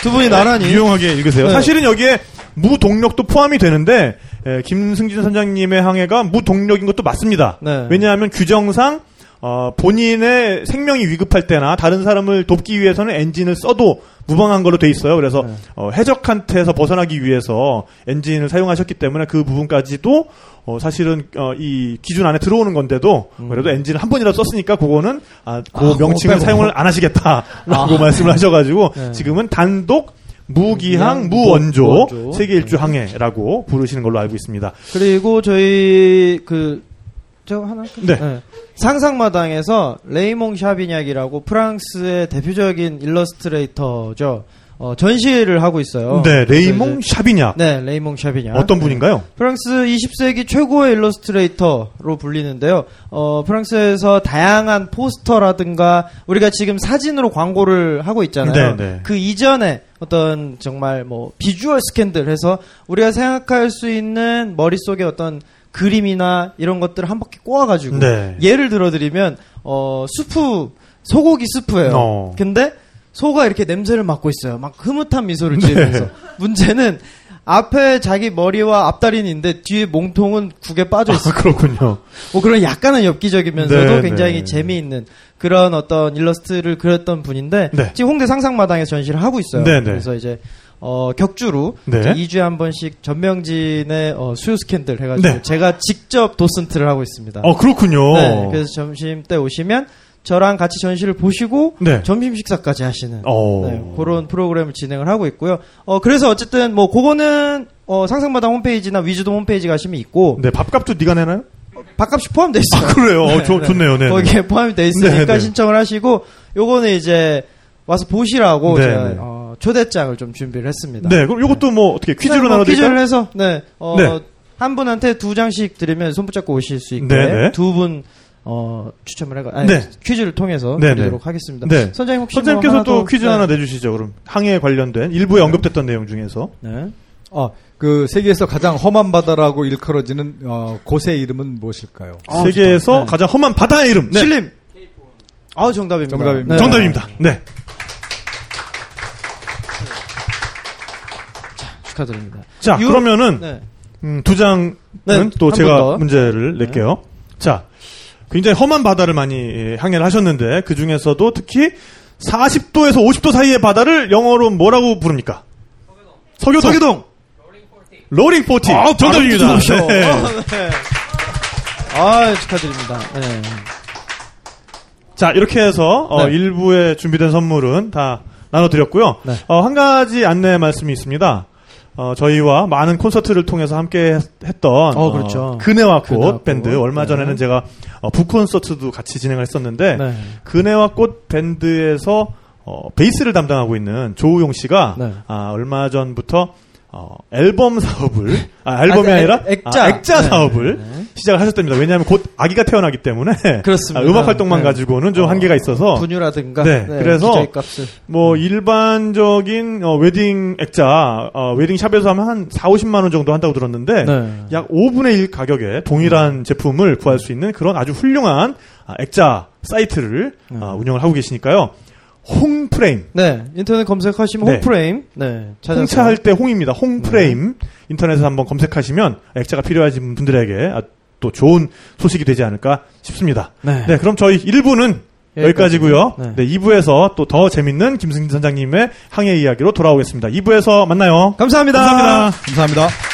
[SPEAKER 3] 두 분이 나란히.
[SPEAKER 2] 유용하게 읽으세요.
[SPEAKER 3] 네.
[SPEAKER 2] 사실은 여기에 무동력도 포함이 되는데 에, 김승진 선장님의 항해가 무동력인 것도 맞습니다.
[SPEAKER 3] 네.
[SPEAKER 2] 왜냐하면 규정상 어, 본인의 생명이 위급할 때나 다른 사람을 돕기 위해서는 엔진을 써도 무방한 걸로 돼 있어요. 그래서
[SPEAKER 3] 네.
[SPEAKER 2] 어, 해적한테서 벗어나기 위해서 엔진을 사용하셨기 때문에 그 부분까지도 어, 사실은 어, 이 기준 안에 들어오는 건데도 그래도 엔진을 한 번이라도 썼으니까 그거는 아, 그
[SPEAKER 3] 음. 아,
[SPEAKER 2] 명칭을
[SPEAKER 3] 빼고.
[SPEAKER 2] 사용을 안 하시겠다라고
[SPEAKER 3] 아.
[SPEAKER 2] 말씀을 하셔가지고
[SPEAKER 3] 네.
[SPEAKER 2] 지금은 단독 무기항
[SPEAKER 3] 무기항,
[SPEAKER 2] 무원조,
[SPEAKER 3] 무원조.
[SPEAKER 2] 세계 일주 항해라고 부르시는 걸로 알고 있습니다.
[SPEAKER 3] 그리고 저희 그, 저 하나?
[SPEAKER 2] 네.
[SPEAKER 3] 상상마당에서 레이몽 샤비냑이라고 프랑스의 대표적인 일러스트레이터죠. 어, 전시를 하고 있어요.
[SPEAKER 2] 네, 레이몽 사비냑
[SPEAKER 3] 네, 레이몽 사비냑.
[SPEAKER 2] 어떤
[SPEAKER 3] 네.
[SPEAKER 2] 분인가요?
[SPEAKER 3] 프랑스 20세기 최고의 일러스트레이터로 불리는데요. 어, 프랑스에서 다양한 포스터라든가 우리가 지금 사진으로 광고를 하고 있잖아요.
[SPEAKER 2] 네, 네.
[SPEAKER 3] 그 이전에 어떤 정말 뭐 visual scandal 해서 우리가 생각할 수 있는 머릿속에 어떤 그림이나 이런 것들을 한 바퀴 꼬아가지고
[SPEAKER 2] 네.
[SPEAKER 3] 예를 들어드리면 어, 수프 소고기 스프예요.
[SPEAKER 2] 어.
[SPEAKER 3] 근데 소가 이렇게 냄새를 맡고 있어요. 막 흐뭇한 미소를
[SPEAKER 2] 네.
[SPEAKER 3] 지으면서 문제는 앞에 자기 머리와 앞다리는 있는데 뒤에 몸통은 국에 빠져
[SPEAKER 2] 아,
[SPEAKER 3] 있어요.
[SPEAKER 2] 그렇군요.
[SPEAKER 3] 뭐 그런 약간은 엽기적이면서도
[SPEAKER 2] 네,
[SPEAKER 3] 굉장히
[SPEAKER 2] 네.
[SPEAKER 3] 재미있는 그런 어떤 일러스트를 그렸던 분인데
[SPEAKER 2] 네.
[SPEAKER 3] 지금 홍대 상상마당에서 전시를 하고 있어요.
[SPEAKER 2] 네, 네.
[SPEAKER 3] 그래서 이제 어, 격주로
[SPEAKER 2] 네.
[SPEAKER 3] 이제 2주에 한 번씩 전명진의 어, 수요 스캔들 해가지고
[SPEAKER 2] 네.
[SPEAKER 3] 제가 직접 도슨트를 하고 있습니다.
[SPEAKER 2] 어, 그렇군요.
[SPEAKER 3] 네, 그래서 점심 때 오시면 저랑 같이 전시를 보시고
[SPEAKER 2] 네.
[SPEAKER 3] 점심 식사까지 하시는
[SPEAKER 2] 어.
[SPEAKER 3] 네, 그런 프로그램을 진행을 하고 있고요. 어 그래서 어쨌든 뭐 그거는 어, 상상마당 홈페이지나 위즈돔 홈페이지 가시면 있고
[SPEAKER 2] 네, 밥값도 네가 내나요?
[SPEAKER 3] 밥값이 포함돼 있어요.
[SPEAKER 2] 아, 그래요. 어, 좋- 좋네요. 네.
[SPEAKER 3] 거기에 포함이 돼 있으니까
[SPEAKER 2] 네, 네.
[SPEAKER 3] 신청을 하시고 요거는 이제 와서 보시라고
[SPEAKER 2] 네,
[SPEAKER 3] 제가
[SPEAKER 2] 네.
[SPEAKER 3] 어, 초대장을 좀 준비를 했습니다.
[SPEAKER 2] 네, 그럼 이것도 뭐 어떻게 퀴즈로
[SPEAKER 3] 네, 뭐
[SPEAKER 2] 나눠
[SPEAKER 3] 퀴즈를
[SPEAKER 2] 드릴까요?
[SPEAKER 3] 해서 네. 어,
[SPEAKER 2] 네.
[SPEAKER 3] 한 분한테 두 장씩 드리면 손 붙잡고 오실 수 있게
[SPEAKER 2] 네, 네.
[SPEAKER 3] 두분 어, 추첨을 해가 아니,
[SPEAKER 2] 네.
[SPEAKER 3] 퀴즈를 통해서
[SPEAKER 2] 네,
[SPEAKER 3] 드리도록
[SPEAKER 2] 네.
[SPEAKER 3] 하겠습니다.
[SPEAKER 2] 네.
[SPEAKER 3] 선생님 혹시
[SPEAKER 2] 선생님께서
[SPEAKER 3] 뭐 하나
[SPEAKER 2] 또
[SPEAKER 3] 더-
[SPEAKER 2] 퀴즈
[SPEAKER 3] 네.
[SPEAKER 2] 하나 내주시죠. 그럼 항해에 관련된 일부에 언급됐던 내용 중에서
[SPEAKER 3] 네.
[SPEAKER 4] 아, 그 세계에서 가장 험한 바다라고 일컬어지는 어, 곳의 이름은 무엇일까요?
[SPEAKER 3] 아,
[SPEAKER 2] 세계에서.
[SPEAKER 3] 네.
[SPEAKER 2] 가장 험한 바다의 이름. 네.
[SPEAKER 3] 실림. 아, 정답입니다.
[SPEAKER 4] 정답입니다.
[SPEAKER 3] 네.
[SPEAKER 2] 정답입니다. 네.
[SPEAKER 3] 축하드립니다.
[SPEAKER 2] 자,
[SPEAKER 3] 유-
[SPEAKER 2] 그러면은
[SPEAKER 3] 네.
[SPEAKER 2] 음, 두 장은
[SPEAKER 3] 네,
[SPEAKER 2] 또 제가
[SPEAKER 3] 더.
[SPEAKER 2] 문제를 낼게요. 자, 굉장히 험한 바다를 많이 예, 항해를 하셨는데 그 중에서도 특히 40도에서 50도 사이의 바다를 영어로 뭐라고 부릅니까? 서교동.
[SPEAKER 3] 서교동.
[SPEAKER 2] Roaring Forty.
[SPEAKER 3] 아,
[SPEAKER 2] 정답입니다.
[SPEAKER 3] 붙여주셔.
[SPEAKER 2] 네.
[SPEAKER 3] 아, 네. 아, 축하드립니다. 네.
[SPEAKER 2] 자, 이렇게 해서 어,
[SPEAKER 3] 네.
[SPEAKER 2] 일부에 준비된 선물은 다 나눠드렸고요.
[SPEAKER 3] 네.
[SPEAKER 2] 어, 한 가지 안내 말씀이 있습니다. 어, 저희와 많은 콘서트를 통해서 함께 했- 했던
[SPEAKER 3] 어, 그렇죠.
[SPEAKER 2] 그네와 꽃
[SPEAKER 3] 그네와 꽃.
[SPEAKER 2] 밴드 얼마
[SPEAKER 3] 네.
[SPEAKER 2] 전에는 제가 어, 북콘서트도 같이 진행을 했었는데
[SPEAKER 3] 네.
[SPEAKER 2] 그네와 꽃 밴드에서 어, 베이스를 담당하고 있는 조우용 씨가
[SPEAKER 3] 네.
[SPEAKER 2] 아, 얼마 전부터 어, 앨범 사업을 아, 앨범이
[SPEAKER 3] 아,
[SPEAKER 2] 아, 니라
[SPEAKER 3] 액- 액자.
[SPEAKER 2] 아, 액자
[SPEAKER 3] 네.
[SPEAKER 2] 사업을
[SPEAKER 3] 네.
[SPEAKER 2] 시작을 하셨답니다. 왜냐하면 곧 아기가 태어나기 때문에
[SPEAKER 3] 그렇습니다.
[SPEAKER 2] 아, 음악 활동만
[SPEAKER 3] 네.
[SPEAKER 2] 가지고는 좀
[SPEAKER 3] 어,
[SPEAKER 2] 한계가 있어서
[SPEAKER 3] 분유라든가
[SPEAKER 2] 네, 그래서
[SPEAKER 3] 기저귀 값을
[SPEAKER 2] 뭐 일반적인 어, 웨딩 액자 어, wedding shop에서 하면 한 4, 50만 원 정도 한다고 들었는데
[SPEAKER 3] 네.
[SPEAKER 2] 약 5분의 1 가격에 동일한 제품을 구할 수 있는 그런 아주 훌륭한 아, 액자 사이트를
[SPEAKER 3] 네.
[SPEAKER 2] 아, 운영을 하고 계시니까요. 홍프레임
[SPEAKER 3] 네, 인터넷 검색하시면
[SPEAKER 2] 네.
[SPEAKER 3] 홈프레임 네, 찾아서
[SPEAKER 2] 홍차 할 때 홍입니다. 홍프레임 인터넷에서 한번 검색하시면 액자가 필요하신 분들에게 아, 또 좋은 소식이 되지 않을까 싶습니다.
[SPEAKER 3] 네.
[SPEAKER 2] 네, 그럼 저희 1부는 여기까지고요.
[SPEAKER 3] 네.
[SPEAKER 2] 네, 2부에서 또 더 재밌는 김승진 선장님의 항해 이야기로 돌아오겠습니다. 2부에서 만나요.
[SPEAKER 3] 감사합니다.
[SPEAKER 2] 감사합니다.
[SPEAKER 4] 감사합니다.